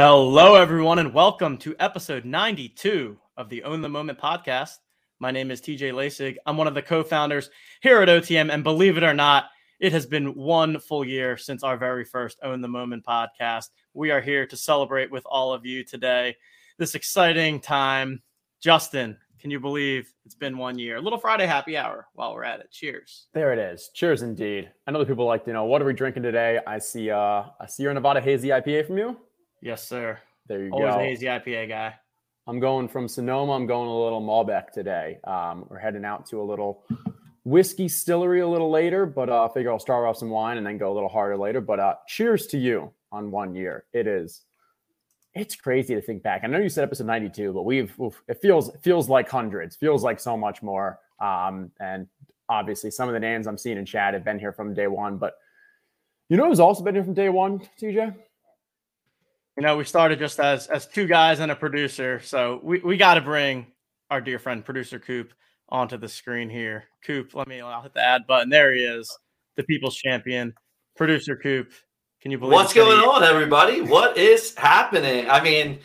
Hello, everyone, and welcome to episode 92 of the Own the Moment podcast. My name is TJ Lasig. I'm one of the co founders here at OTM, and believe it or not, it has been one full year since our very first Own the Moment podcast. We are here to celebrate with all of you today this exciting time. Justin, can you believe it's been one year? A little Friday happy hour while we're at it. Cheers. There it is. Cheers indeed. I know that people like to know what are we drinking today. I see uh see your Nevada hazy IPA from you. Yes, sir. There you go. Always go. a hazy IPA guy. I'm going from Sonoma. I'm going a little Malbec today. Um, we're heading out to a little whiskey stillery a little later, but uh, I figure I'll start off some wine and then go a little harder later. But uh, cheers to you on one year. It is. It's crazy to think back. I know you said episode 92, but we've oof, it feels it feels like hundreds. Feels like so much more. Um, and obviously, some of the names I'm seeing in chat have been here from day one. But you know who's also been here from day one, TJ? You know, we started just as as two guys and a producer, so we, we got to bring our dear friend producer Coop onto the screen here. Coop, let me I'll hit the add button. There he is, the people's champion, producer Coop. Can you believe What's it's been a going on, everybody? What is happening? I mean,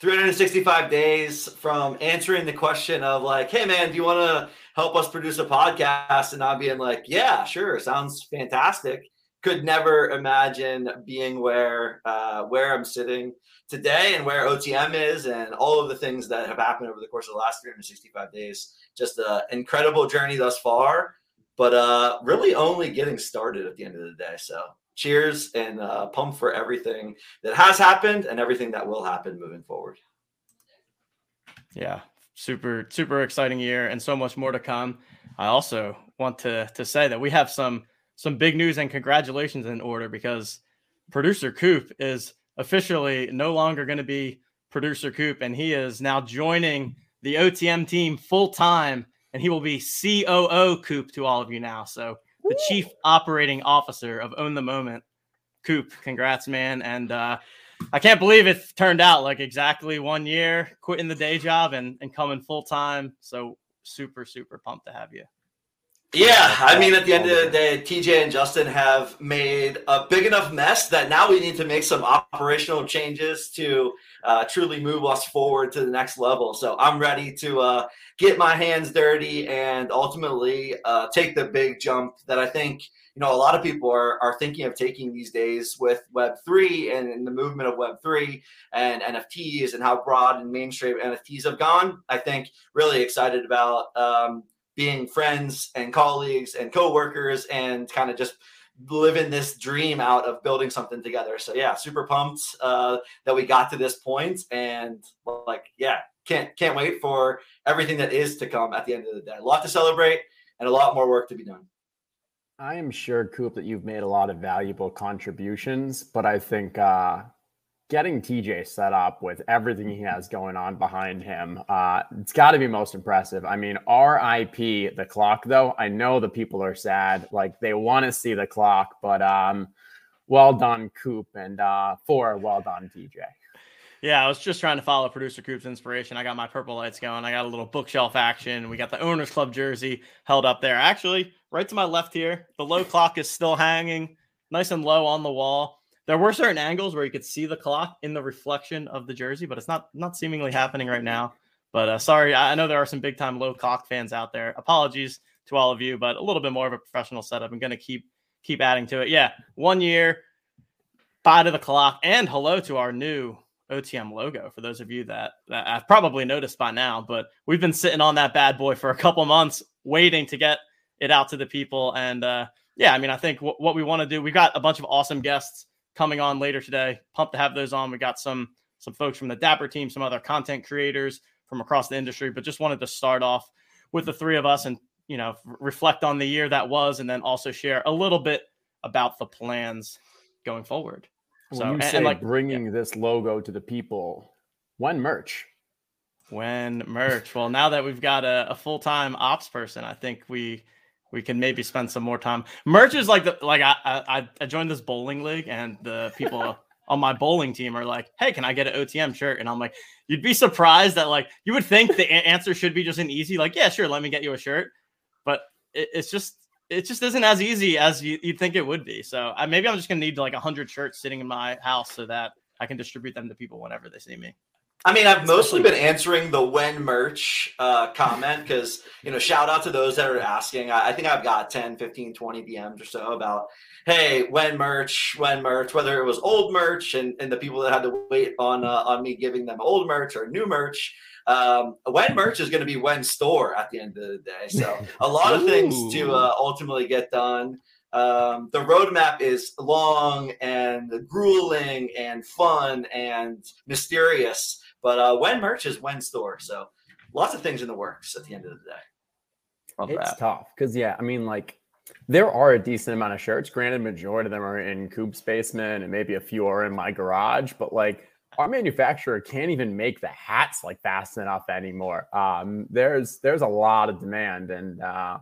365 days from answering the question of like, hey man, do you want to help us produce a podcast? And not being like, yeah, sure, sounds fantastic. Could never imagine being where uh, where I'm sitting today and where OTM is and all of the things that have happened over the course of the last 365 days. Just an incredible journey thus far, but uh, really only getting started at the end of the day. So cheers and uh, pump for everything that has happened and everything that will happen moving forward. Yeah, super super exciting year and so much more to come. I also want to to say that we have some some big news and congratulations in order because producer Coop is officially no longer going to be producer Coop and he is now joining the OTM team full time and he will be COO Coop to all of you now. So the chief operating officer of Own the Moment. Coop, congrats, man. And uh I can't believe it turned out like exactly one year quitting the day job and, and coming full time. So super, super pumped to have you. Yeah, I mean, at the end of the day, TJ and Justin have made a big enough mess that now we need to make some operational changes to uh, truly move us forward to the next level. So I'm ready to uh, get my hands dirty and ultimately uh, take the big jump that I think you know a lot of people are, are thinking of taking these days with Web three and, and the movement of Web three and NFTs and how broad and mainstream NFTs have gone. I think really excited about. Um, being friends and colleagues and coworkers and kind of just living this dream out of building something together. So yeah, super pumped uh, that we got to this point and like yeah, can't can't wait for everything that is to come at the end of the day. A lot to celebrate and a lot more work to be done. I am sure, Coop, that you've made a lot of valuable contributions, but I think uh, getting TJ set up with everything he has going on behind him, uh, it's got to be most impressive. I mean, RIP the clock, though. I know the people are sad, like they want to see the clock, but um, well done, Coop, and uh, for well done, TJ. Yeah, I was just trying to follow producer Coop's inspiration. I got my purple lights going. I got a little bookshelf action. We got the owners club jersey held up there. Actually, right to my left here, the low clock is still hanging nice and low on the wall. There were certain angles where you could see the clock in the reflection of the jersey, but it's not not seemingly happening right now. But uh, sorry, I know there are some big time low clock fans out there. Apologies to all of you, but a little bit more of a professional setup. I'm going to keep keep adding to it. Yeah, one year, bye to the clock, and hello to our new OTM logo. For those of you that, that I've probably noticed by now, but we've been sitting on that bad boy for a couple months, waiting to get it out to the people. And uh, yeah, I mean, I think w- what we want to do, we've got a bunch of awesome guests coming on later today. Pumped to have those on. We got some some folks from the Dapper team, some other content creators from across the industry, but just wanted to start off with the three of us and you know reflect on the year that was, and then also share a little bit about the plans going forward. When So you and- say and like bringing this logo to the people, when merch? when merch. Well, now that we've got a, a full time ops person, I think we we can maybe spend some more time. Merch is like the like I I, I joined this bowling league, and the people on my bowling team are like, "Hey, can I get an OTM shirt?" And I'm like, "You'd be surprised that like you would think the answer should be just an easy like, yeah, sure, let me get you a shirt," but it, it's just it just isn't as easy as you, you'd think it would be. So I, maybe I'm just gonna need like hundred shirts sitting in my house so that I can distribute them to people whenever they see me. I mean, I've mostly been answering the when merch uh, comment because, you know, shout out to those that are asking. I, I, think I've got 10, 15, 20 DMs or so about, hey, when merch, when merch, whether it was old merch and, and the people that had to wait on uh, on me giving them old merch or new merch. Um, when merch is going to be when store at the end of the day. So a lot of things to uh, ultimately get done. Um, the roadmap is long and grueling and fun and mysterious but uh, when merch is when store. So lots of things in the works at the end of the day. Love it's that. tough because yeah, I mean like there are a decent amount of shirts. Granted, majority of them are in Coop's basement and maybe a few are in my garage, but like our manufacturer can't even make the hats like fast enough anymore. Um, there's there's a lot of demand and uh,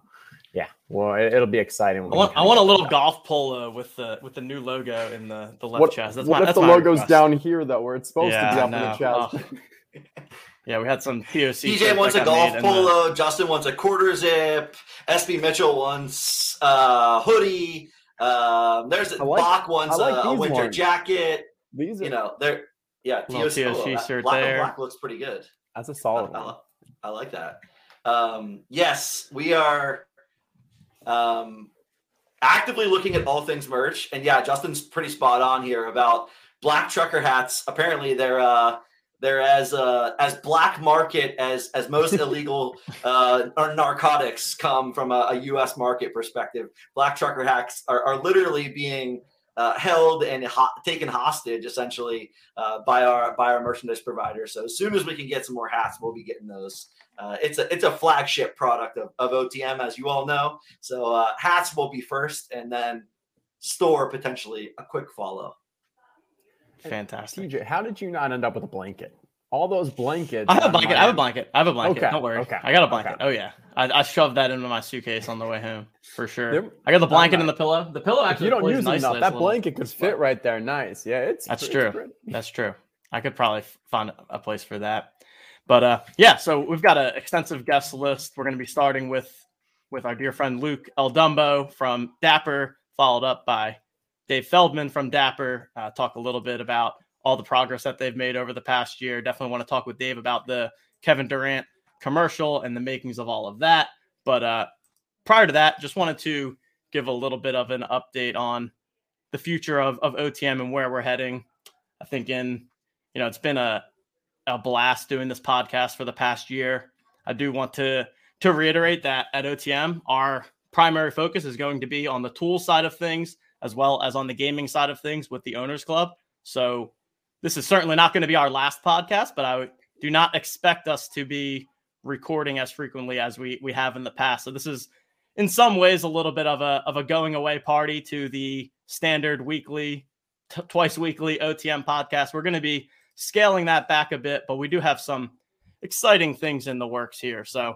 yeah, well, it, will be exciting. I want, I want a little golf polo with the with the new logo in the the left what, chest. That's what my, if the logo's request. down here though, where it's supposed yeah, to be up in the chest? Oh. yeah, we had some POC. TJ wants a golf polo. The... Justin wants a quarter zip. SB Mitchell wants uh, hoodie. Um, there's a like, Bach wants like a, a, winter ones. jacket. These are, you know, they're yeah, TOC, oh, shirt black there. black looks pretty good. That's a solid I, I, I like that. Um, yes, we are um, actively looking at all things merch. And yeah, Justin's pretty spot on here about black trucker hats. Apparently, they're uh, they're as uh, as black market as as most illegal uh, narcotics come from a, a, U.S. market perspective. Black trucker hats are, are literally being uh, held and ho- taken hostage essentially uh, by our by our merchandise provider. So as soon as we can get some more hats, we'll be getting those. Uh, it's a it's a flagship product of, of OTM, as you all know. So uh, hats will be first, and then store potentially a quick follow. Fantastic. TJ, how did you not end up with a blanket? All those blankets. I have a blanket. I have a blanket. I have a blanket. Okay. Don't worry. Okay. I got a blanket. Okay. Oh yeah. I, I, shoved that into my suitcase on the way home for sure. There, I got the blanket and the pillow. The pillow actually. If you don't use it enough. That blanket could fit right there. Nice. Yeah, it's. That's true. Pretty. That's true. I could probably find a place for that. But uh, yeah, so we've got an extensive guest list. We're going to be starting with with our dear friend Luke El Dumbo from Dapper, followed up by Dave Feldman from Dapper. Uh, talk a little bit about all the progress that they've made over the past year. Definitely want to talk with Dave about the Kevin Durant commercial and the makings of all of that. But uh, prior to that, just wanted to give a little bit of an update on the future of, of OTM and where we're heading. I think in, you know, it's been a a blast doing this podcast for the past year. I do want to to reiterate that at OTM, our primary focus is going to be on the tool side of things as well as on the gaming side of things with the owners club. So this is certainly not going to be our last podcast, but I do not expect us to be recording as frequently as we we have in the past. So this is in some ways a little bit of a of a going away party to the standard weekly t- twice weekly OTM podcast. We're going to be scaling that back a bit, but we do have some exciting things in the works here. So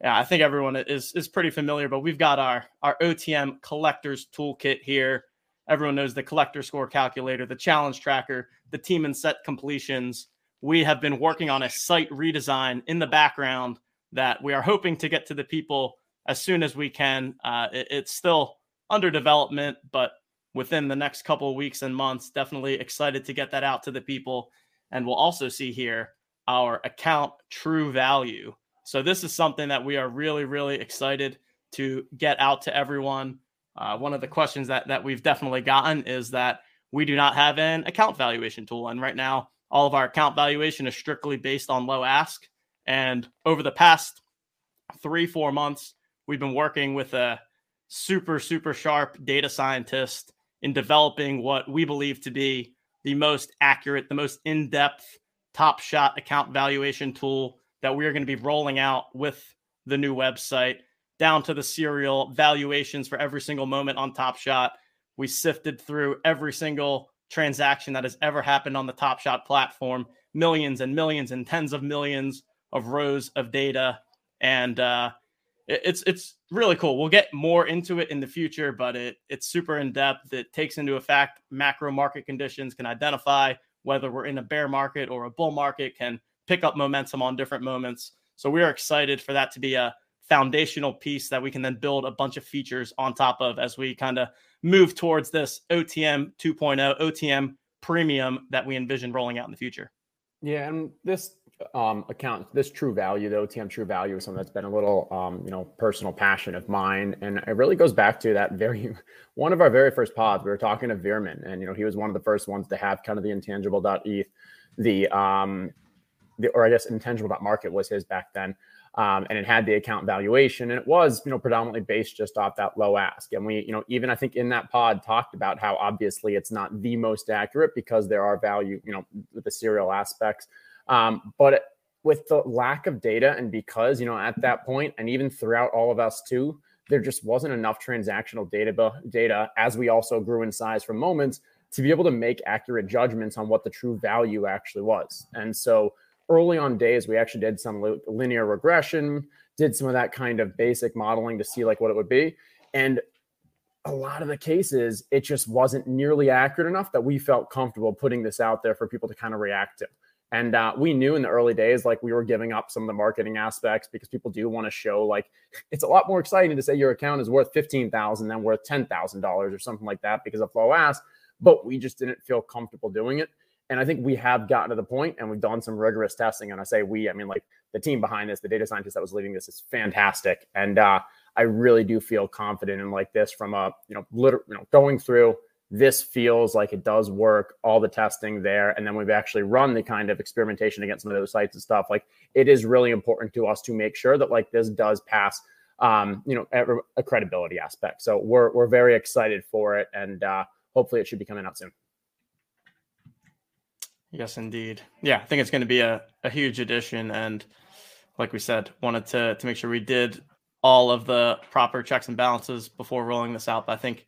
yeah, I think everyone is is pretty familiar, but we've got our our OTM collectors toolkit here. Everyone knows the collector score calculator, the challenge tracker, the team and set completions. We have been working on a site redesign in the background that we are hoping to get to the people as soon as we can. Uh, it, it's still under development, but within the next couple of weeks and months, definitely excited to get that out to the people and we'll also see here our account true value. So this is something that we are really, really excited to get out to everyone. Uh, one of the questions that that we've definitely gotten is that we do not have an account valuation tool, and right now all of our account valuation is strictly based on low ask. And over the past three, four months, we've been working with a super, super sharp data scientist in developing what we believe to be the most accurate, the most in depth top shot account valuation tool that we are going to be rolling out with the new website down to the serial valuations for every single moment on Top Shot. We sifted through every single transaction that has ever happened on the Top Shot platform, millions and millions and tens of millions of rows of data, and uh, it's it's really cool. We'll get more into it in the future, but it it's super in depth. It takes into effect macro market conditions, can identify whether we're in a bear market or a bull market, can pick up momentum on different moments. So we are excited for that to be a foundational piece that we can then build a bunch of features on top of as we kind of move towards this OTM 2.0, OTM premium that we envision rolling out in the future. Yeah, and this um, account, this True Value, the OTM True Value, is something that's been a little, um, you know, personal passion of mine, and it really goes back to that very one of our very first pods. We were talking to Veerman, and you know, he was one of the first ones to have kind of the intangible.eth, the um, the or I guess intangible.market was his back then. Um, and it had the account valuation and it was you know predominantly based just off that low ask and we you know even i think in that pod talked about how obviously it's not the most accurate because there are value you know with the serial aspects um, but with the lack of data, and because, you know, at that point, and even throughout all of us too, there just wasn't enough transactional data, data as we also grew in size from moments to be able to make accurate judgments on what the true value actually was. And so early on days, we actually did some linear regression, did some of that kind of basic modeling to see like what it would be. And a lot of the cases, it just wasn't nearly accurate enough that we felt comfortable putting this out there for people to kind of react to. And uh, we knew in the early days, like we were giving up some of the marketing aspects because people do want to show like it's a lot more exciting to say your account is worth fifteen thousand than worth ten thousand dollars or something like that because of low ask. But we just didn't feel comfortable doing it. And I think we have gotten to the point and we've done some rigorous testing. And I say we, I mean like the team behind this, the data scientist that was leading this is fantastic. And uh, I really do feel confident in like this from a you know, liter- you know going through this feels like it does work all the testing there and then we've actually run the kind of experimentation against some of those sites and stuff like it is really important to us to make sure that like this does pass um, you know a, a credibility aspect. So we're, we're very excited for it and uh, hopefully it should be coming out soon. Yes indeed. Yeah i think it's going to be a, a huge addition and like we said wanted to to make sure we did all of the proper checks and balances before rolling this out but i think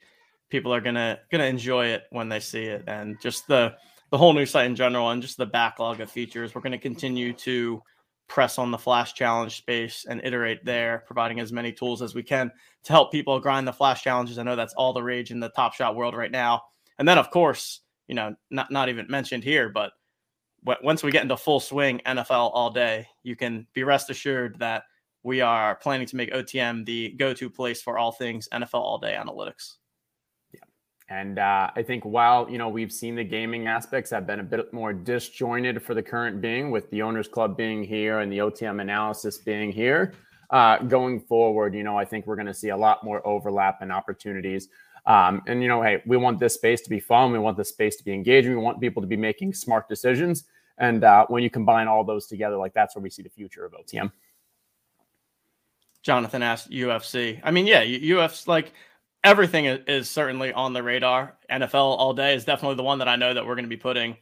people are gonna gonna enjoy it when they see it, and just the the whole new site in general, and just the backlog of features. We're gonna continue to press on the flash challenge space and iterate there, providing as many tools as we can to help people grind the flash challenges. I know that's all the rage in the top shot world right now. And then, of course, you know, not not even mentioned here, but once we get into full swing NFL all day, you can be rest assured that we are planning to make OTM the go-to place for all things NFL all day analytics. And uh, I think while you know we've seen the gaming aspects have been a bit more disjointed for the current being, with the owners club being here and the OTM analysis being here, uh, going forward, you know I think we're going to see a lot more overlap and opportunities. Um, and you know, hey, we want this space to be fun. We want this space to be engaging. We want people to be making smart decisions. And uh, when you combine all those together, like that's where we see the future of OTM. Jonathan asked UFC. I mean, yeah, UFC like everything is certainly on the radar. NFL all day is definitely the one that I know that we're going to be putting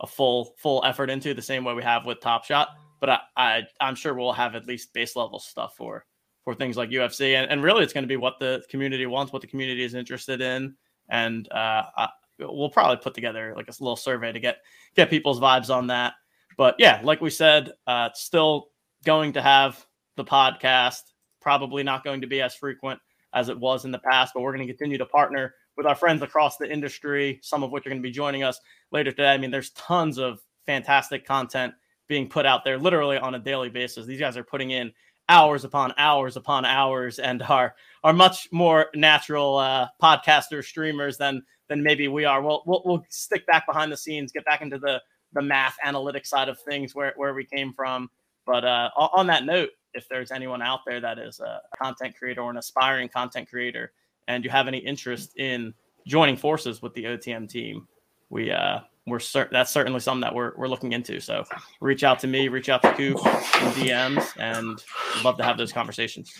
a full full effort into the same way we have with Top Shot. But I, I I'm sure we'll have at least base level stuff for for things like UFC, and, and really it's going to be what the community wants, what the community is interested in, and uh, I, we'll probably put together like a little survey to get get people's vibes on that. But yeah, like we said, uh, still going to have the podcast. Probably not going to be as frequent as it was in the past. But we're going to continue to partner with our friends across the industry, some of which are going to be joining us later today. I mean, there's tons of fantastic content being put out there literally on a daily basis. These guys are putting in hours upon hours upon hours and are are much more natural uh, podcasters, streamers than than maybe we are. We'll, we'll we'll stick back behind the scenes, get back into the the math analytics side of things where where we came from. But uh, on that note, if there's anyone out there that is a content creator or an aspiring content creator and you have any interest in joining forces with the OTM team, we uh we're cert- that's certainly something that we're we're looking into. So reach out to me, reach out to Coop in DMs, and love to have those conversations.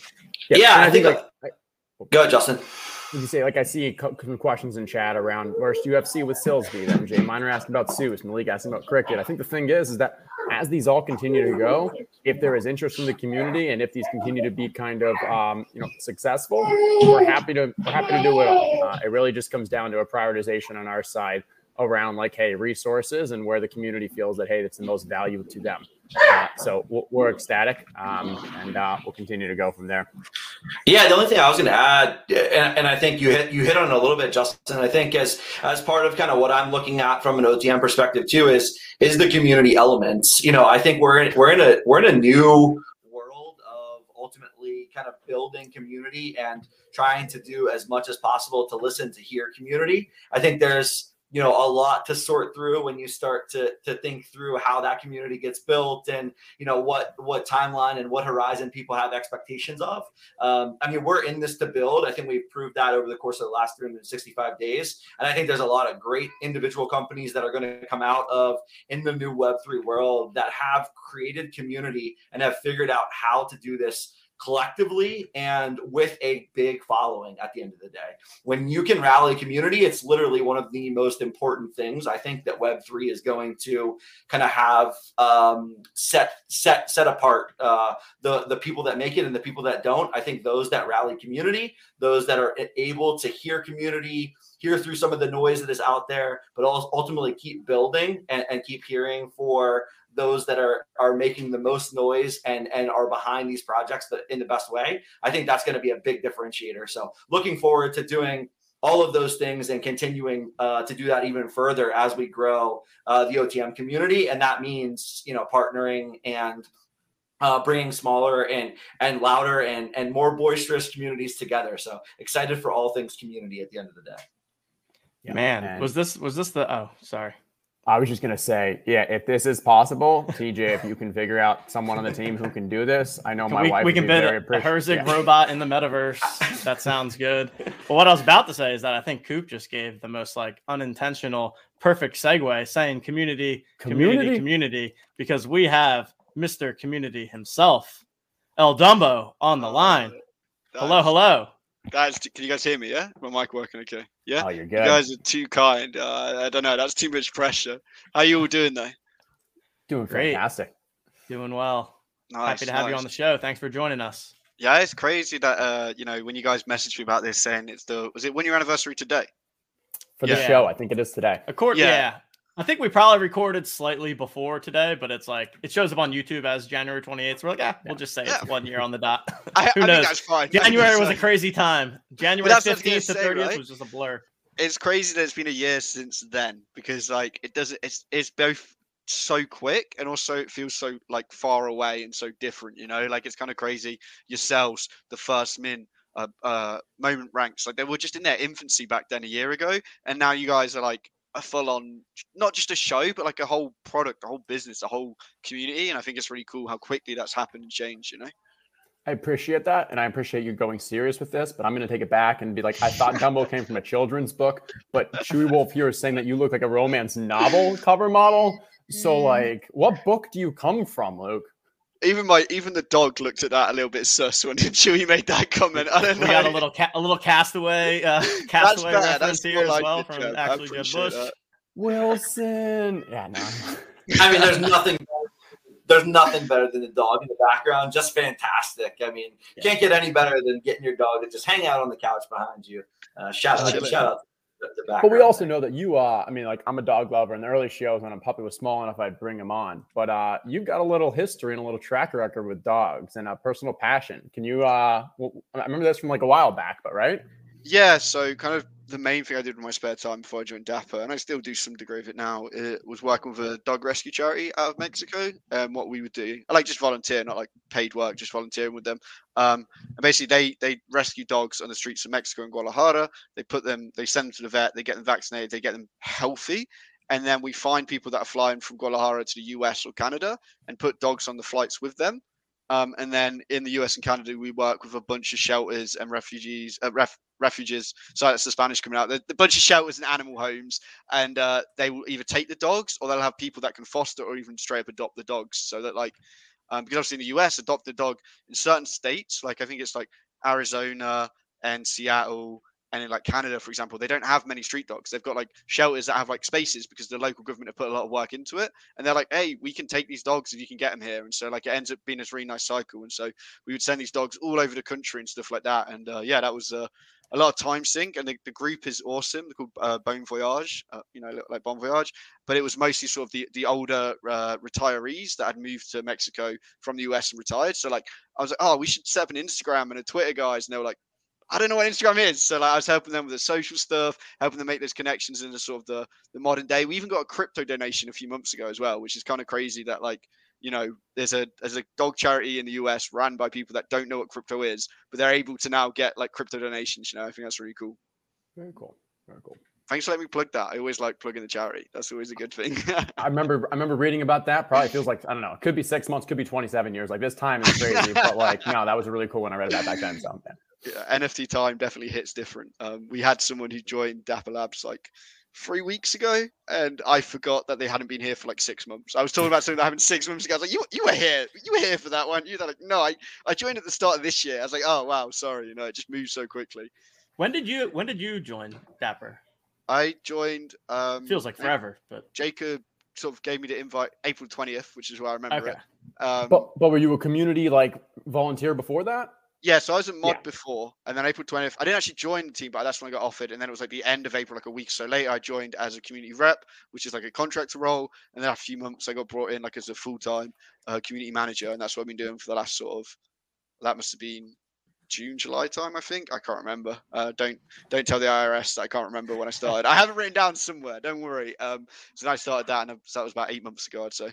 Yeah, yeah I, I, think, like, like go ahead, Justin you say, like I see questions in chat around where's UFC with Silsby. Jay Miner asked about Zeus, Malik asked about cricket. I think the thing is, is that as these all continue to go, if there is interest from the community and if these continue to be kind of um, you know successful, we're happy to we're happy to do it. Uh, it really just comes down to a prioritization on our side around like hey resources and where the community feels that hey it's the most value to them. Uh, so we're ecstatic um, and uh, we'll continue to go from there. Yeah the only thing i was going to add and, and, i think you hit you hit on a little bit justin i think as as part of kind of what i'm looking at from an otm perspective too is is the community elements. You know i think we're in we're in a we're in a new world of ultimately kind of building community and trying to do as much as possible to listen to hear community. I think there's you know a lot to sort through when you start to to think through how that community gets built and you know what what timeline and what horizon people have expectations of. Um, i mean we're in this to build. I think we've proved that over the course of the last 365 days. And i think there's a lot of great individual companies that are going to come out of in the new web3 world that have created community and have figured out how to do this collectively and with a big following at the end of the day. When you can rally community, it's literally one of the most important things I think that Web3 is going to kind of have um, set set set apart uh, the the people that make it and the people that don't. I think those that rally community, those that are able to hear community, hear through some of the noise that is out there, but also ultimately keep building and, and keep hearing for those that are are making the most noise and and are behind these projects but in the best way i think that's going to be a big differentiator. So looking forward to doing all of those things and continuing uh, to do that even further as we grow uh, the otm community. And that means you know partnering and uh, bringing smaller and and louder and and more boisterous communities together. So excited for all things community at the end of the day. Yeah, man, man was this was this the oh sorry I was just gonna say, yeah, if this is possible, TJ, if you can figure out someone on the team who can do this, I know my we, wife. We can build a, a Herzig yeah. robot in the metaverse. that sounds good. But what I was about to say is that I think Coop just gave the most like unintentional, perfect segue, saying community, community, community, community because we have Mr. Community himself, El Dumbo, on the line. Hello, hello. Guys, can you guys hear me? Yeah, my mic working okay? Yeah. Oh, you're good. You guys are too kind. Uh, I don't know. That's too much pressure. How you all doing though? Doing Great. fantastic. Doing well. Nice, Happy to have nice. you on the show. Thanks for joining us. Yeah, it's crazy that uh, you know when you guys messaged me about this, saying it's the was it one year anniversary today for the yeah. show? I think it is today. Of course, yeah. yeah. I think we probably recorded slightly before today, but it's like it shows up on YouTube as January 28th. So we're like, ah, we'll just say yeah. it's one year on the dot. I, Who I knows? that's fine. January was a crazy time. January 15th to 30th right? was just a blur. It's crazy that it's been a year since then because like it doesn't it's it's both so quick and also it feels so like far away and so different, you know? Like it's kind of crazy. Yourselves, the First Mint, uh, uh, moment ranks like they were just in their infancy back then a year ago and now you guys are like a full on not just a show but like a whole product a whole business a whole community and i think it's really cool how quickly that's happened and changed you know I appreciate that, and I appreciate you going serious with this. But I'm going to take it back and be like, I thought Dumbo came from a children's book, but Chewy Wolf here is saying that you look like a romance novel cover model. So, mm. like, what book do you come from, Luke? Even my even the dog looked at that a little bit sus when Chewy made that comment. I don't know. We got a little ca- a little castaway uh, castaway reference here as well from actually Jeb Bush. That. Wilson. Yeah, no. I mean, there's nothing. There's nothing better than the dog in the background. Just fantastic. I mean, yeah. can't get any better than getting your dog to just hang out on the couch behind you. Uh, shout out! Shout out but we also know that you, uh, I mean, like I'm a dog lover. In the early shows, when a puppy was small enough, I'd bring him on. But uh, you've got a little history and a little track record with dogs and a personal passion. Can you? Uh, well, I remember this from like a while back, but right? Yeah. So kind of the main thing I did in my spare time before I joined Dapper, and I still do some degree of it now, it was working with a dog rescue charity out of Mexico. And what we would do, I like just volunteer, not like paid work, just volunteering with them. Um, and basically, they they rescue dogs on the streets of Mexico and Guadalajara. They put them, they send them to the vet, they get them vaccinated, they get them healthy, and then we find people that are flying from Guadalajara to the US or Canada and put dogs on the flights with them. Um, and then in the US and Canada, we work with a bunch of shelters and refugees, uh, ref, refuges. So that's the Spanish coming out. The, the bunch of shelters and animal homes, and uh, they will either take the dogs or they'll have people that can foster or even straight up adopt the dogs. So that like, um, because obviously in the US, adopt a dog in certain states, like I think it's like Arizona and Seattle and in like Canada, for example, they don't have many street dogs. They've got like shelters that have like spaces because the local government have put a lot of work into it. And they're like, hey, we can take these dogs if you can get them here. And so like it ends up being a really nice cycle. And so we would send these dogs all over the country and stuff like that. And uh, yeah, that was uh, a lot of time sink. And the, the group is awesome. They're called uh, Bone Voyage, uh, you know, like Bon Voyage. But it was mostly sort of the the older uh, retirees that had moved to Mexico from the US and retired. So like I was like, oh, we should set up an Instagram and a Twitter, guys. And they were like, I don't know what Instagram is. So like I was helping them with the social stuff, helping them make those connections in the sort of the, the modern day. We even got a crypto donation a few months ago as well, which is kind of crazy that like, you know, there's a there's a dog charity in the US run by people that don't know what crypto is, but they're able to now get like crypto donations. You know, I think that's really cool. Very cool. Very cool. thanks for letting me plug that. I always like plugging the charity. That's always a good thing. I remember I remember reading about that. Probably feels like I don't know. It could be six months, could be 27 years. Like this time is crazy, but like no, that was a really cool one I read about back then. So yeah. Yeah, NFT time definitely hits different. Um, we had someone who joined Dapper Labs like three weeks ago, and I forgot that they hadn't been here for like six months. I was talking about something that happened six months ago. I was like, "You, you were here, you were here for that one." You were like, "No, I, I joined at the start of this year." I was like, "Oh wow, sorry." You know, it just moved so quickly. When did you When did you join Dapper? I joined. Um, Feels like forever, but Jacob sort of gave me the invite April twentieth, which is where I remember okay. it. Um, But but were you a community like volunteer before that? Yeah, so I was a mod Yeah. before, and then April 20th, I didn't actually join the team, but that's when I got offered. And then it was like the end of April, like a week or so later, I joined as a community rep, which is like a contractor role. And then after a few months, I got brought in like as a full time uh, community manager, and that's what I've been doing for the last sort of that must have been June, July time, I think. I can't remember. Uh, don't don't tell the IRS that I can't remember when I started. I have it written down somewhere. Don't worry. Um, so I started that, and that was about eight months ago, I'd say.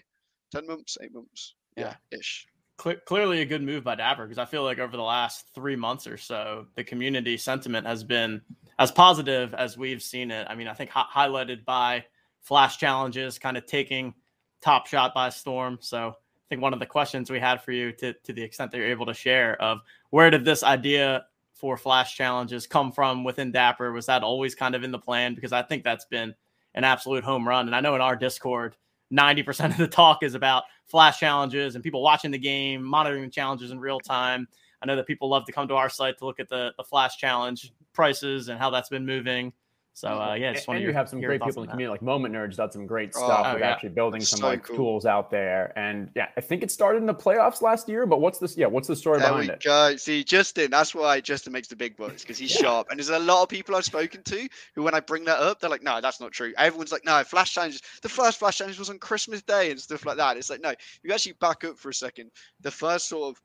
Ten months, eight months, yeah, ish. Cle- clearly a good move by Dapper because I feel like over the last three months or so, the community sentiment has been as positive as we've seen it. I mean, I think hi- highlighted by flash challenges, kind of taking Top Shot by storm. So I think one of the questions we had for you, to to the extent that you're able to share, of where did this idea for flash challenges come from within Dapper? Was that always kind of in the plan? Because I think that's been an absolute home run. And I know in our Discord, 90% of the talk is about flash challenges and people watching the game, monitoring the challenges in real time. I know that people love to come to our site to look at the, the flash challenge prices and how that's been moving. So uh, yeah, just and want you have some great people in the community, like Moment Nerds done some great Oh, stuff oh, with yeah. actually building some So like cool. tools out there. And yeah, I think it started in the playoffs last year. But what's this? Yeah, what's the story There behind we it? go. See, Justin, that's why Justin makes the big bucks because he's Yeah. sharp. And there's a lot of people I've spoken to who, when I bring that up, they're like, no, that's not true. Everyone's like, no, Flash Challenges, the first Flash Challenge was on Christmas Day and stuff like that. It's like, no, you actually back up for a second. The first sort of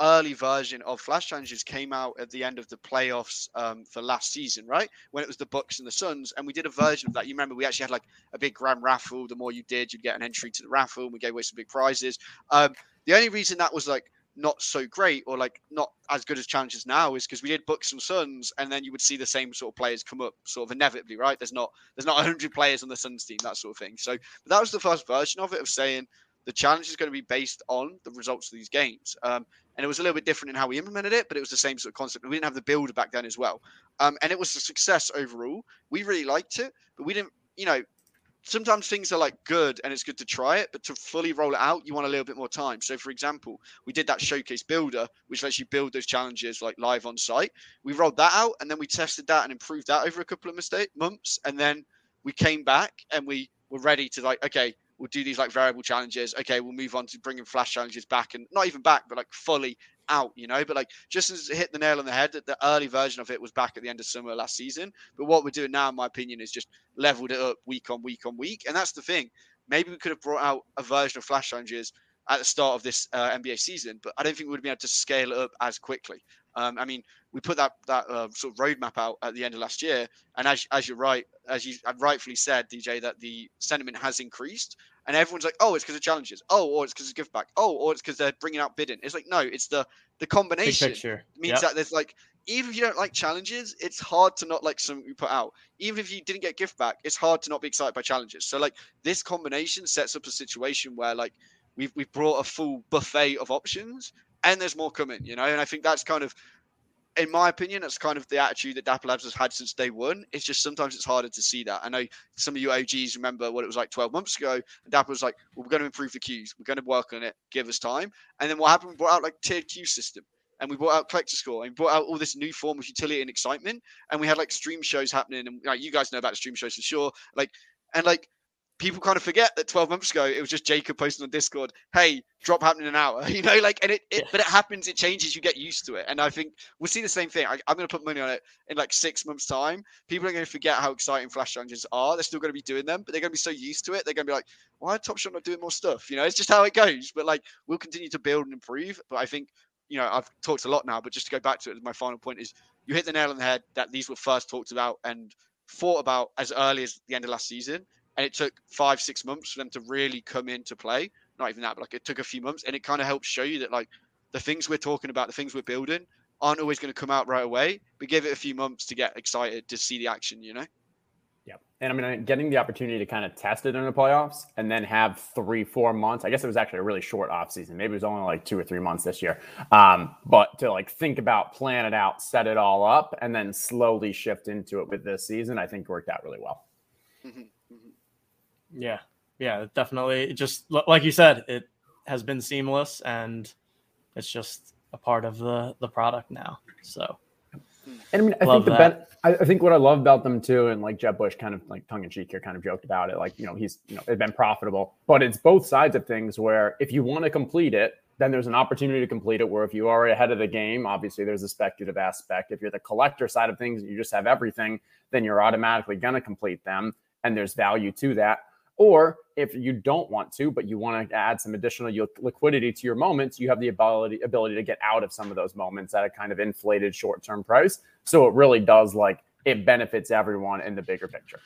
early version of Flash Challenges came out at the end of the playoffs um, for last season, right? When it was the Bucks and the Suns. And we did a version of that. You remember we actually had like a big grand raffle. The more you did, you'd get an entry to the raffle. And we gave away some big prizes. Um, the only reason that was like not so great or like not as good as challenges now is because we did Bucks and Suns, and then you would see the same sort of players come up sort of inevitably, right? There's not there's not 100 players on the Suns team, that sort of thing. So that was the first version of it of saying the challenge is going to be based on the results of these games. Um, and it was a little bit different in how we implemented it, but it was the same sort of concept. We didn't have the builder back then as well, um, and it was a success overall. We really liked it, but we didn't, you know. Sometimes things are like good and it's good to try it, but to fully roll it out, you want a little bit more time. So, for example, we did that showcase builder, which lets you build those challenges like live on site. We rolled that out and then we tested that and improved that over a couple of mistake months. And then we came back and we were ready to like, okay, we'll do these like variable challenges. Okay, we'll move on to bringing flash challenges back and not even back, but like fully out, you know. But like just as it hit the nail on the head, that the early version of it was back at the end of summer last season. But what we're doing now, in my opinion, is just leveled it up week on week on week. And that's the thing. Maybe we could have brought out a version of flash challenges at the start of this uh, NBA season, but I don't think we would have been able to scale it up as quickly. Um, I mean, we put that that uh, sort of roadmap out at the end of last year, and as as you're right, as you rightfully said, DJ, that the sentiment has increased, and everyone's like, oh, it's because of challenges, oh, or it's because of gift back, oh, or it's because they're bringing out bidding. It's like, no, it's the the combination means Yep. that there's like even if you don't like challenges, it's hard to not like something you put out. Even if you didn't get gift back, it's hard to not be excited by challenges. So like this combination sets up a situation where like we've we've brought a full buffet of options and there's more coming, you know. And I think that's kind of in my opinion, that's kind of the attitude that Dapper Labs has had since day one. It's just sometimes it's harder to see that. I know some of you OGs remember what it was like 12 months ago, and Dapper was like, well, we're going to improve the queues. We're going to work on it. Give us time. And then what happened? We brought out like tiered queue system and we brought out collector score and brought out all this new form of utility and excitement. And we had like stream shows happening. And like, you guys know about stream shows for sure. Like, and like, people kind of forget that 12 months ago it was just Jacob posting on Discord, "Hey, drop happening in an hour," you know, like, and it, it Yeah. but it happens, it changes, you get used to it, and I think we'll see the same thing. I, I'm going to put money on it in like six months' time. People are going to forget how exciting flash challenges are. They're still going to be doing them, but they're going to be so used to it, they're going to be like, "Why are Top Shot not doing more stuff?" You know, it's just how it goes. But like, we'll continue to build and improve. But I think. You know, I've talked a lot now, but just to go back to it, my final point is you hit the nail on the head that these were first talked about and thought about as early as the end of last season and it took five six months for them to really come into play not even that but like it took a few months and it kind of helps show you that like the things we're talking about the things we're building aren't always going to come out right away but give it a few months to get excited to see the action you know Yep. And I mean, getting the opportunity to kind of test it in the playoffs and then have three, four months. I guess it was actually a really short off season. Maybe it was only like two or three months this year. Um, but to like think about, plan it out, set it all up, and then slowly shift into it with this season, I think worked out really well. Mm-hmm. Yeah, yeah, definitely. It Just like you said, it has been seamless, and it's just a part of the the product now. So and I mean, I love think the ben- I, I think what I love about them too, and like Jeb Bush kind of like tongue in cheek here, kind of joked about it. Like, you know, he's, you know, it's been profitable, but it's both sides of things where if you want to complete it, then there's an opportunity to complete it. Where if you are ahead of the game, obviously there's a speculative aspect. If you're the collector side of things you just have everything, then you're automatically going to complete them. And there's value to that. Or if you don't want to, but you want to add some additional liquidity to your moments, you have the ability ability to get out of some of those moments at a kind of inflated short term price. So it really does like it benefits everyone in the bigger picture.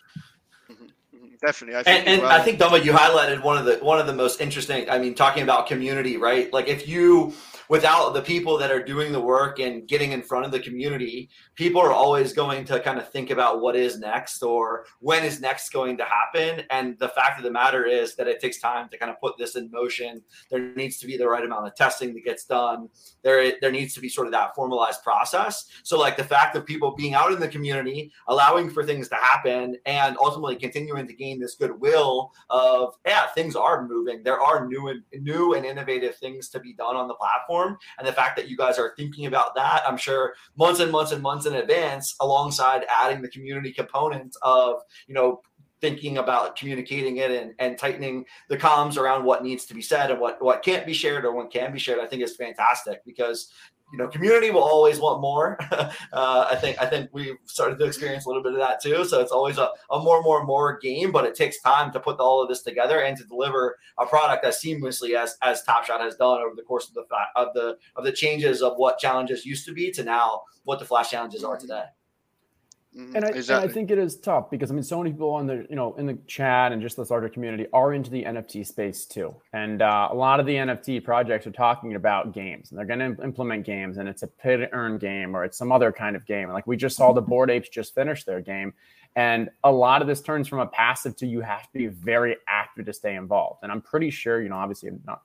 Mm-hmm. Mm-hmm. Definitely, I and, and well. I think Dumbo, you highlighted one of the one of the most interesting. I mean, talking about community, right? Like if you without the people that are doing the work and getting in front of the community, people are always going to kind of think about what is next or when is next going to happen. And the fact of the matter is that it takes time to kind of put this in motion. There needs to be the right amount of testing that gets done. There, there needs to be sort of that formalized process. So, like the fact of people being out in the community, allowing for things to happen, and ultimately continuing to gain this goodwill of, yeah, things are moving. There are new and new and innovative things to be done on the platform platform. And the fact that you guys are thinking about that, I'm sure months and months and months in advance, alongside adding the community component of, you know, thinking about communicating it and, and tightening the comms around what needs to be said and what, what can't be shared or what can be shared, I think is fantastic because you know, community will always want more. uh, I think I think we've started to experience a little bit of that too. So it's always a, a more, more, more game, but it takes time to put all of this together and to deliver a product as seamlessly as as Top Shot has done over the course of the of the of the changes of what challenges used to be to now what the flash challenges are today. Mm-hmm. And I, exactly. and I, think it is tough because I mean, so many people on the you know in the chat and just this larger community are into the NFT space too, and uh, a lot of the NFT projects are talking about games and they're going to implement games, and it's a pay to earn game or it's some other kind of game. Like we just saw the Bored Apes just finish their game, and a lot of this turns from a passive to you have to be very active to stay involved. And I'm pretty sure you know, obviously, not.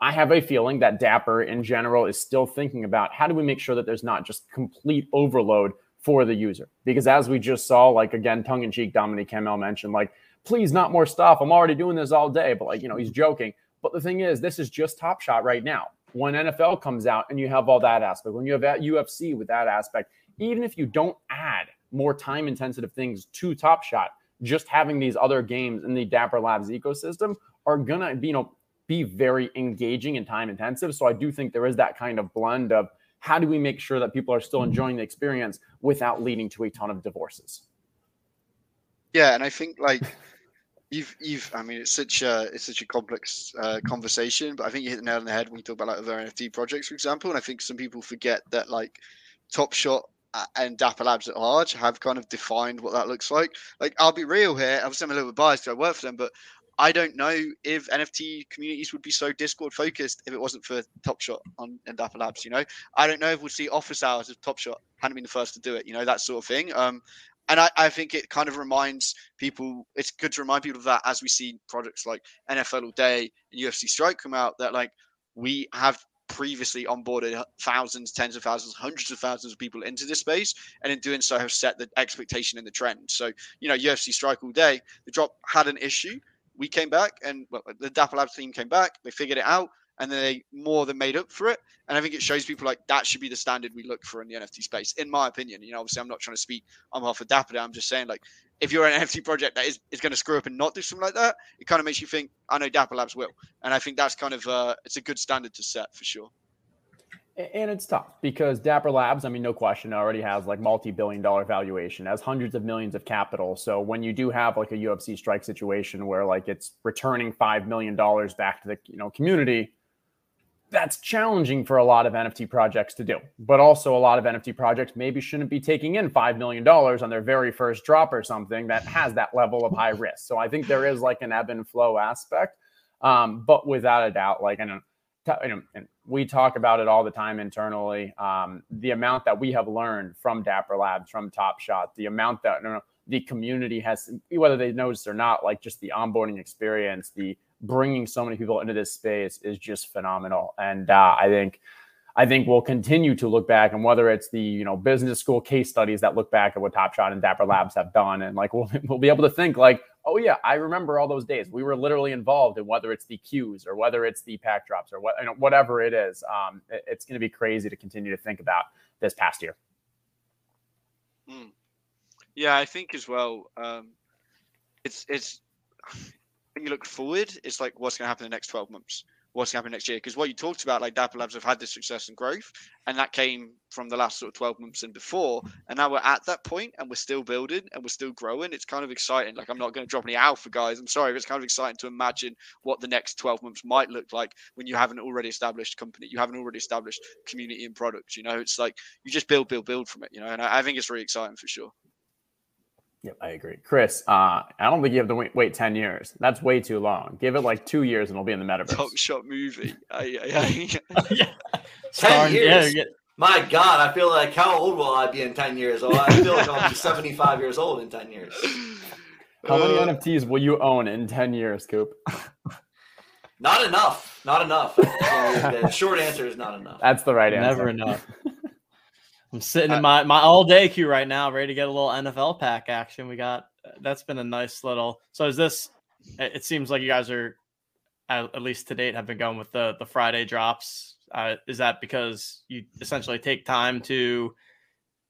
I have a feeling that Dapper in general is still thinking about how do we make sure that there's not just complete overload for the user. Because as we just saw, like again, tongue in cheek, Dominic Campbell mentioned, like, please, not more stuff. I'm already doing this all day. But like, you know, he's joking. But the thing is, this is just Top Shot right now. When NFL comes out and you have all that aspect, when you have that UFC with that aspect, even if you don't add more time intensive things to Top Shot, just having these other games in the Dapper Labs ecosystem are gonna be, you know, be very engaging and time intensive. So I do think there is that kind of blend of how do we make sure that people are still enjoying the experience without leading to a ton of divorces? Yeah, and I think like you've you've I mean it's such a it's such a complex uh, conversation, but I think you hit the nail on the head when you talk about like other NFT projects, for example. And I think some people forget that like Top Shot uh, and Dapper Labs at large have kind of defined what that looks like. Like I'll be real here. I'm a little bit biased because I work for them, but I don't know if NFT communities would be so Discord focused if it wasn't for Top Shot on and Dapper Labs. You know, I don't know if we'll see office hours if Top Shot hadn't been the first to do it. You know, that sort of thing. Um, and I, I think it kind of reminds people. It's good to remind people of that as we see projects like NFL All Day and UFC Strike come out. That like we have previously onboarded thousands, tens of thousands, hundreds of thousands of people into this space, and in doing so have set the expectation and the trend. So, you know, UFC Strike all day, the drop had an issue, we came back and well, the Dapper Labs team came back. They figured it out and then they more than made up for it. And I think it shows people like that should be the standard we look for in the NFT space, in my opinion. You know, obviously, I'm not trying to speak on behalf of Dapper. I'm just saying, like, if you're an NFT project that is, is going to screw up and not do something like that, it kind of makes you think, I know Dapper Labs will. And I think that's kind of uh, it's a good standard to set for sure. And it's tough because Dapper Labs, I mean, no question, already has like multi-billion dollar valuation, has hundreds of millions of capital. So when you do have like a UFC strike situation where like it's returning five million dollars back to the you know community, that's challenging for a lot of NFT projects to do. But also a lot of NFT projects maybe shouldn't be taking in five million dollars on their very first drop or something that has that level of high risk. So I think there is like an ebb and flow aspect. Um, but without a doubt, like I don't you know, and we talk about it all the time internally. Um, the amount that we have learned from Dapper Labs, from Top Shot, the amount that you know, the community has, whether they notice or not, like just the onboarding experience, the bringing so many people into this space is just phenomenal. And uh, I think I think we'll continue to look back and whether it's the you know business school case studies that look back at what Top Shot and Dapper Labs have done, and like we'll we'll be able to think like, oh yeah, I remember all those days. We were literally involved in whether it's the cues or whether it's the pack drops or what you know, whatever it is. Um, it, it's going to be crazy to continue to think about this past year. Mm. Yeah, I think as well. Um, it's it's when you look forward, it's like what's going to happen in the next twelve months what's happening next year. Because what you talked about, like Dapper Labs have had this success and growth, and that came from the last sort of 12 months and before. And now we're at that point and we're still building and we're still growing. It's kind of exciting. Like, I'm not going to drop any alpha, guys. I'm sorry, but it's kind of exciting to imagine what the next 12 months might look like when you have an already established company, you have an already established community and products. You know, it's like you just build, build, build from it, you know, and I, I think it's really exciting for sure. Yep, I agree. Chris, uh, I don't think you have to wait, wait 10 years. That's way too long. Give it like two years and it'll be in the metaverse. Top Shot movie. I, I, I... yeah. 10 years. Yeah, My God, I feel like how old will I be in 10 years? Oh, I feel like I'll be 75 years old in 10 years. How many uh, NFTs will you own in 10 years, Coop? Not enough. Not enough. the short answer is not enough. That's the right answer. Never enough. I'm sitting in my, my all day queue right now, ready to get a little NFL pack action. We got that's been a nice little. So is this? It seems like you guys are, at, least to date, have been going with the the Friday drops. Uh, is that because you essentially take time to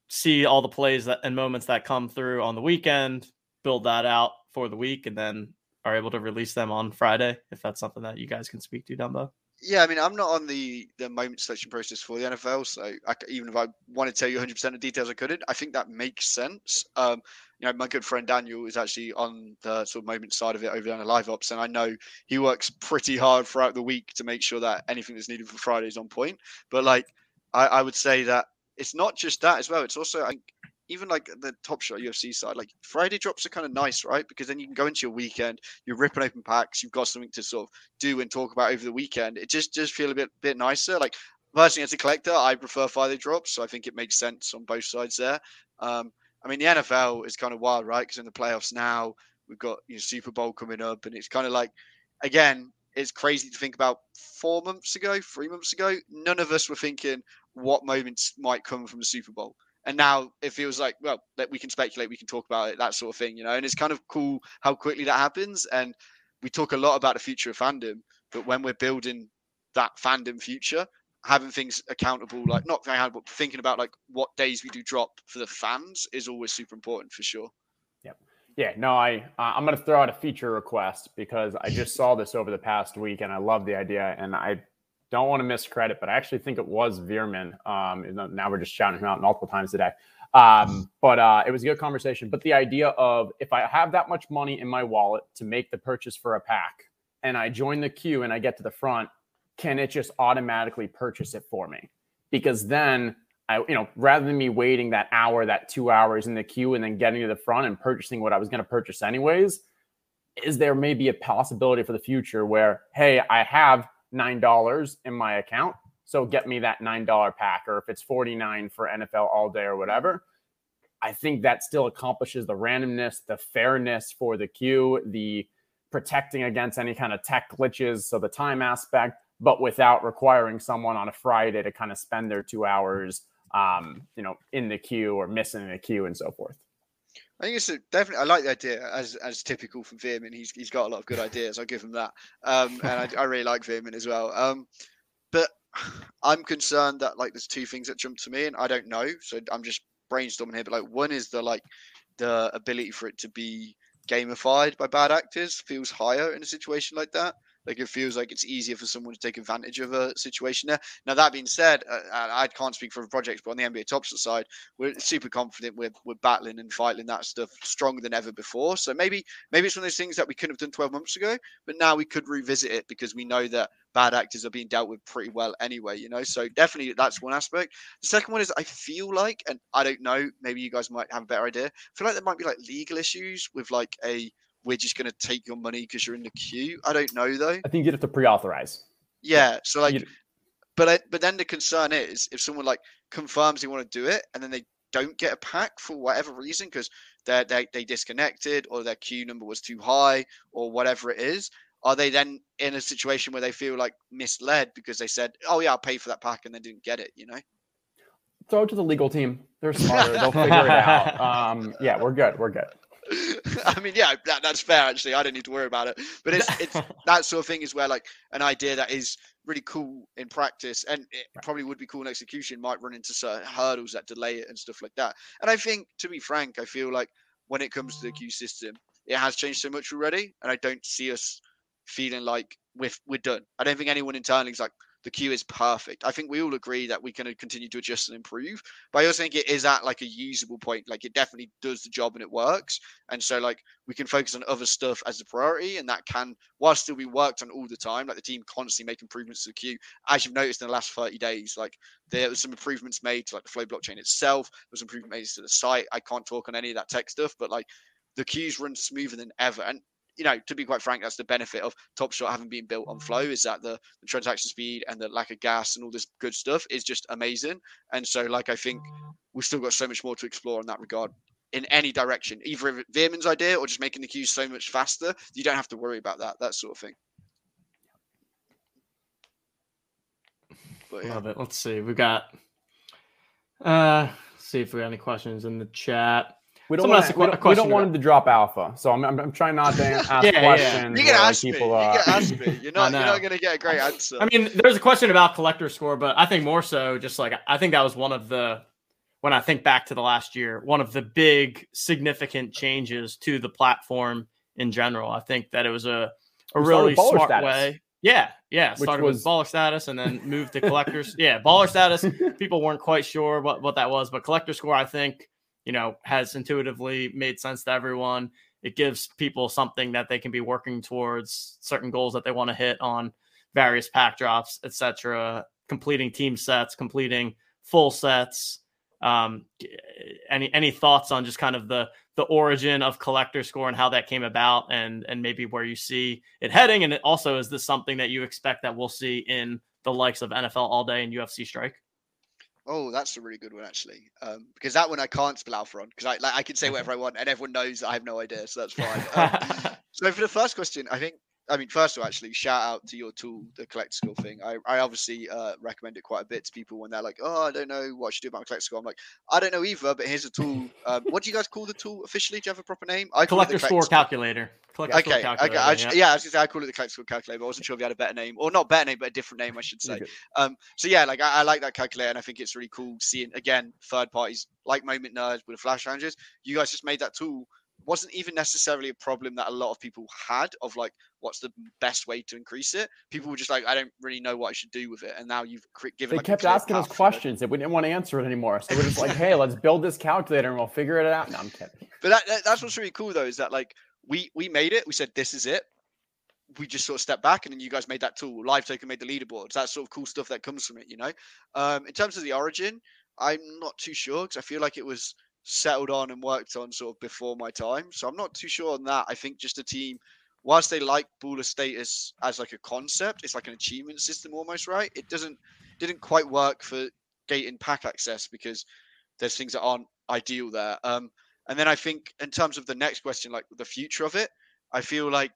see all the plays that and moments that come through on the weekend, build that out for the week, and then are able to release them on Friday? If that's something that you guys can speak to, Dumbo yeah, I mean, I'm not on the the moment selection process for the NFL, so I, even if I want to tell you 100 percent of details, I couldn't. I think that makes sense. Um, you know, my good friend Daniel is actually on the sort of moment side of it over there on the live ops, and I know he works pretty hard throughout the week to make sure that anything that's needed for Friday is on point. But like, I, I would say that it's not just that as well. It's also I think even like the top shot UFC side, like Friday drops are kind of nice, right? Because then you can go into your weekend, you're ripping open packs, you've got something to sort of do and talk about over the weekend. It just just feel a bit bit nicer. Like personally, as a collector, I prefer Friday drops, so I think it makes sense on both sides there. Um, I mean, the NFL is kind of wild, right? Because in the playoffs now, we've got you know, Super Bowl coming up, and it's kind of like, again, it's crazy to think about four months ago, three months ago. None of us were thinking what moments might come from the Super Bowl and now it feels like well that we can speculate we can talk about it that sort of thing you know? And it's kind of cool how quickly that happens and we talk a lot about the future of fandom but when we're building that fandom future having things accountable like not accountable but thinking about like what days we do drop for the fans is always super important for sure. Yep. Yeah no i uh, i'm going to throw out a feature request because i just saw this over the past week and i love the idea and i don't want to miss credit, but I actually think it was Veerman. Um, now we're just shouting him out multiple times today. Um, but uh, it was a good conversation. But the idea of if I have that much money in my wallet to make the purchase for a pack and I join the queue and I get to the front, can it just automatically purchase it for me? Because then I, you know, rather than me waiting that hour, that two hours in the queue and then getting to the front and purchasing what I was going to purchase anyways, is there maybe a possibility for the future where, hey, I have $9 in my account. So get me that $9 pack, or if it's 49 for NFL all day or whatever. I think that still accomplishes the randomness, the fairness for the queue, the protecting against any kind of tech glitches. So the time aspect, but without requiring someone on a Friday to kind of spend their two hours, um, you know, in the queue or missing the queue and so forth. I think it's definitely. I like the idea as as typical from Veerman. He's he's got a lot of good ideas. I'll give him that. Um, and I, I really like Veerman as well. Um, but I'm concerned that like there's two things that jump to me, and I don't know. So I'm just brainstorming here. But like one is the like the ability for it to be gamified by bad actors feels higher in a situation like that. Like it feels like it's easier for someone to take advantage of a situation there. Now that being said, uh, I can't speak for projects, but on the NBA Top side, we're super confident we're, we're battling and fighting that stuff stronger than ever before. So maybe maybe it's one of those things that we couldn't have done 12 months ago, but now we could revisit it because we know that bad actors are being dealt with pretty well anyway. You know, so definitely that's one aspect. The second one is I feel like, and I don't know, maybe you guys might have a better idea. I feel like there might be like legal issues with like a we're just going to take your money because you're in the queue. I don't know though. I think you'd have to pre-authorize. Yeah, so like, you'd... but I, but then the concern is if someone like confirms they want to do it and then they don't get a pack for whatever reason because they they they disconnected or their queue number was too high or whatever it is, are they then in a situation where they feel like misled because they said, "Oh yeah, I'll pay for that pack," and then didn't get it? You know. Throw it to the legal team. They're smarter. They'll figure it out. Um, yeah, we're good. We're good. I mean, yeah, that, that's fair. Actually, I don't need to worry about it. But it's it's that sort of thing is where like an idea that is really cool in practice and it probably would be cool in execution might run into certain hurdles that delay it and stuff like that. And I think, to be frank, I feel like when it comes to the mm. queue system, it has changed so much already, and I don't see us feeling like we're we're done. I don't think anyone internally is like, the queue is perfect. I think we all agree that we can uh, continue to adjust and improve. But I also think it is at like a usable point. Like it definitely does the job and it works. And so like we can focus on other stuff as a priority, and that can while still be worked on all the time. Like the team constantly make improvements to the queue. As you've noticed in the last 30 days, like there was some improvements made to like the flow blockchain itself. There was improvement made to the site. I can't talk on any of that tech stuff, but like the queues run smoother than ever. And you know, to be quite frank, that's the benefit of Top Shot having been built on Flow is that the, the, transaction speed and the lack of gas and all this good stuff is just amazing. And so, like, I think we've still got so much more to explore in that regard in any direction, either Veerman's idea or just making the queues so much faster. You don't have to worry about that, that sort of thing. But, yeah. Love it. Let's see. We've got, uh, see if we got any questions in the chat. We don't, want, we don't, we don't want him to drop alpha, so I'm, I'm, I'm trying not to ask yeah, questions. Yeah. You can ask people, me. Uh... You can ask me. You're not, you're not going to get a great answer. I mean, there's a question about collector score, but I think more so just like I think that was one of the when I think back to the last year, one of the big significant changes to the platform in general. I think that it was a a really smart status. way. Yeah, yeah. Which started was... with baller status and then moved to collectors. yeah, baller status. People weren't quite sure what, what that was, but collector score, I think you know, has intuitively made sense to everyone. It gives people something that they can be working towards certain goals that they want to hit on various pack drops, etc. Completing team sets, completing full sets. Um, any any thoughts on just kind of the the origin of collector score and how that came about, and and maybe where you see it heading, and also is this something that you expect that we'll see in the likes of NFL All Day and UFC Strike? Oh, that's a really good one actually, um, because that one I can't spell alpha on because I like I can say whatever I want and everyone knows I have no idea, so that's fine. Um, so for the first question, I think I mean, first of all, actually, shout out to your tool, the collect score thing. I, I obviously uh, recommend it quite a bit to people when they're like, "Oh, I don't know what I should do about my collect score." I'm like, "I don't know either, but here's a tool." Um, what do you guys call the tool officially? Do you have a proper name? I collector score, score calculator. Collector okay, score calculator, okay. I yeah. yeah, I was say I call it the collect score calculator. But I wasn't sure if you had a better name, or not better name, but a different name, I should say. Um, so yeah, like I, I like that calculator, and I think it's really cool seeing again third parties like Moment Nerds with the Flash Challenges. You guys just made that tool wasn't even necessarily a problem that a lot of people had of like what's the best way to increase it. People were just like i don't really know what i should do with it and now you've given they like kept asking us questions. That we didn't want to answer it anymore. So we're just like hey let's build this calculator and we'll figure it out. No i'm kidding. But that, that, that's what's really cool though is that like we we made it. We said this is it. We just sort of stepped back and then you guys made that tool. LiveToken made the leaderboards. That sort of cool stuff that comes from it you know? Um in terms of the origin i'm not too sure because i feel like it was settled on and worked on sort of before my time. So I'm not too sure on that. I think just a team, whilst they like baller status as like a concept, it's like an achievement system almost, right? It doesn't didn't quite work for gating pack access because there's things that aren't ideal there. Um, and then I think in terms of the next question, like the future of it, I feel like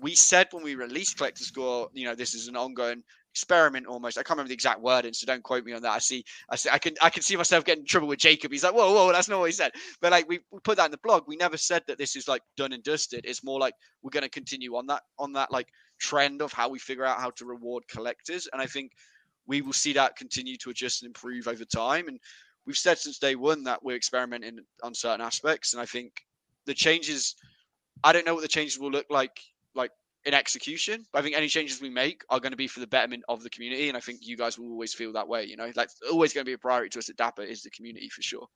we said when we released Collector Score, you know, this is an ongoing experiment almost. I can't remember the exact wording, so don't quote me on that. I see, I see, I can, I can see myself getting in trouble with Jacob. He's like, whoa, whoa, that's not what he said. But like, we, we put that in the blog. We never said that this is like done and dusted. It's more like we're going to continue on that, on that like trend of how we figure out how to reward collectors. And I think we will see that continue to adjust and improve over time. And we've said since day one that we're experimenting on certain aspects. And I think the changes, I don't know what the changes will look like, like in execution. I think any changes we make are going to be for the betterment of the community, and I think you guys will always feel that way. You know, like always going to be a priority to us at Dapper is the community for sure.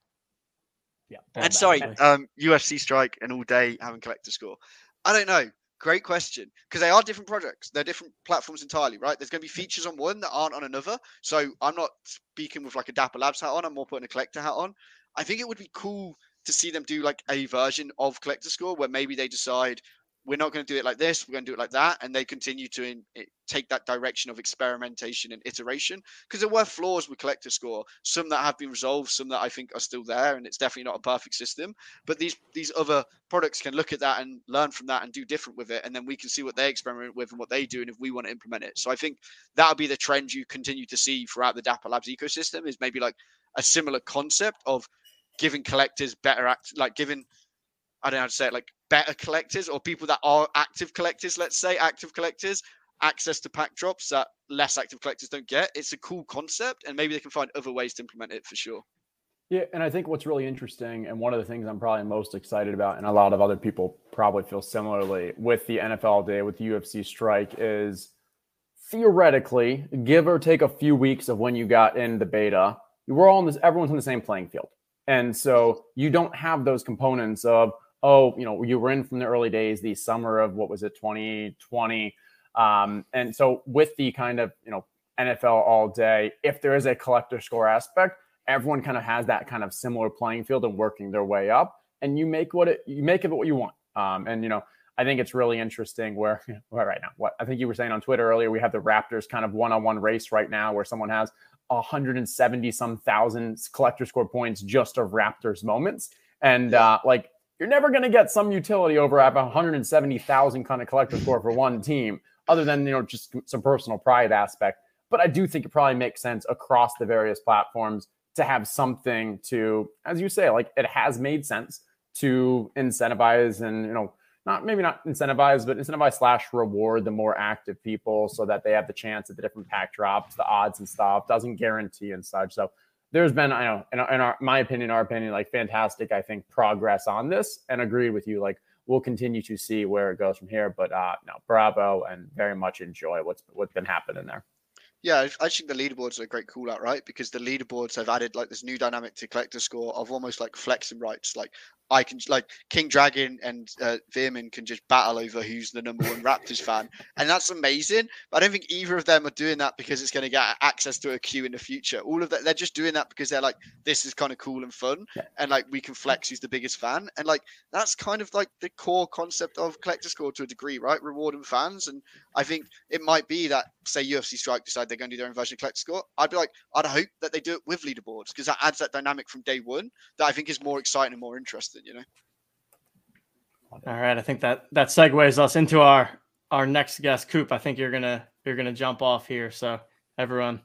Yeah. And sorry, um, UFC Strike and all day having collector score. I don't know. Great question. Because they are different projects. They're different platforms entirely, right? There's going to be features on one that aren't on another. So I'm not speaking with like a Dapper Labs hat on. I'm more putting a collector hat on. I think it would be cool to see them do like a version of collector score where maybe they decide we're not going to do it like this we're going to do it like that and they continue to in, take that direction of experimentation and iteration because there were flaws with collector score. Some that have been resolved some that i think are still there and it's definitely not a perfect system but these these other products can look at that and learn from that and do different with it and then we can see what they experiment with and what they do and if we want to implement it. So i think that'll be the trend you continue to see throughout the dapper labs ecosystem is maybe like a similar concept of giving collectors better act like giving I don't know how to say it, like better collectors or people that are active collectors, let's say active collectors, access to pack drops that less active collectors don't get. It's a cool concept, and maybe they can find other ways to implement it for sure. Yeah, and I think what's really interesting, and one of the things I'm probably most excited about, and a lot of other people probably feel similarly with the NFL day, with the UFC strike, is theoretically, give or take a few weeks of when you got in the beta, were all in this, everyone's in the same playing field. And so you don't have those components of, oh, you know, you were in from the early days, the summer of what was it, 2020. Um, and so with the kind of, you know, NFL all day, if there is a collector score aspect, everyone kind of has that kind of similar playing field and working their way up. And you make what it you make of it what you want. Um, and you know, I think it's really interesting where, where right now, what I think you were saying on Twitter earlier, we have the Raptors kind of one-on-one race right now where someone has 170 some thousand collector score points just of Raptors moments. And uh, like you're never going to get some utility over a 170,000 kind of collector score for one team, other than you know just some personal pride aspect. But I do think it probably makes sense across the various platforms to have something to, as you say, like it has made sense to incentivize and you know not maybe not incentivize, but incentivize slash reward the more active people so that they have the chance at the different pack drops, the odds and stuff. Doesn't guarantee and such. So there's been, I know, in, in our, my opinion, our opinion, like fantastic, I think, progress on this and agree with you. Like we'll continue to see where it goes from here. But uh no, bravo and very much enjoy what's what's been happening there. Yeah, I think the leaderboards are a great call out, right? Because the leaderboards have added like this new dynamic to collector score of almost like flexing rights. Like I can like King Dragon and uh, Veerman can just battle over who's the number one Raptors fan, and that's amazing. But I don't think either of them are doing that because it's going to get access to a queue in the future. All of that, they're just doing that because they're like, this is kind of cool and fun, and like we can flex who's the biggest fan, and like that's kind of like the core concept of collector score to a degree, right? Rewarding fans, and I think it might be that say UFC Strike decide they're going to do their own version of collector score. I'd be like, I'd hope that they do it with leaderboards because that adds that dynamic from day one that I think is more exciting and more interesting you know. All right, I think that that segues us into our our next guest, Coop. I think you're gonna you're gonna jump off here. So everyone,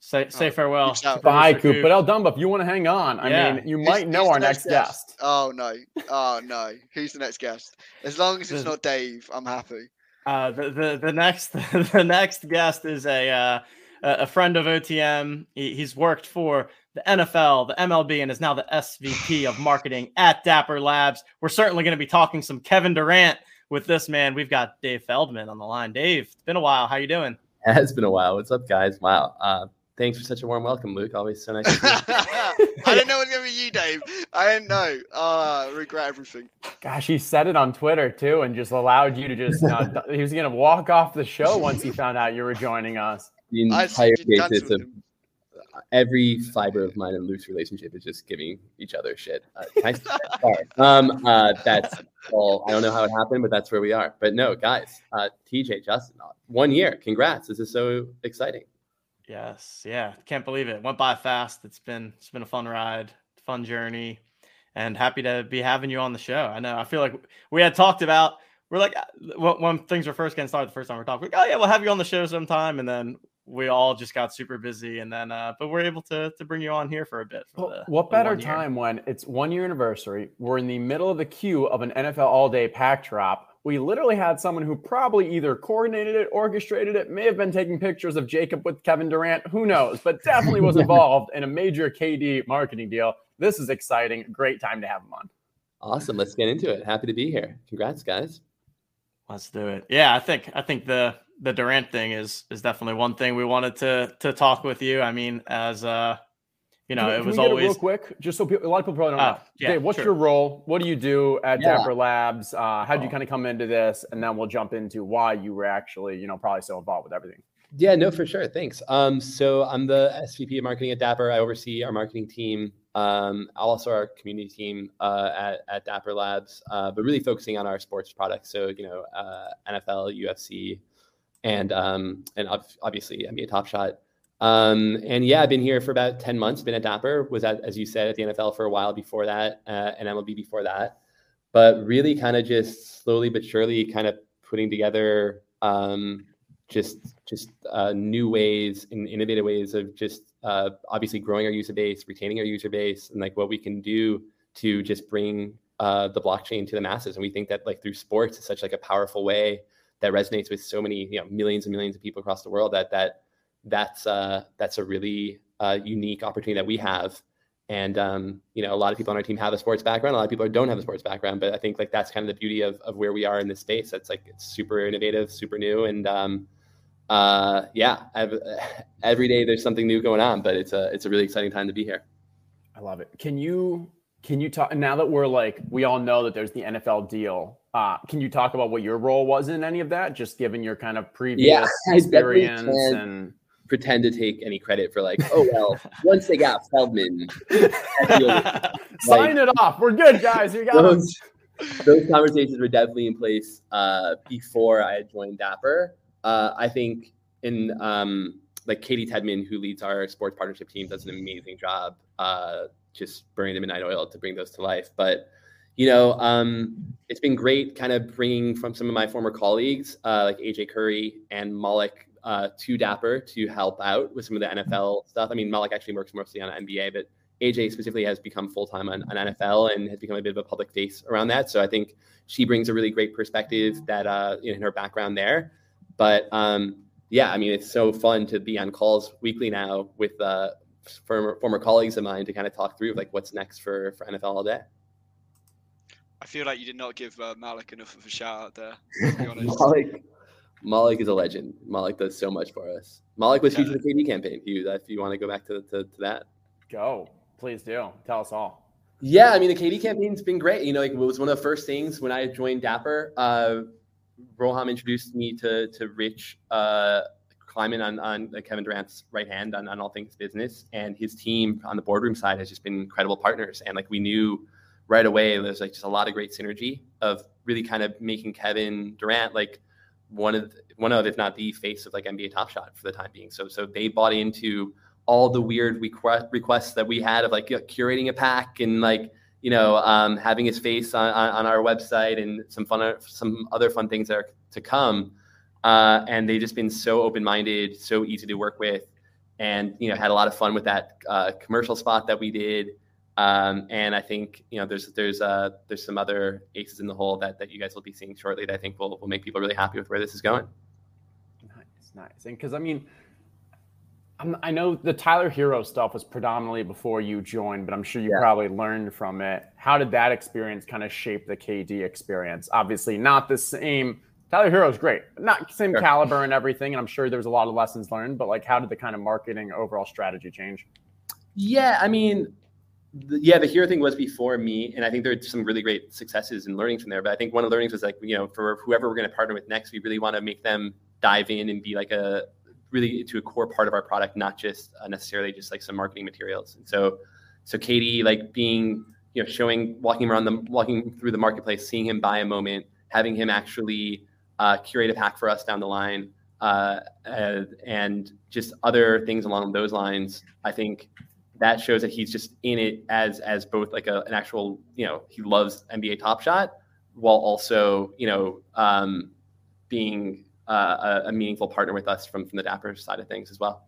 say say oh, farewell. Bye, Coop. Coop. But El Dumbo, if you want to hang on, yeah. I mean, you might know our next, next guest? guest. Oh no, oh no, who's the next guest? As long as it's not Dave, I'm happy. Uh, the, the the next the next guest is a uh, a friend of OTM. He, he's worked for the NFL, the MLB, and is now the SVP of marketing at Dapper Labs. We're certainly going to be talking some Kevin Durant with this man. We've got Dave Feldman on the line. Dave, it's been a while. How you doing? It has been a while. What's up, guys? Wow. Uh, thanks for such a warm welcome, Luke. Always so nice. I didn't know it was going to be you, Dave. I didn't know. Uh, regret everything. Gosh, he said it on Twitter too, and just allowed you to just. Uh, he was going to walk off the show once he found out you were joining us. The entire basis of every fiber of mine and Luke's relationship is just giving each other shit. Uh, um, uh, that's all. I don't know how it happened, but that's where we are. But no, guys, uh, TJ, Justin, uh, one year. Congrats! This is so exciting. Yes, yeah, can't believe it. Went by fast. It's been it's been a fun ride, fun journey, and happy to be having you on the show. I know. I feel like we had talked about. We're like uh, when things were first getting started the first time we are talking. Like, oh yeah, we'll have you on the show sometime, and then we all just got super busy and then uh but we're able to to bring you on here for a bit for the, what better time when it's one year anniversary we're in the middle of the queue of an nfl all day pack drop we literally had someone who probably either coordinated it orchestrated it may have been taking pictures of jacob with kevin durant who knows but definitely was involved in a major kd marketing deal. This is exciting. Great time to have him on. Awesome. Let's get into it. Happy to be here. Congrats guys. Let's do it. Yeah i think i think the the Durant thing is is definitely one thing we wanted to to talk with you. I mean, as uh, you know, can it was always it real quick, just so people, a lot of people probably don't know. Uh, yeah, Dave, what's sure. your role? What do you do at yeah. Dapper Labs? Uh, how did oh. you kind of come into this? And then we'll jump into why you were actually, you know, probably so involved with everything. Yeah, no, for sure. Thanks. Um, so I'm the SVP of marketing at Dapper. I oversee our marketing team, um, also our community team uh, at, at Dapper Labs, uh, but really focusing on our sports products. So you know, uh, NFL, UFC, and um, and obviously NBA Top Shot. Um, and yeah, I've been here for about ten months. Been at Dapper. Was at, as you said, at the NFL for a while before that, uh, and MLB before that. But really, kind of just slowly but surely, kind of putting together um, just just uh, new ways and innovative ways of just uh, obviously growing our user base, retaining our user base, and like what we can do to just bring uh, the blockchain to the masses. And we think that like through sports, is such like a powerful way that resonates with so many you know millions and millions of people across the world that that that's uh, that's a really uh, unique opportunity that we have. And um, you know, a lot of people on our team have a sports background. A lot of people don't have a sports background, but I think like that's kind of the beauty of, of where we are in this space. That's like it's super innovative, super new, and um, uh, yeah, I've, every day there's something new going on, but it's a it's a really exciting time to be here. I love it. Can you can you talk now that we're like we all know that there's the NFL deal? Uh, can you talk about what your role was in any of that? Just given your kind of previous yeah, experience and pretend to take any credit for like, oh well, once they got Feldman, sign it off. We're good, guys. You got those, those conversations were definitely in place uh, before I had joined Dapper uh, I think in um, like Katie Tedman, who leads our sports partnership team, does an amazing job uh, just burning the midnight oil to bring those to life. But you know, um, it's been great kind of bringing from some of my former colleagues uh, like AJ Curry and Malik uh, to Dapper to help out with some of the NFL stuff. I mean, Malik actually works mostly on NBA, but AJ specifically has become full time on, on, NFL and has become a bit of a public face around that. So I think she brings a really great perspective that uh, in her background there. But um, yeah, I mean, it's so fun to be on calls weekly now with uh, former, former colleagues of mine to kind of talk through like what's next for, for NFL all day. I feel like you did not give uh, Malik enough of a shout out there. Malik, Malik is a legend. Malik does so much for us. Malik was yeah. featured in the KD campaign. If you, if you want to go back to, to, to that, go please do. Tell us all. Yeah, I mean the KD campaign's been great. You know, like, it was one of the first things when I joined Dapper. Uh, Roham introduced me to to Rich uh, Kleiman on, on uh, Kevin Durant's right hand on, on all things business, and his team on the boardroom side has just been incredible partners. And like we knew right away, there's like just a lot of great synergy of really kind of making Kevin Durant like one of one of if not the face of like NBA Top Shot for the time being. So so they bought into all the weird request, requests that we had of like curating a pack and like you know, um, having his face on, on, our website and some fun, some other fun things that are to come. Uh, and they've just been so open-minded, so easy to work with, and you know, had a lot of fun with that uh, commercial spot that we did. Um, and I think you know, there's there's uh, there's some other aces in the hole that that you guys will be seeing shortly that I think will will make people really happy with where this is going. Nice, nice, and because I mean i know the Tyler Herro stuff was predominantly before you joined, but I'm sure you yeah. probably learned from it. How did that experience kind of shape the KD experience? Obviously, not the same. Tyler Herro is great, not same sure. caliber and everything. And I'm sure there's a lot of lessons learned, but like, how did the kind of marketing overall strategy change? Yeah, I mean, the, yeah, the Herro thing was before me, and I think there's some really great successes and learnings from there. But I think one of the learnings was like, you know, for whoever we're going to partner with next, we really want to make them dive in and be like a really to a core part of our product, not just uh, necessarily just like some marketing materials. And so, so KD, like being, you know, showing, walking around the, walking through the marketplace, seeing him buy a moment, having him actually uh, curate a pack for us down the line, uh, and just other things along those lines. I think that shows that he's just in it as as both like a, an actual, you know, he loves NBA Top Shot while also, you know, um, being uh, a, a, meaningful partner with us from from the Dapper side of things as well.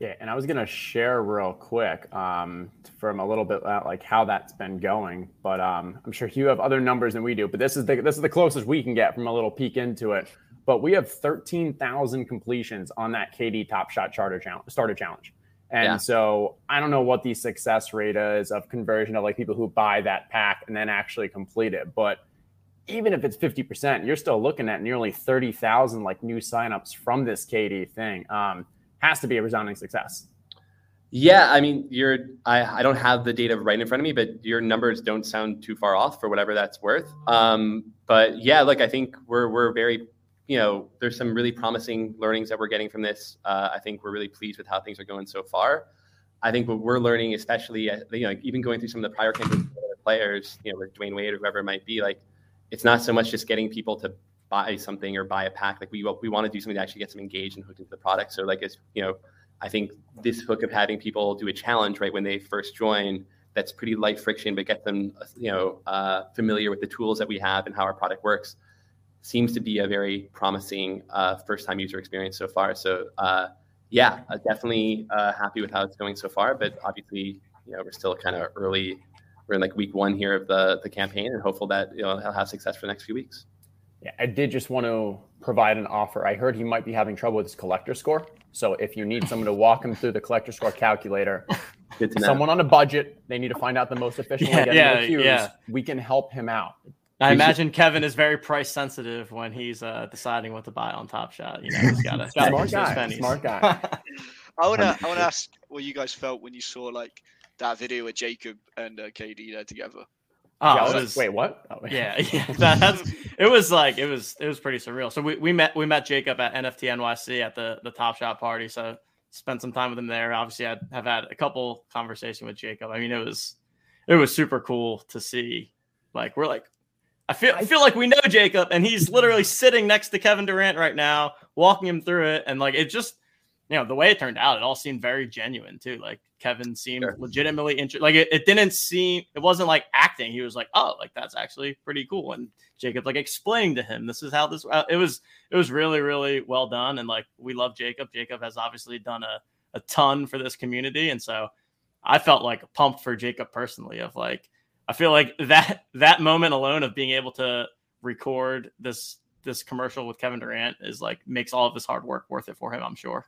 Yeah, and I was gonna share real quick um, from a little bit about like how that's been going, but um, I'm sure you have other numbers than we do. But this is the this is the closest we can get from a little peek into it. But we have 13,000 completions on that KD Top Shot Charter Challenge Starter Challenge. And yeah. so I don't know what the success rate is of conversion of like people who buy that pack and then actually complete it. But even if it's 50%, you're still looking at nearly 30,000 like new signups from this KD thing. Um, has to be a resounding success. Yeah, I mean, you're I, I don't have the data right in front of me, but your numbers don't sound too far off for whatever that's worth. Um, but yeah, look, I think we're we're very, you know, there's some really promising learnings that we're getting from this. Uh, I think we're really pleased with how things are going so far. I think what we're learning, especially, uh, you know, even going through some of the prior campaigns with players, you know, with Dwyane Wade or whoever it might be, like, it's not so much just getting people to buy something or buy a pack. Like we we want to do something to actually get them engaged and hooked into the product. So like, it's you know, I think this hook of having people do a challenge right when they first join that's pretty light friction, but get them you know uh, familiar with the tools that we have and how our product works seems to be a very promising uh, first time user experience so far. So uh, yeah, uh, definitely uh, happy with how it's going so far. But obviously, you know, we're still kind of early. We're in like week one here of the the campaign, and hopeful that you know he'll have success for the next few weeks. Yeah, I did just want to provide an offer. I heard he might be having trouble with his collector score. So if you need someone to walk him through the collector score calculator, someone on a budget, they need to find out the most efficient way to get yeah, cues, yeah. we can help him out. I imagine Kevin is very price sensitive when he's uh, deciding what to buy on Top Shot. You know, he's got a smart guy. Smart guy. I wanna I wanna ask what you guys felt when you saw like that video with Jacob and uh, KD there together. Oh, yeah, was, wait, what? Oh, yeah, yeah. That's it was like it was it was pretty surreal. So we, we met we met Jacob at NFT NYC at the the Top Shot party. So spent some time with him there. Obviously, I have had a couple conversation with Jacob. I mean, it was it was super cool to see. Like we're like I feel I feel like we know Jacob, and he's literally sitting next to Kevin Durant right now, walking him through it, and like it just, you know, the way it turned out, it all seemed very genuine too. Like Kevin seemed sure. legitimately interested. Like it, it didn't seem, it wasn't like acting. He was like, oh, like that's actually pretty cool. And Jacob like explained to him, this is how this. Uh, it was, it was really, really well done, and like we love Jacob. Jacob has obviously done a a ton for this community, and so I felt like pumped for Jacob personally. Of like I feel like that that moment alone of being able to record this this commercial with Kevin Durant is like makes all of his hard work worth it for him, I'm sure.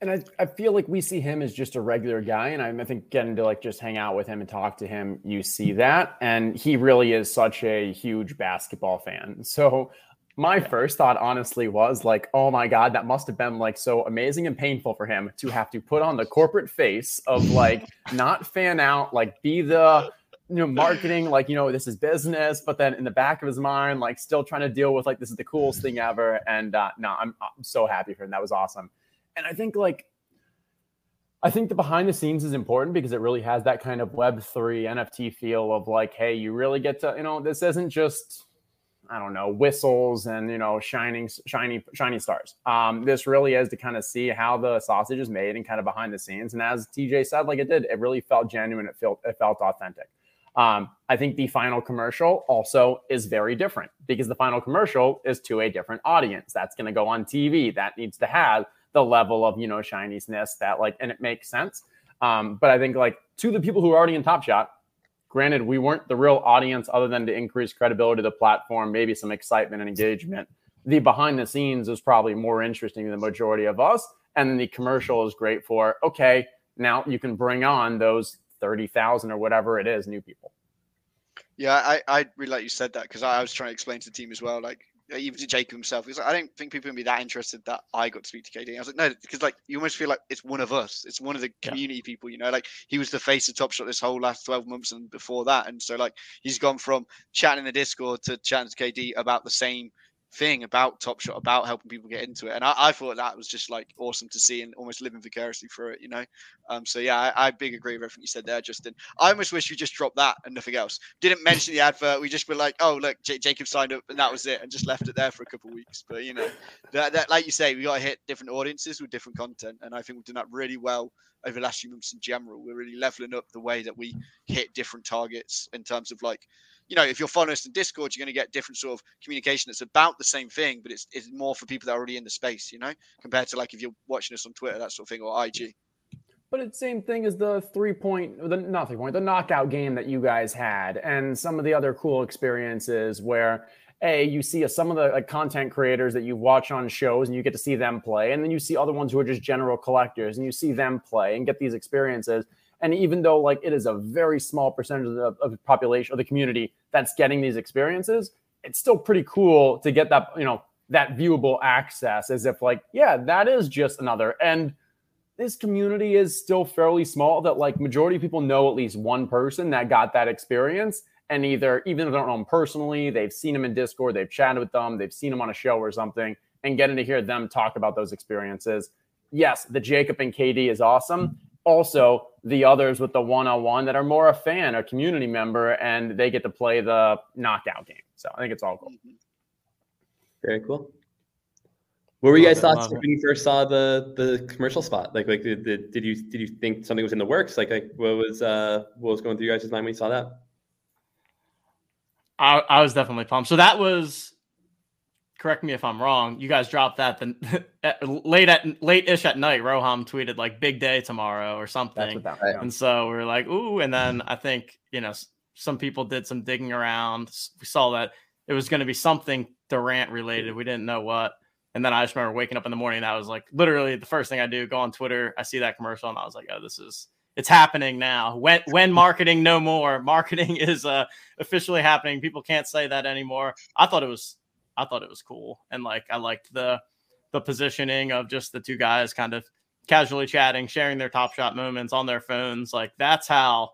And I, I feel like we see him as just a regular guy. And I, I think getting to like just hang out with him and talk to him, you see that. And he really is such a huge basketball fan. So my yeah. first thought honestly was like, oh my God, that must have been like so amazing and painful for him to have to put on the corporate face of like not fan out, like be the you know, marketing, like, you know, this is business, but then in the back of his mind, like still trying to deal with like, this is the coolest thing ever. And uh, no, I'm, I'm so happy for him. That was awesome. And I think like, I think the behind the scenes is important because it really has that kind of Web3 NFT feel of like, hey, you really get to, you know, this isn't just, I don't know, whistles and, you know, shining, shiny, shiny stars. Um, this really is to kind of see how the sausage is made and kind of behind the scenes. And as TJ said, like it did, it really felt genuine. It felt, it felt authentic. Um, I think the final commercial also is very different because the final commercial is to a different audience. That's going to go on TV. That needs to have the level of you know shininess that like, and it makes sense. Um, but I think like to the people who are already in Top Shot, granted we weren't the real audience other than to increase credibility to the platform, maybe some excitement and engagement. The behind the scenes is probably more interesting than the majority of us, and then the commercial is great for okay. Now you can bring on those 30,000 or whatever it is new people. Yeah, I, I really like you said that because I, I, was trying to explain to the team as well. Like, even to Jacob himself, he's like, I don't think people would be that interested that I got to speak to KD. I was like, no, because like you almost feel like it's one of us. It's one of the community yeah. people, you know. Like he was the face of Top Shot this whole last twelve months and before that, and so like he's gone from chatting in the Discord to chatting to KD about the same thing about Top Shot, about helping people get into it. And I, I, thought that was just like awesome to see and almost living vicariously through it, you know? Um, so yeah, I, I big agree with everything you said there, Justin. I almost wish we just dropped that and nothing else. Didn't mention the advert. We just were like, oh, look, J- Jacob signed up and that was it and just left it there for a couple weeks. But, you know, that, that like you say, we got to hit different audiences with different content. And I think we've done that really well over the last few months in general. We're really leveling up the way that we hit different targets in terms of like, you know, if you're following us in Discord, you're going to get different sort of communication that's about the same thing, but it's, it's more for people that are already in the space, you know, compared to like if you're watching us on Twitter, that sort of thing, or IG. But it's same thing as the three point, the not three point, the knockout game that you guys had, and some of the other cool experiences where a you see a, some of the like, content creators that you watch on shows and you get to see them play, and then you see other ones who are just general collectors and you see them play and get these experiences. And even though like it is a very small percentage of, of the population or the community that's getting these experiences, it's still pretty cool to get that, you know, that viewable access as if like, yeah, that is just another. And this community is still fairly small that like majority of people know at least one person that got that experience. And either even if they don't know them personally, they've seen them in Discord, they've chatted with them, they've seen them on a show or something. and getting to hear them talk about those experiences. Yes, the Jacob and KD is awesome. Also, the others with the one on one that are more a fan, a community member, and they get to play the knockout game. So I think it's all cool. Very cool. What were you guys thoughts when you first saw the the commercial spot? Like, like did, did, did you did you think something was in the works? Like, like what was uh what was going through your guys' mind when you saw that? I, I was definitely pumped. So that was correct me if I'm wrong. You guys dropped that the late at late ish at night. Roham tweeted like "big day tomorrow" or something, and so we were like, "Ooh!" And then I think you know some people did some digging around. We saw that it was going to be something Durant related. We didn't know what. And then I just remember waking up in the morning. I was like, literally, the first thing I do, go on Twitter. I see that commercial, and I was like, "Oh, this is it's happening now. When when marketing no more, marketing is uh, officially happening. People can't say that anymore. I thought it was I thought it was cool, and like I liked the the positioning of just the two guys kind of casually chatting, sharing their top shot moments on their phones. Like that's how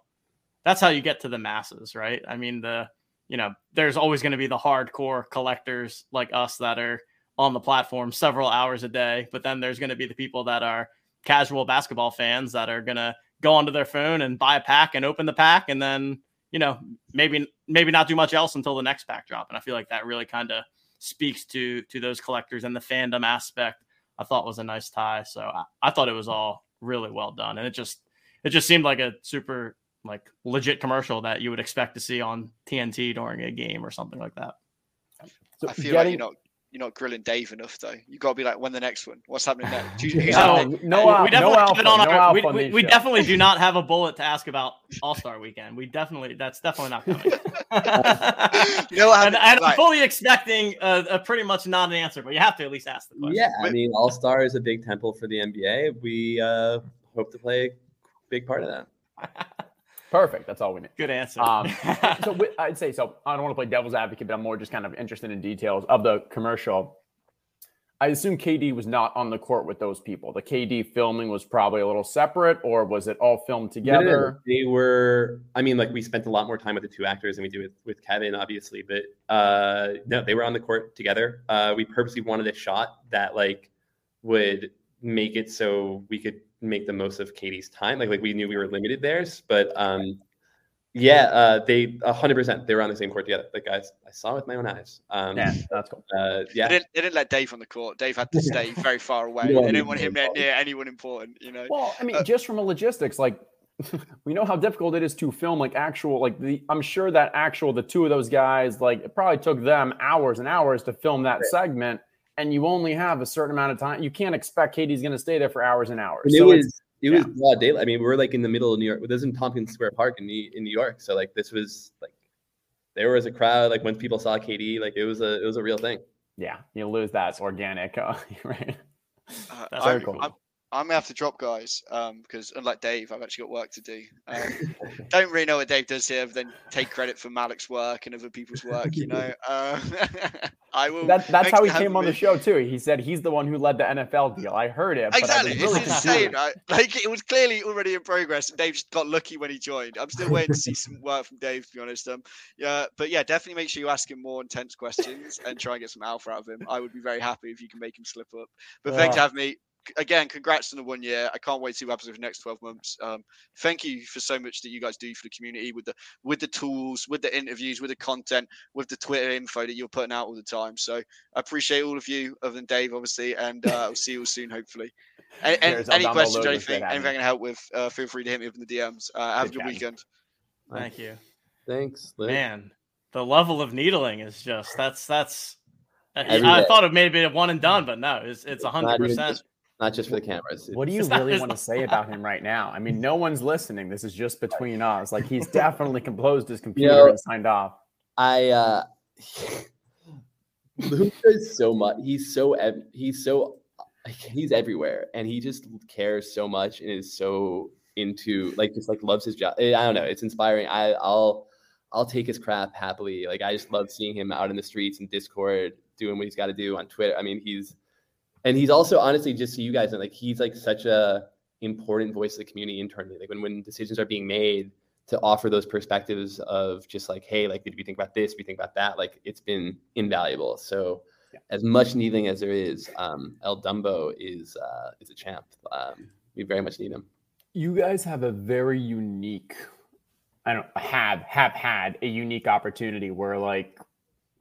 that's how you get to the masses, right? I mean the you know there's always going to be the hardcore collectors like us that are on the platform several hours a day, but then there's going to be the people that are casual basketball fans that are going to go onto their phone and buy a pack and open the pack and then you know maybe maybe not do much else until the next pack drop and i feel like that really kind of speaks to to those collectors and the fandom aspect. I thought was a nice tie. So I, I thought it was all really well done, and it just it just seemed like a super like legit commercial that you would expect to see on TNT during a game or something like that. So I feel getting, like you know you're not grilling Dave enough though. You got to be like, when the next one? What's happening next? You, no, no, we definitely no alpha, on our, we, we, we definitely do not have a bullet to ask about All Star Weekend. We definitely that's definitely not coming. you know, and, and I'm fully expecting a, a, pretty much not an answer, but you have to at least ask the question. Yeah, I mean, All Star is a big temple for the NBA. We uh, hope to play a big part of that. Perfect. That's all we need. Good answer. Um, so I'd say so. I don't want to play devil's advocate, but I'm more just kind of interested in details of the commercial. I assume KD was not on the court with those people. The KD filming was probably a little separate, or was it all filmed together? They were. I mean, like we spent a lot more time with the two actors than we do with, with Kevin, obviously. But uh, no, they were on the court together. Uh, we purposely wanted a shot that like would make it so we could make the most of KD's time. Like like we knew we were limited theirs, but um, yeah, uh, they hundred percent they were on the same court together. Like guys, I saw with my own eyes. Um, yeah, that's cool. Uh, yeah, they didn't, they didn't, let Dave on the court. Dave had to stay very far away. yeah, they didn't want him near, near anyone important. You know. Well, I mean, uh, just from a logistics, like we know how difficult it is to film like actual like the i'm sure that actual the two of those guys like it probably took them hours and hours to film that right. segment and you only have a certain amount of time. You can't expect KD's going to stay there for hours and hours. And so it was it yeah. was broad daylight. I mean, we're like in the middle of New York. This is in Tompkins Square Park in New, in New York. So like this was like there was a crowd. Like when people saw KD, like it was a it was a real thing. Yeah, you lose that organic, uh, right? Uh, That's very cool. I'm, I'm gonna have to drop guys um, because unlike Dave, I've actually got work to do. Um, don't really know what Dave does here, but then take credit for Malik's work and other people's work. You know, uh, I will. That, that's how he came on the show too. He said he's the one who led the NFL deal. I heard it. Exactly, really it's insane. Right? Like it was clearly already in progress, and Dave just got lucky when he joined. I'm still waiting to see some work from Dave, to be honest. Um, yeah, but yeah, definitely make sure you ask him more intense questions and try and get some alpha out of him. I would be very happy if you can make him slip up. But thanks for having me again, congrats on the one year. I can't wait to see what happens over the next 12 months. Um, thank you for so much that you guys do for the community with the with the tools, with the interviews, with the content, with the Twitter info that you're putting out all the time. So I appreciate all of you, other than Dave, obviously, and uh, I'll see you all soon, hopefully. And, and any questions or anything, anything I can help with, uh, feel free to hit me up in the DMs. Uh, have a good weekend. Thank you. Thanks, man. The level of needling is just that's that's. I, thought it may be a one and done, but no, it's it's hundred percent not just for the cameras. What do you really want to say about him right now? I mean, no one's listening. This is just between us. Like he's definitely composed his computer you know, and signed off. I uh Luka is so much. He's so he's so he's everywhere, and he just cares so much and is so into like just like loves his job. I don't know. It's inspiring. I I'll I'll take his crap happily. Like I just love seeing him out in the streets and Discord doing what he's got to do on Twitter. I mean, he's and he's also honestly just so you guys know, like he's like such a important voice of the community internally. Like when when decisions are being made to offer those perspectives of just like, hey, like did we think about this? We think about that. Like it's been invaluable. So yeah. as much needling as there is, um, El Dumbo is uh, is a champ. Um, we very much need him. You guys have a very unique. I don't have have had a unique opportunity where like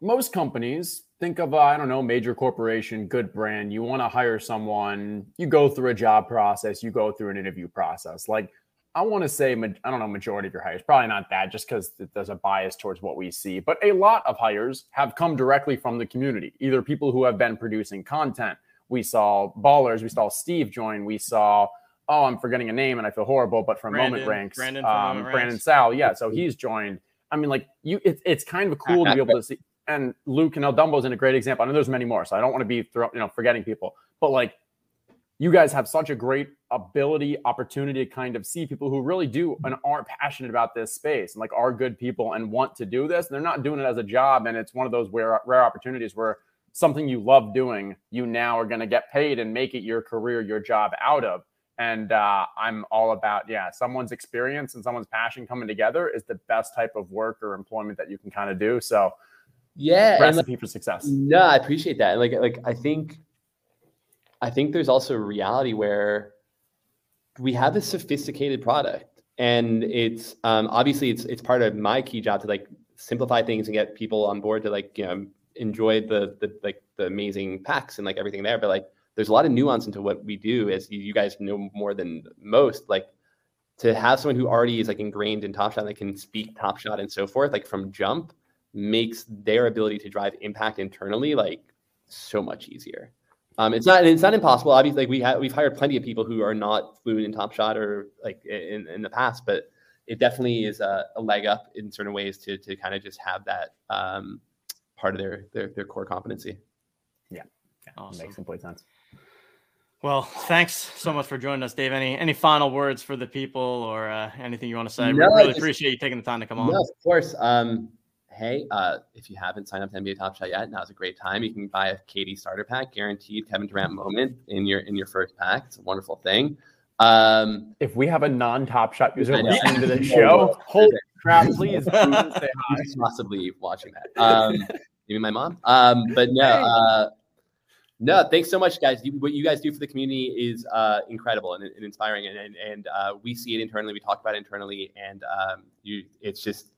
most companies think of I don't know major corporation, good brand. You want to hire someone, you go through a job process, you go through an interview process. Like I want to say, I don't know, majority of your hires, probably not that, just because there's a bias towards what we see. But a lot of hires have come directly from the community, either people who have been producing content. We saw ballers, we saw Steve join, we saw, oh, I'm forgetting a name and I feel horrible, but from Brandon, Moment Ranks, Brandon, um, Moment Brandon Sal, yeah, so he's joined. I mean, like you, it, it's kind of cool to be able to see. And Luke and El Dumbo's in a great example. I know there's many more, so I don't want to be throw, you know forgetting people, but like you guys have such a great ability, opportunity to kind of see people who really do and aren't passionate about this space and like are good people and want to do this. And they're not doing it as a job. And it's one of those rare, rare opportunities where something you love doing, you now are going to get paid and make it your career, your job out of. And uh, I'm all about, yeah, someone's experience and someone's passion coming together is the best type of work or employment that you can kind of do. So, yeah, recipe like, for success. No, I appreciate that. Like, like I think I think there's also a reality where we have a sophisticated product, and it's um, obviously it's it's part of my key job to like simplify things and get people on board to like you know enjoy the the like the amazing packs and like everything there. But like there's a lot of nuance into what we do, as you guys know more than most. Like to have someone who already is like ingrained in Top Shot that can speak Top Shot and so forth, like from jump, makes their ability to drive impact internally like so much easier. Um, it's not it's not impossible. Obviously, like we have we've hired plenty of people who are not fluent in Top Shot or like in, in the past, but it definitely is a, a leg up in certain ways to to kind of just have that um, part of their, their their core competency. Yeah, yeah awesome. makes complete sense. Well, thanks so much for joining us, Dave. Any any final words for the people or uh, anything you want to say? No, we really just, appreciate you taking the time to come on. No, of course. Um, hey, uh, if you haven't signed up to NBA Top Shot yet, now's a great time. You can buy a KD starter pack, guaranteed Kevin Durant moment in your in your first pack. It's a wonderful thing. Um, if we have a non-Top Shot user listening to the show, holy crap! Please, say hi. possibly watching that. Um, maybe my mom. Um, but no. Uh, no, thanks so much, guys. You, what you guys do for the community is uh, incredible and, and, inspiring, and and, and uh, we see it internally. We talk about it internally, and um, you, it's just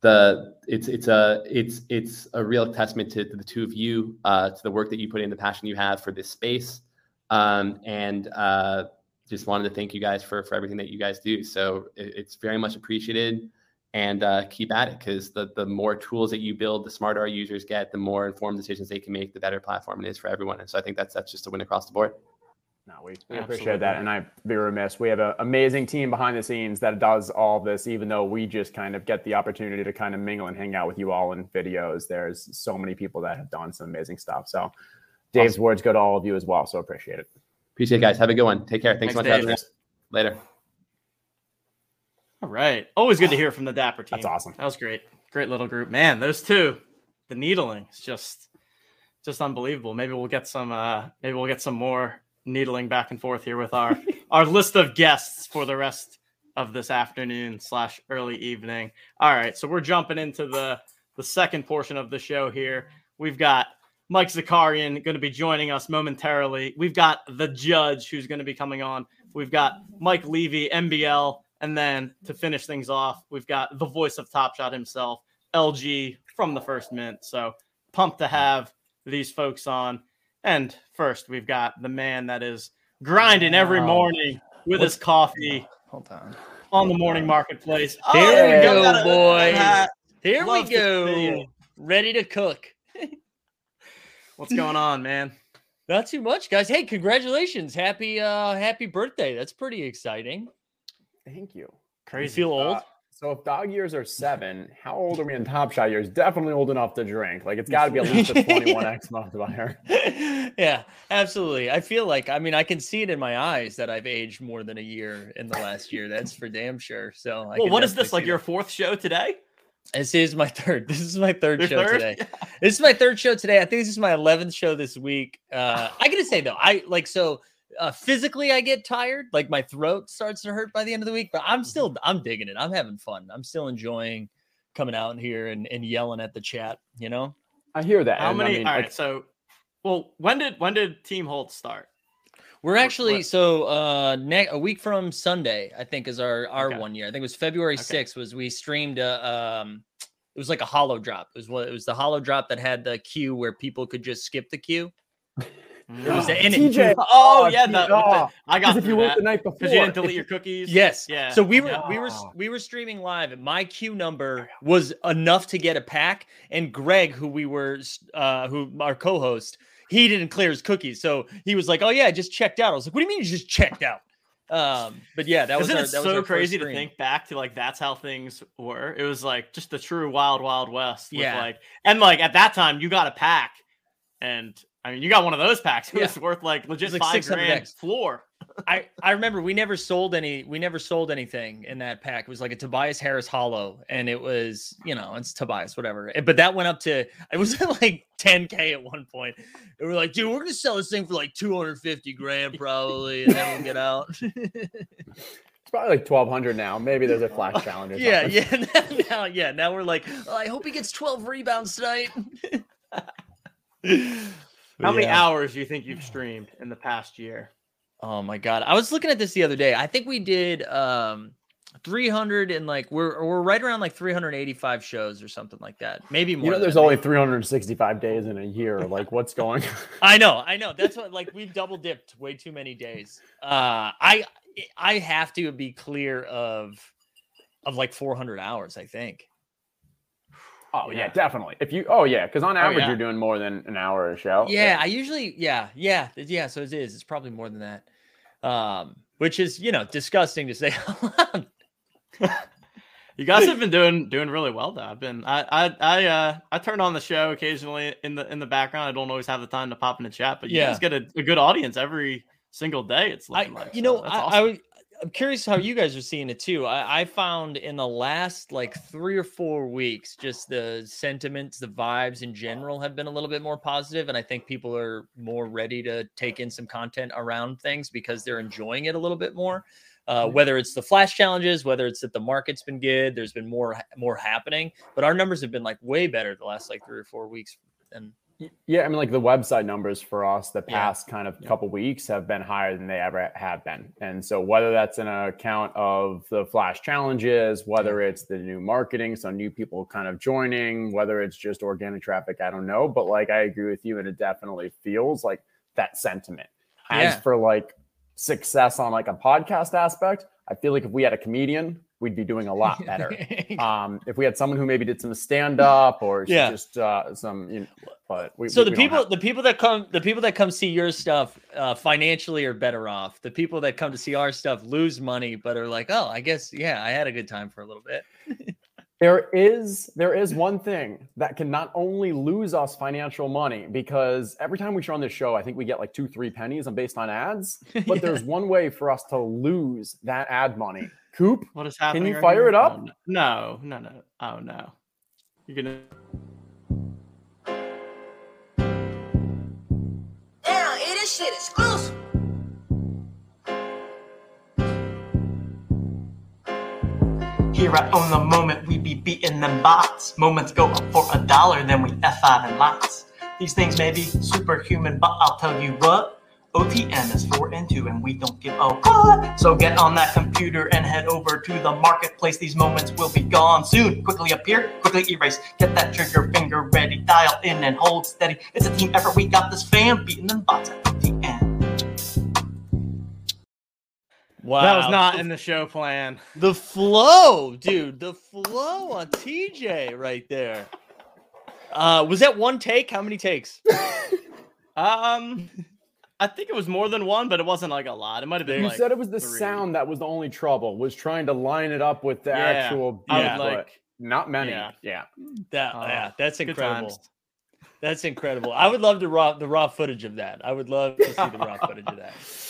the it's it's a it's it's a real testament to, to the two of you, uh, to the work that you put in, the passion you have for this space, um, and uh, just wanted to thank you guys for for everything that you guys do. So it, it's very much appreciated, and uh, keep at it because the the more tools that you build, the smarter our users get, the more informed decisions they can make, the better platform it is for everyone. And so I think that's that's just a win across the board. No, we, we appreciate that. And I'd be remiss. We have an amazing team behind the scenes that does all this, even though we just kind of get the opportunity to kind of mingle and hang out with you all in videos. There's so many people that have done some amazing stuff. So Dave's awesome. words go to all of you as well. So appreciate it. Appreciate it, guys. Have a good one. Take care. Thanks, Thanks so much. Dave. Later. All right. Always good to hear from the Dapper team. That's awesome. That was great. Great little group. Man, those two, the needling is just just unbelievable. Maybe we'll get some uh maybe we'll get some more needling back and forth here with our our list of guests for the rest of this afternoon slash early evening. All right, so we're jumping into the the second portion of the show here. We've got Mike Zakarian going to be joining us momentarily. We've got the judge who's going to be coming on. We've got Mike Levy, MBL, and then to finish things off, we've got the voice of Top Shot himself, LG from the first mint. So pumped to have these folks on. And first, we've got the man that is grinding every morning with his coffee. Hold on. On the morning marketplace. Here oh, we go, boys. Here Love we go. Ready to cook. What's going on, man? Not too much, guys. Hey, congratulations. Happy uh happy birthday. That's pretty exciting. Thank you. Crazy. You feel old? So if dog years are seven, how old are we in Top Shot years? Definitely old enough to drink. Like it's got to be at least a 21x multiplier. yeah, absolutely. I feel like I mean I can see it in my eyes that I've aged more than a year in the last year. That's for damn sure. So I well, what is this like your fourth show today? This is my third. This is my third your show third? today. this is my third show today. I think this is my eleventh show this week. Uh, I gotta say though, I like so uh, physically I get tired, like my throat starts to hurt by the end of the week, but I'm still I'm digging it. I'm having fun. I'm still enjoying coming out here and, and yelling at the chat, you know? I hear that. How many I mean, all right, like, so Well, when did when did Team Hold start? We're actually what? so uh ne- a week from Sunday, I think, is our our okay. one year. I think it was February sixth. Okay. Was we streamed a um it was like a hollow drop. It was what it was the hollow drop that had the queue where people could just skip the queue. It was the TJ. Oh, oh yeah, the, the, I got if you went the night before because you didn't delete your cookies. Yes, yeah. So we were yeah. we were we were streaming live, and my queue number was enough to get a pack. And Greg, who we were, uh, who our co-host, he didn't clear his cookies, so he was like, "Oh yeah, I just checked out." I was like, "What do you mean you just checked out?" Um, but yeah, that was Isn't our, it that so was crazy to think back to like that's how things were. It was like just the true wild, wild west. yeah, like and like at that time you got a pack, and I mean, you got one of those packs. It yeah. was worth like legit like five grand X. floor. I I remember we never sold any. We never sold anything in that pack. It was like a Tobias Harris Hollow, and it was you know it's Tobias whatever. Eh, but that went up to it was like 10k at one point. And we are like, dude, we're gonna sell this thing for like 250 grand probably, and then we'll get out. It's probably like 1200 now. Maybe there's a flash challenge. yeah, yeah. Now, yeah. Now we're like, oh, I hope he gets 12 rebounds tonight. How many hours do you think you've streamed in the past year? Oh my god. I was looking at this the other day. I think we did um 300 and like we're we're right around like 385 shows or something like that. Maybe more. You know, there's only 365 days in a year. Like, what's going? On? I know, I know. That's what like we've double dipped way too many days. Uh, I I have to be clear of of like 400 hours. I think. Oh yeah. yeah. definitely. If you, oh yeah, because on oh, average oh, yeah. you're doing more than an hour a show. Yeah, yeah, I usually, yeah, yeah, yeah. So it is. It's probably more than that. Um, which is you know disgusting to say. you guys have been doing doing really well though. I've been I I I uh I turn on the show occasionally in the in the background. I don't always have the time to pop in the chat, but you yeah. guys get a, a good audience every single day. It's I, like you so know I, awesome. I I'm curious how you guys are seeing it too. I, I, found in the last like three or four weeks, just the sentiments, the vibes in general have been a little bit more positive, and I think people are more ready to take in some content around things because they're enjoying it a little bit more. Uh, mm-hmm. whether it's the flash challenges, whether it's that the market's been good, there's been more more happening, but our numbers have been like way better the last like three or four weeks, and yeah, I mean, like the website numbers for us the past yeah. kind of yeah. couple weeks have been higher than they ever have been. And so, whether that's an account of the flash challenges, whether it's the new marketing, so new people kind of joining, whether it's just organic traffic, I don't know. But like, I agree with you, and it definitely feels like that sentiment. As yeah. for like success on like a podcast aspect, I feel like if we had a comedian we'd be doing a lot better. um, if we had someone who maybe did some stand up or yeah. just uh, some, you know, but we, so we, the people, the people that come, the people that come see your stuff uh, financially are better off. The people that come to see our stuff lose money, but are like, oh, I guess, yeah, I had a good time for a little bit. there is there is one thing that can not only lose us financial money because every time we show on this show i think we get like two three pennies and based on ads but yeah. there's one way for us to lose that ad money Coop, what is happening? Can you fire here? it up? Oh, no, no, no. Oh no. You're gonna. Damn, it is shit exclusive. Here at Own the Moment, we be beating them bots. Moments go up for a dollar, then we F5 in lots. These things may be superhuman, but I'll tell you what. OTM is 4 and 2, and we don't give a fuck. So get on that computer and head over to the marketplace. These moments will be gone soon. Quickly appear, quickly erase. Get that trigger finger ready. Dial in and hold steady. It's a team effort. We got this fam beating them bots at OTM. Wow. That was not in the show plan. The flow, dude. The flow on TJ right there. Uh, was that one take? How many takes? um I think it was more than one, but it wasn't like a lot. It might have been. You like said it was the three. sound that was the only trouble. Was trying to line it up with the yeah. actual beat, yeah. like not many. Yeah, yeah, that, uh, yeah that's incredible. That's incredible. I would love to raw the raw footage of that. I would love to see the raw footage of that.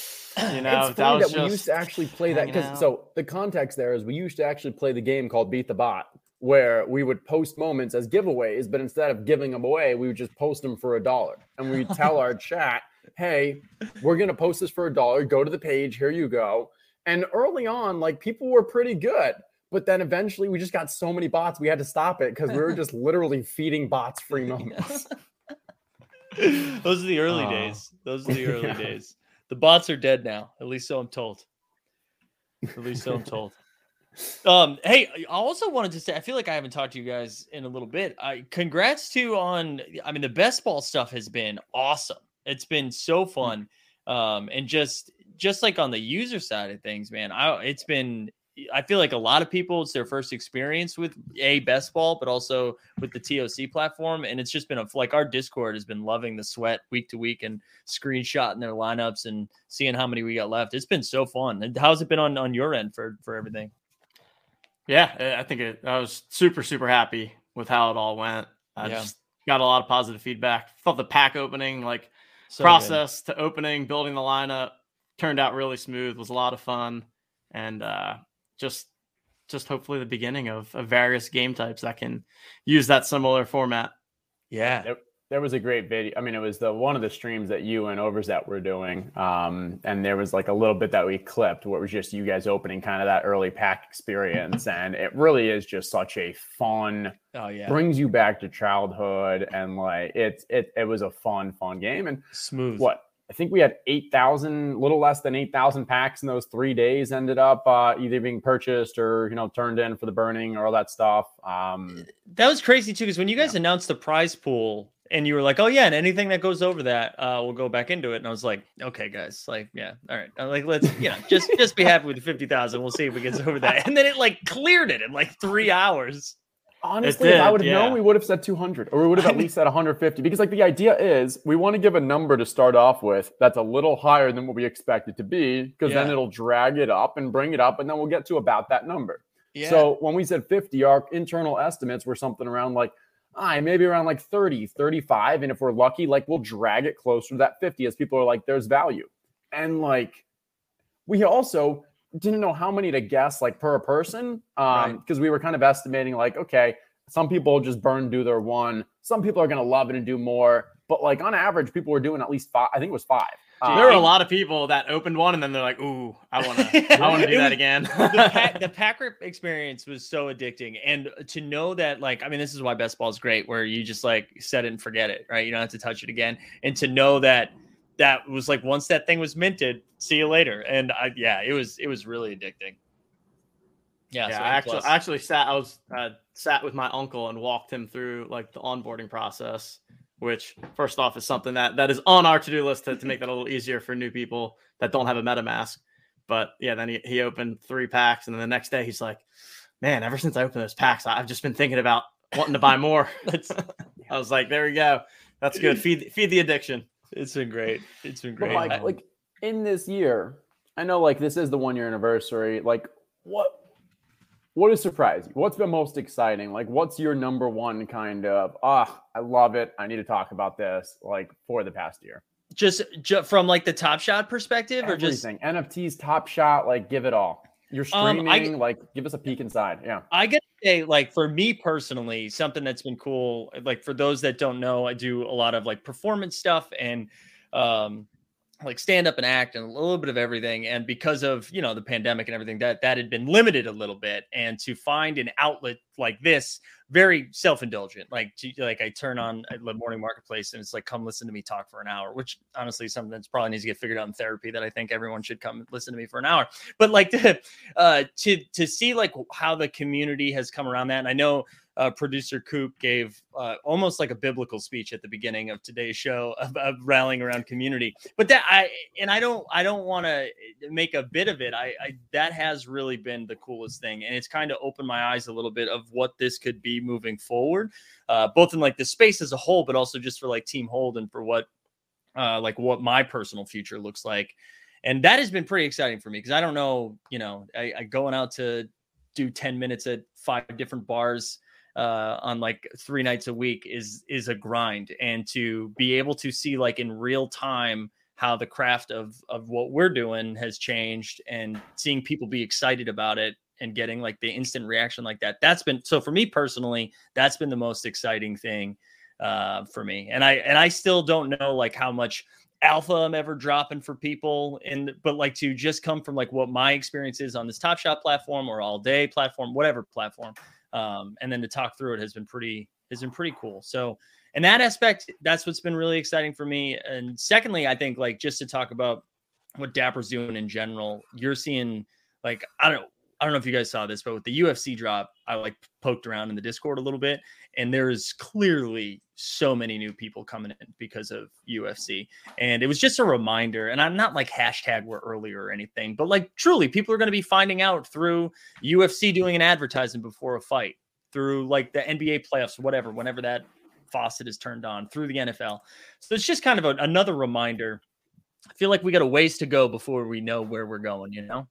You know, it's funny that, that we used to actually play that because so the context there is we used to actually play the game called Beat the Bot, where we would post moments as giveaways, but instead of giving them away, we would just post them for a dollar, and we tell our chat hey, we're going to post this for a dollar. Go to the page. Here you go. And early on, like people were pretty good. But then eventually we just got so many bots, we had to stop it because we were just literally feeding bots free moments. Those are the early uh, days. Those are the early yeah. days. The bots are dead now. At least so I'm told. At least so I'm told. Um, hey, I also wanted to say I feel like I haven't talked to you guys in a little bit. I congrats to on I mean the best ball stuff has been awesome. It's been so fun. Um, and just just like on the user side of things, man, I it's been I feel like a lot of people it's their first experience with a best ball, but also with the TOC platform, and it's just been a like our Discord has been loving the sweat week to week and screenshotting their lineups and seeing how many we got left. It's been so fun. And how's it been on on your end for for everything? Yeah, I think it, I was super super happy with how it all went. I yeah. just got a lot of positive feedback. Thought the pack opening like so process good. to opening, building the lineup turned out really smooth. Was a lot of fun, and uh, just just hopefully the beginning of, of various game types that can use that similar format. Yeah. There, there, was a great video. I mean, it was the one of the streams that you and Overzet were doing. Um, and there was like a little bit that we clipped where it was just you guys opening kind of that early pack experience. and it really is just such a fun, oh yeah, brings you back to childhood. And like it's it it was a fun, fun game. And smooth. What I think we had 8,000, little less than 8,000 packs in those three days ended up uh, either being purchased or, you know, turned in for the burning or all that stuff. Um, that was crazy too, because when you guys yeah. announced the prize pool and you were like, oh, yeah, and anything that goes over that, uh, we'll go back into it. And I was like, okay, guys, like, yeah, all right. I'm like, let's, you know, just, just be happy with the 50,000. We'll see if it gets over that. And then it like cleared it in like three hours. Honestly, if I would have yeah. known, we would have said 200 or we would have at least said 150 because, like, the idea is we want to give a number to start off with that's a little higher than what we expect it to be because yeah. then it'll drag it up and bring it up, and then we'll get to about that number. Yeah. So when we said 50, our internal estimates were something around like, I maybe around like 30, 35. And if we're lucky, like, we'll drag it closer to that 50 as people are like, there's value. And like, we also didn't know how many to guess like per person um because right. we were kind of estimating like okay some people just burn do their one some people are going to love it and do more but like on average people were doing at least five i think it was five um, there were a lot of people that opened one and then they're like, "Ooh, I want to, I want to do that again." the, pack, the pack rip experience was so addicting, and to know that, like, I mean, this is why best ball is great, where you just like set it and forget it, right? You don't have to touch it again, and to know that that was like once that thing was minted, see you later. And I, yeah, it was it was really addicting. Yeah, yeah. So I actually I actually sat I was uh, sat with my uncle and walked him through like the onboarding process, which first off is something that that is on our to do list to, to make that a little easier for new people that don't have a MetaMask. But yeah, then he, he opened three packs, and then the next day he's like, "Man, ever since I opened those packs, I've just been thinking about wanting to buy more." I was like, "There we go. That's good. Feed feed the addiction." It's been great. It's been great. But like, like in this year, I know like this is the one year anniversary. Like what what has surprised you? What's been most exciting? Like what's your number one kind of ah, I love it. I need to talk about this like for the past year. Just, just from like the top shot perspective Everything. or just NFTs, top shot, like give it all. You're streaming, um, I, like give us a peek inside. Yeah. I gotta say, like for me personally, something that's been cool, like for those that don't know, I do a lot of like performance stuff and um like stand up and act and a little bit of everything and because of you know the pandemic and everything that that had been limited a little bit and to find an outlet like this very self-indulgent like like i turn on the morning marketplace and it's like come listen to me talk for an hour which honestly something that's probably needs to get figured out in therapy that i think everyone should come listen to me for an hour. But like to uh to to see like how the community has come around that and i know uh, producer Coop gave uh, almost like a biblical speech at the beginning of today's show of, of rallying around community. But that I and I don't I don't want to make a bit of it. I, I that has really been the coolest thing, and it's kind of opened my eyes a little bit of what this could be moving forward, uh, both in like the space as a whole, but also just for like Team Hold and for what uh, like what my personal future looks like. And that has been pretty exciting for me because I don't know, you know, I, I going out to do 10 minutes at five different bars uh, on like three nights a week is is a grind, and to be able to see like in real time how the craft of of what we're doing has changed, and seeing people be excited about it and getting like the instant reaction like that that's been so for me personally that's been the most exciting thing uh, for me. And i and i still don't know like how much alpha i'm ever dropping for people and but like to just come from like what my experience is on this top shot platform or all day platform whatever platform um, and then to talk through it has been pretty has been pretty cool. So, and that aspect, that's what's been really exciting for me. And secondly, I think like just to talk about what Dapper's doing in general, you're seeing like I don't I don't know if you guys saw this, but with the UFC drop, I like poked around in the Discord a little bit, and there's clearly so many new people coming in because of UFC. And it was just a reminder, and I'm not like hashtag we're earlier or anything, but like truly, people are going to be finding out through UFC doing an advertisement before a fight, through like the NBA playoffs, whatever, whenever that faucet is turned on, through the NFL. So it's just kind of a, another reminder. I feel like we got a ways to go before we know where we're going, you know?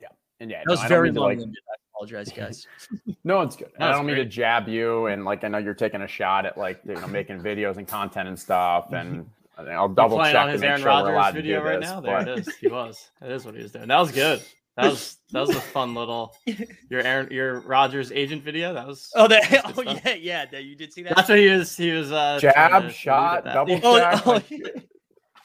Yeah. And yeah, that was no, very long. Like, apologize, guys. no, it's good. I don't mean to jab you, and like I know you're taking a shot at like you know making videos and content and stuff, and I'll double check on his Aaron sure Rodgers video right this, now. There but... it is. He was. It is what he was doing. That was good. That was that was a fun little your Aaron your Rodgers agent video. That was oh that oh yeah yeah that you did see that. That's what he was he was uh jab shot double oh, check. Oh,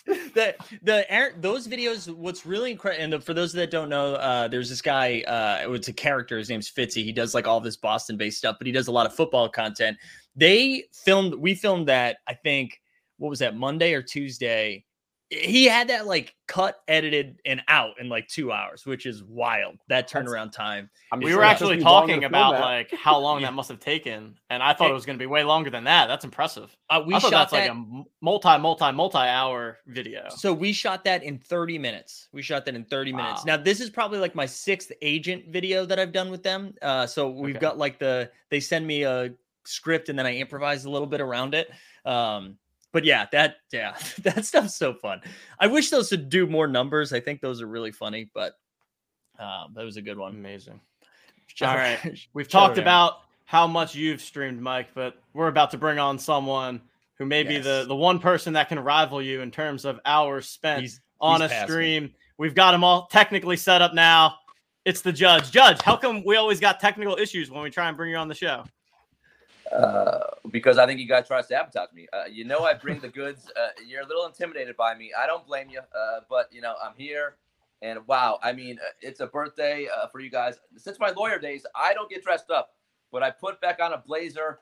the the those videos what's really incredible and for those that don't know uh there's this guy uh it's a character his name's fitzy. He does like all this boston based stuff but he does a lot of football content. They filmed we filmed that i think what was that monday or tuesday he had that like cut, edited, and out in like two hours, which is wild. That turnaround time. I mean, we were actually talking about like how long yeah. that must have taken, and I thought it was going to be way longer than that. That's impressive. Uh, we I shot that's that, like a multi, multi, multi hour video. So we shot that in 30 minutes. We shot that in 30 wow. minutes. Now this is probably like my sixth agent video that I've done with them. Uh, so we've okay. got like the they send me a script and then I improvise a little bit around it. Um, but yeah, that yeah, that stuff's so fun. I wish those would do more numbers. I think those are really funny, but um, that was a good one. Amazing. All right, we've talked about how much you've streamed, Mike, but we're about to bring on someone who may yes. be the the one person that can rival you in terms of hours spent he's, on he's a stream. Me. We've got them all technically set up now. It's the judge. Judge, how come we always got technical issues when we try and bring you on the show? Uh, because I think you guys try to sabotage me. Uh, you know, I bring the goods. Uh, you're a little intimidated by me. I don't blame you, uh, but you know, I'm here, and wow, I mean, uh, it's a birthday for you guys. Since my lawyer days, I don't get dressed up, but I put back on a blazer.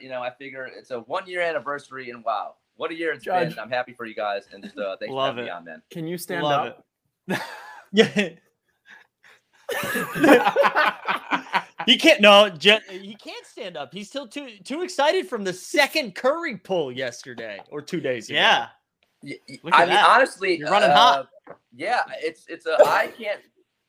you know, I figure it's a one year anniversary, and wow, what a year it's Judge. been. I'm happy for you guys, and just thanks Love for having it. me on, man. Can you stand Love up? yeah. he can't. No, he can't stand up. He's still too too excited from the second Curry pull yesterday or two days ago. Yeah. I mean, honestly, you're running uh, hot. Yeah, it's it's a I can't.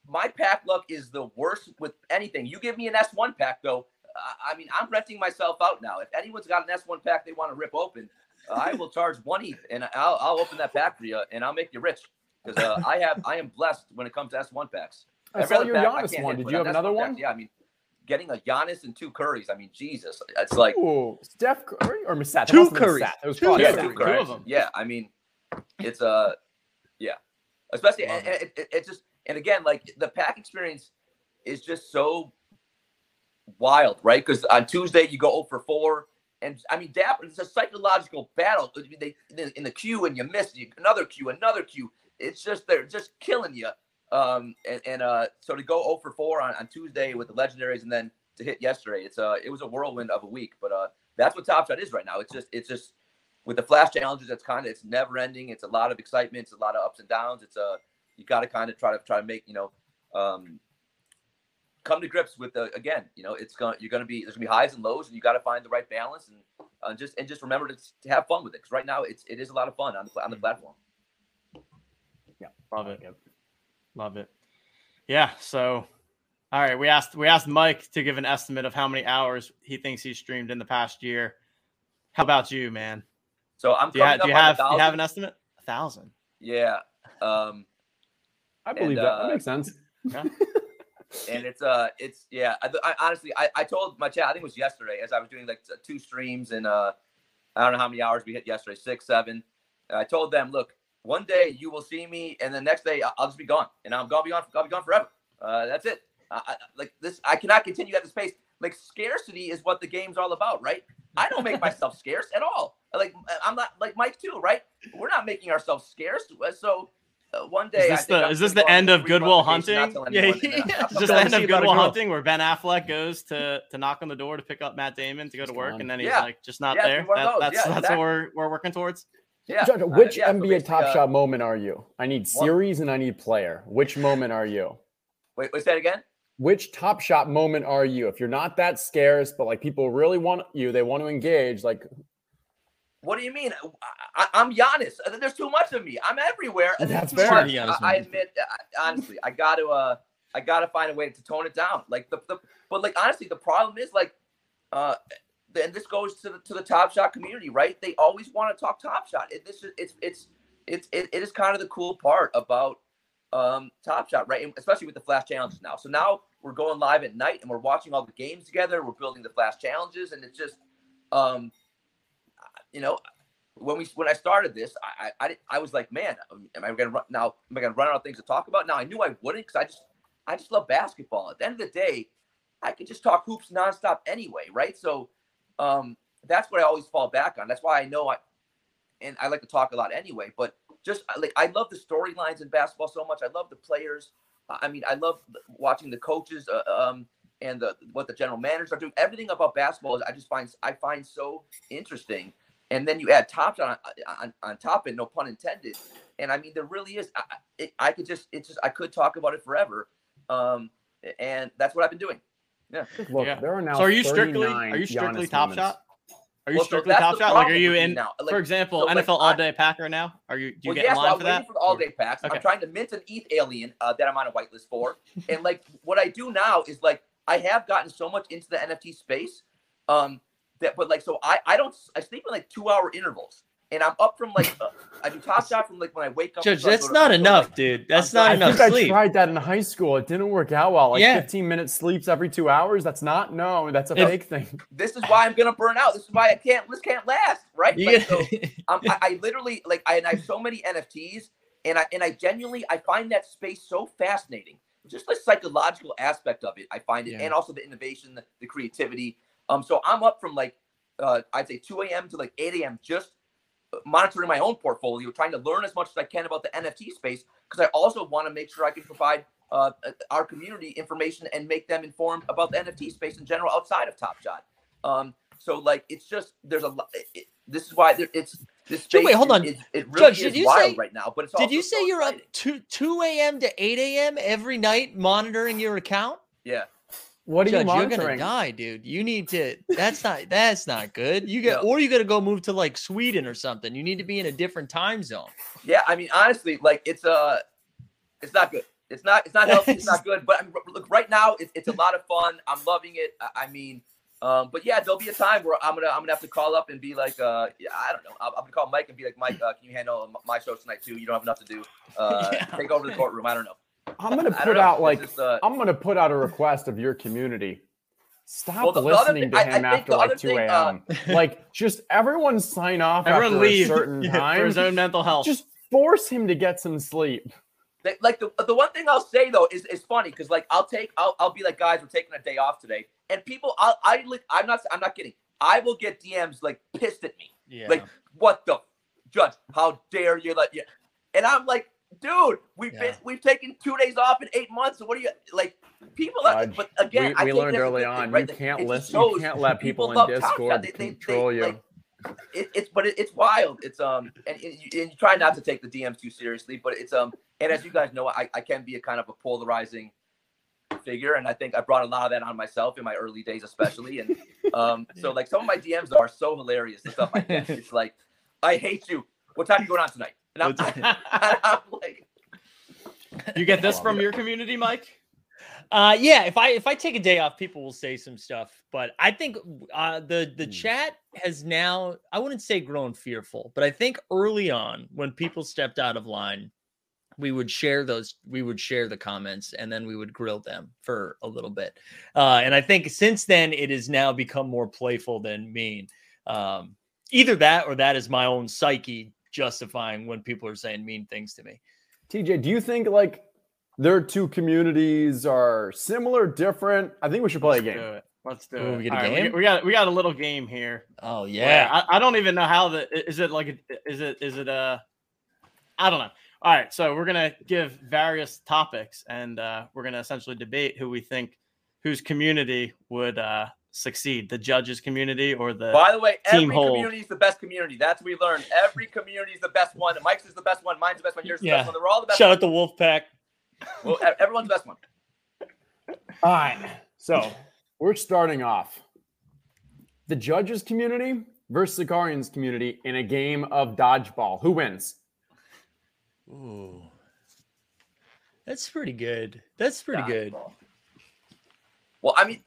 My pack luck is the worst with anything. You give me an S1 pack though. I mean, I'm renting myself out now. If anyone's got an S1 pack they want to rip open, I will charge one ETH and I'll, I'll open that pack for you and I'll make you rich because uh, I have I am blessed when it comes to S1 packs. I saw your Giannis one. Did you have another one? Yeah, I mean, getting a Giannis and two Currys. I mean, Jesus, it's like Ooh, Steph Curry or Masat? Two Currys. It was two, yeah, two, two of them. Yeah, I mean, it's a uh, yeah, especially and, it. It, it just and again like the pack experience is just so wild, right? Because on Tuesday you go 0 for 4. And I mean, Dapper, it's a psychological battle. They, in the queue and you miss you, another queue, another queue. It's just they're just killing you. Um, and, and uh, so to go 0 for 4 on, on Tuesday with the legendaries and then to hit yesterday, it's uh, it was a whirlwind of a week. But uh, that's what Top Shot is right now. It's just it's just with the flash challenges, it's kind of it's never ending. It's a lot of excitement. It's a lot of ups and downs. It's a uh, you got to kind of try to try to make you know um, come to grips with the again. You know, it's gonna you're gonna be there's gonna be highs and lows, and you got to find the right balance and uh, just and just remember to, to have fun with it. Because right now it's it is a lot of fun on the on the platform. Yeah, love it. Love it. Yeah. So, all right, we asked we asked Mike to give an estimate of how many hours he thinks he streamed in the past year. How about you, man? So I'm. Do you, ha- do you have do you have an estimate? A thousand. Yeah. Um, I believe and, that. Uh, that makes sense. and it's uh, it's yeah. I, I, honestly, I, I told my chat. I think it was yesterday as I was doing like two streams and uh, I don't know how many hours we hit yesterday, six, seven. I told them, look, one day you will see me, and the next day I'll just be gone, and I'm gonna be gone. I'll be gone forever. Uh, that's it. I, I, like this, I cannot continue at this pace. Like scarcity is what the game's all about, right? I don't make myself scarce at all. Like I'm not like Mike too, right? We're not making ourselves scarce. So uh, one day. Is this the is this the end of Good Will Hunting? Yeah, yeah. Is this the end of Good Will Hunting where Ben Affleck goes to to knock on the door to pick up Matt Damon to go to work, and then he's yeah. like just not yeah, there. That, that's that's exactly. what we're we're working towards. Yeah. Judge, which uh, NBA so Top uh, Shot moment are you? I need series what? and I need player. Which moment are you? Wait, what's that again? Which Top Shot moment are you? If you're not that scarce, but like people really want you, they want to engage. Like, what do you mean? I, am Giannis. There's too much of me. I'm everywhere. That's fair. I, I, admit, honestly, I got to, uh, I got to find a way to tone it down. Like the, the, but like honestly, the problem is like, uh, and this goes to the to the Top Shot community, right? They always want to talk Top Shot. It, this is it's it's it's it, it is kind of the cool part about um, Top Shot, right? And especially with the Flash challenges now. So now we're going live at night and we're watching all the games together. We're building the Flash challenges, and it's just, um, you know, when we when I started this, I I, I was like, man, am I gonna run now? Am I gonna run out of things to talk about? Now I knew I wouldn't because I just I just love basketball. At the end of the day, I could just talk hoops nonstop anyway, right? So um, that's what I always fall back on. That's why I know I, and I like to talk a lot anyway. But just like I love the storylines in basketball so much. I love the players. I mean, I love watching the coaches uh, um, and the what the general managers are doing. Everything about basketball is I just find I find so interesting. And then you add top on, on, on top it, no pun intended. And I mean, there really is. I, it, I could just, it's just, I could talk about it forever. Um, and that's what I've been doing. Yeah. Look, yeah. there are now. So are you strictly are you strictly Giannis top moments. shot? Are you well, strictly so top shot? Like, are you in, now. Like, for example, so NFL All Day Packer now? Are you do you well, get yes, in line I'm for that? For All Day Packs. Okay. I'm trying to mint an ETH alien uh, that I'm on a whitelist for, and like what I do now is like I have gotten so much into the NFT space, um, that but like so I I don't I sleep in like two hour intervals and I'm up from like uh, I do top shot from like when I wake up. Judge, that's not enough, like, dude. That's I'm, not I enough. think sleep. I tried that in high school. It didn't work out well. Like yeah. 15 minutes sleeps every two hours. That's not no. That's a if, fake thing. This is why I'm gonna burn out. This is why I can't. This can't last, right? Yeah. Like, so I, I literally like I, I have so many NFTs, and I and I genuinely I find that space so fascinating. Just the psychological aspect of it, I find it, yeah. and also the innovation, the, the creativity. Um, so I'm up from like uh, I'd say 2 a.m. to like 8 a.m. just monitoring my own portfolio, trying to learn as much as I can about the NFT space, because I also want to make sure I can provide uh, our community information and make them informed about the NFT space in general outside of Top Shot. Um, so like it's just there's a lot. It, this is why there, it's this space. Wait, hold on. Is, it really Judge, is wild say, right now. But did you say so you're up two two a.m. to eight a.m. every night monitoring your account? Yeah. What are Judge, you monitoring? You're gonna die, dude. You need to. That's not. That's not good. You get, or you got to go move to like Sweden or something. You need to be in a different time zone. Yeah, I mean, honestly, like it's uh it's not good. It's not. It's not healthy. It's not good. But I mean, look, right now, it's, it's a lot of fun. I'm loving it. I, I mean, um, but yeah, there'll be a time where I'm gonna I'm gonna have to call up and be like, uh, yeah, I don't know. I'm, I'm gonna call Mike and be like, Mike, uh, can you handle my show tonight too? You don't have enough to do. Uh, yeah. Take over the courtroom. I don't know. I'm gonna put out like just, uh, I'm gonna put out a request of your community Stop well, the, listening the to him I, after like 2 a.m. Uh, like, just everyone sign off everyone after leave. a certain time for his own mental health. Just force him to get some sleep. Like the, the one thing I'll say though is, is funny because like I'll take I'll, I'll be like guys we're taking a day off today and people I'll, I I'm not I'm not kidding I will get DMs like pissed at me yeah. like what the judge how dare you let you and I'm like dude, we've yeah. been we've taken two days off in eight months. So what do you like? People, are, but again, we, we learned early on right? you can't listen. You can't let people, people in Discord they, they, control they, you. Like, it, it's but it, it's wild. It's um and, and, you, and you try not to take the DMs too seriously, but it's um and as you guys know, I, I can be a kind of a polarizing figure, and I think I brought a lot of that on myself in my early days, especially. And um so like some of my DMs are so hilarious and stuff like that. It's like, I hate you. What time are you going on tonight? And I'm, I'm like, you get this from your community, Mike? Uh, yeah. If I if I take a day off, people will say some stuff. But I think uh, the the hmm. chat has now I wouldn't say grown fearful, but I think early on when people stepped out of line, we would share those we would share the comments and then we would grill them for a little bit. Uh, and I think since then it has now become more playful than mean. Um, either that or that is my own psyche justifying when people are saying mean things to me. TJ, do you think like their two communities are similar, different? I think we should play Let's a game. Do Let's do Ooh, it. We, right, we, we, got we got a little game here. Oh yeah. I, I, don't even know how the is it like is it is it uh I don't know. All right, so we're gonna give various topics, and uh, we're gonna essentially debate who we think whose community would uh, succeed the judges community or the by the way team every hold. community is the best community that's what we learned every community is the best one mike's is the best one mine's the best one yours is the best one they're all the best Shout one. out the Wolfpack. well, e- everyone's the best one All right. So we're starting off the judges community versus the Guardians community in a game of dodgeball. Who wins? Ooh. That's pretty good. That's pretty good. well i mean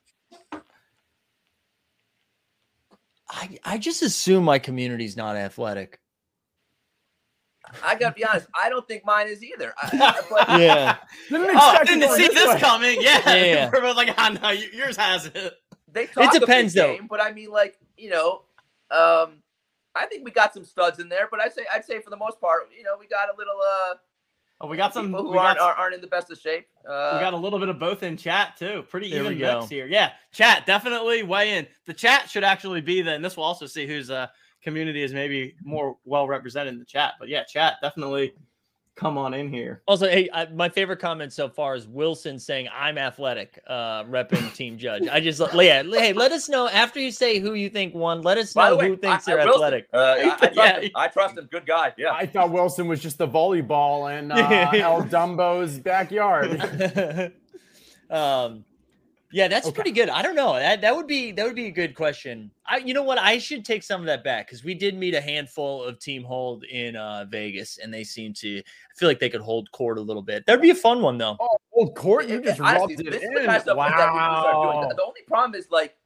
I, I just assume my community's not athletic. i gotta be honest i don't think mine is either I, I- but Yeah. Didn't Oh, expect didn't see this way. coming. Yeah, Yeah. we're like, ah, no, yours has it. they talk depends, a though. game, but i mean like you know um i think we got some studs in there but i'd say i'd say for the most part you know we got a little uh Oh, we got some. people who We aren't, aren't aren't in the best of shape uh we got a little bit of both in chat too. Pretty There we even go. mix here. Yeah, chat definitely weigh in. The chat should actually be the, and this will also see whose uh, community is maybe more well represented in the chat. But yeah, chat definitely come on in here. Also, hey, I, my favorite comment so far is Wilson saying I'm athletic, uh, repping Team Judge. I just, yeah, hey, let us know after you say who you think won. Let us by the know way, who thinks I, they're I, Wilson, athletic. uh, I, I, trust Yeah. him. I trust him good guy yeah I thought Wilson was just the volleyball in uh, El Dumbo's backyard. um, yeah, that's Okay. pretty good. I don't know. That that would be that would be a good question. I, you know what? I should take some of that back because we did meet a handful of Team Hold in uh, Vegas, and they seem to. I feel like they could hold court a little bit. That'd be a fun one though. Oh, old court, you just it- honestly, rubbed it in. the kind of stuff that we need to start doing. wow. The, the only problem is like,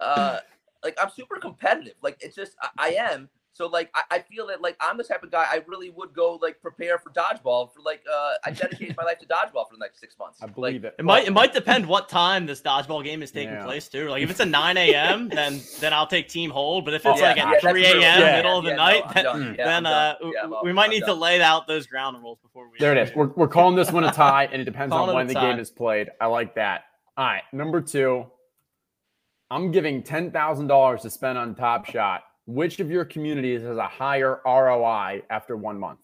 uh, like I'm super competitive. Like it's just I, I am. So like I, I feel that like I'm the type of guy I really would go like prepare for dodgeball for like uh I dedicated my life to dodgeball for the next six months. I Like, believe it. It might it might depend what time this dodgeball game is taking Yeah. place too. Like if it's a 9 a.m., then then I'll take team hold. But if it's yeah, like yeah, at that's 3 true. a.m. Yeah, middle of the yeah, no, night, I'm then. Yeah, then uh. Yeah, well, we might I'm need to lay out those ground rules before we. There it is. We're, we're calling this one a tie, and it depends on when the tie. game is played. I like that. All right, number two. I'm giving ten thousand dollars to spend on Top Shot. Which of your communities has a higher ROI after one month?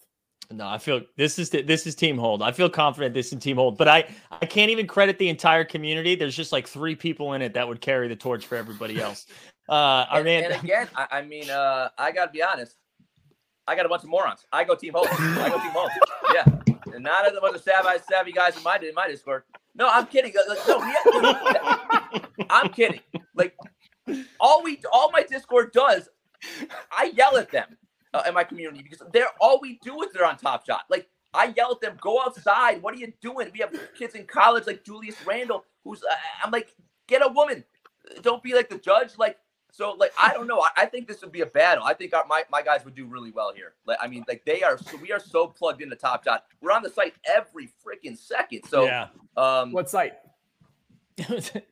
No, I feel this is this is Team Hold. I feel confident this is Team Hold, but I I can't even credit the entire community. There's just like three people in it that would carry the torch for everybody else. Uh, our and, man, and again, I, I mean, uh, I gotta be honest. I got a bunch of morons. I go team hold. I go team hold. Yeah, and not a bunch of savvy, savvy guys in my in my Discord. No, I'm kidding. Like, no, we, I'm kidding. Like all we all my Discord does, I yell at them uh, in my community because they're all we do is they're on Top Shot. Like I yell at them, go outside. What are you doing? We have kids in college like Julius Randle, who's uh, I'm like, get a woman. Don't be like the judge. Like so, like I don't know. I, I think this would be a battle. I think our, my my guys would do really well here. Like I mean, like they are. So we are so plugged into Top Shot. We're on the site every freaking second. So yeah, um, What site?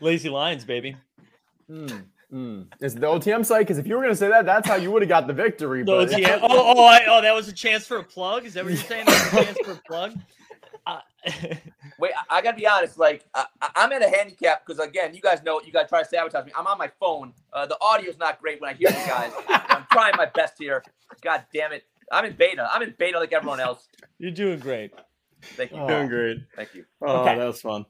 Lazy Lions, baby. Mm, mm. Is it the OTM site? Because if you were going to say that, that's how you would have got the victory. No, But yeah. Oh, oh, I, oh, that was a chance for a plug. Is that what you're saying? That was a chance for a plug. Uh, Wait, I, I gotta be honest. Like, I, I- I'm at a handicap because again, you guys know you guys try to sabotage me. I'm on my phone. Uh, the audio's not great when I hear you guys. I'm trying my best here. God damn it! I'm in beta. I'm in beta like everyone else. you're doing great. Thank you. Oh. Doing great. Thank you. Oh, Okay. that was fun.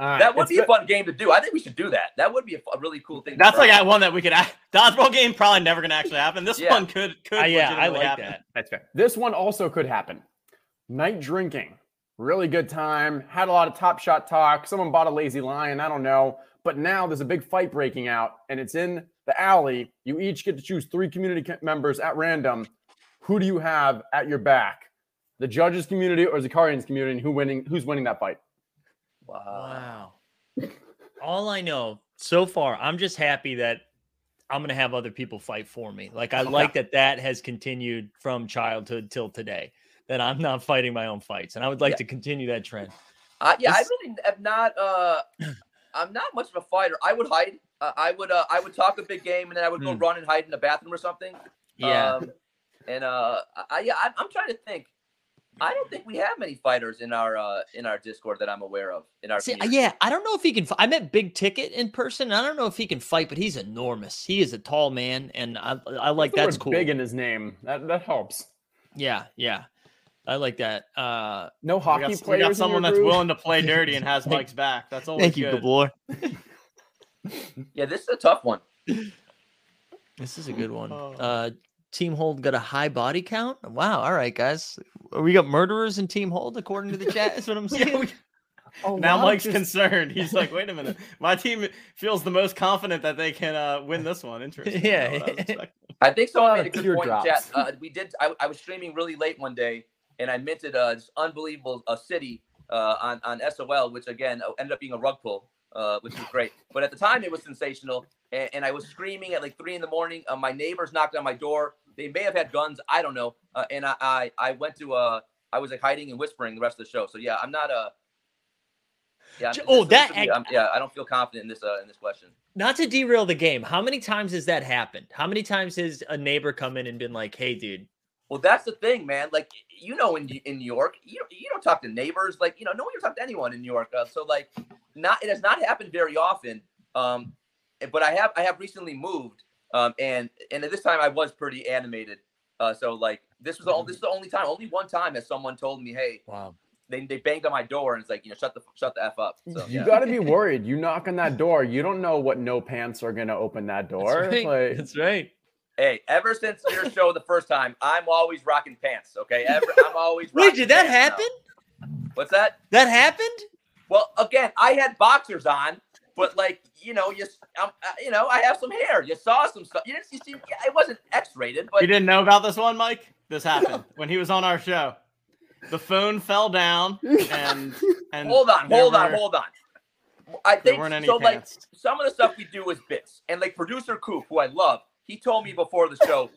All right, That would it's be a fun game to do. I think we should do that. That would be a, fu- a really cool thing. That's like try. that one that we could. act- Dodgeball game probably never gonna actually happen. This Yeah. one could could. Uh, yeah, I like happen. that. That's fair. This one also could happen. Night drinking. Really good time. Had a lot of top shot talk. Someone bought a lazy lion. I don't know. But now there's a big fight breaking out and it's in the alley. You each get to choose three community members at random. Who do you have at your back? The judges community or the Guardians community? And who winning? Who's winning that fight? Wow. Wow. All I know so far, I'm just happy that I'm going to have other people fight for me. Like I like that that has continued from childhood till today. That I'm not fighting my own fights, and I would like Yeah. to continue that trend. Uh, yeah, I really have not. Uh, I'm not much of a fighter. I would hide. Uh, I would. Uh, I would talk a big game, and then I would go Hmm. run and hide in the bathroom or something. Um, and uh, I, yeah, I, I'm trying to think. I don't think we have many fighters in our uh, in our Discord that I'm aware of. In our See, yeah, I don't know if he can. I met Big Ticket in person. I don't know if he can fight, but he's enormous. He is a tall man, and I, I like The that's cool. Big in his name. That that helps. Yeah, yeah. I like that. Uh, no hockey we got, players. We got someone that's willing to play dirty and has Mike's back. That's all. Thank you, good. Gabor. yeah, this is a tough one. This is a good one. Uh, Team Hold got a high body count. Wow. All right, guys. We got murderers in Team Hold according to the chat. That's what I'm saying. Yeah, we- Oh, now wow, Mike's just- concerned. He's like, wait a minute. My team feels the most confident that they can uh, win this one. Interesting. Yeah. Not I was expecting. I think someone lot made a of good point in chat. Uh, we did. I, I was streaming really late one day, and I minted uh, this unbelievable uh, city uh, on on SOL, which again uh, ended up being a rug pull, uh, which was great. But at the time, it was sensational, and, and I was screaming at like three in the morning. Uh, my neighbors knocked on my door. They may have had guns. I don't know. Uh, and I, I I went to uh I was like hiding and whispering the rest of the show. So yeah, I'm not a. Yeah, J- this- oh, this that would be- I'm- yeah, I don't feel confident in this uh, in this question. Not to derail the game. How many times has that happened? How many times has a neighbor come in and been like, "Hey, dude, Well, that's the thing, man. Like you know, in in New York, you you don't talk to neighbors. Like you know, no one talk to anyone in New York. Uh, so like, not it has not happened very often. Um, but I have I have recently moved. Um, and and at this time I was pretty animated. Uh, so like this was the only, this is the only time, only one time that someone told me, hey, wow, they, they banged on my door and it's like you know shut the shut the f up. So You yeah. got to be worried. You knock on that door. You don't know what no pants are gonna open that door. that's right, Like, that's right." Hey, ever since your show the first time, I'm always rocking pants. Okay, ever, I'm always. Wait, did that pants now. happen? What's that? That happened? Well, again, I had boxers on, but like you know, you um, uh, you know, I have some hair. You saw some stuff. You didn't you see. yeah, It wasn't X-rated, but You didn't know about this one, Mike? This happened when he was on our show. The phone fell down and and hold on, hold on, hold on. I There think weren't any so. Like some of the stuff we do is bits, and like producer Coop, who I love, he told me before the show,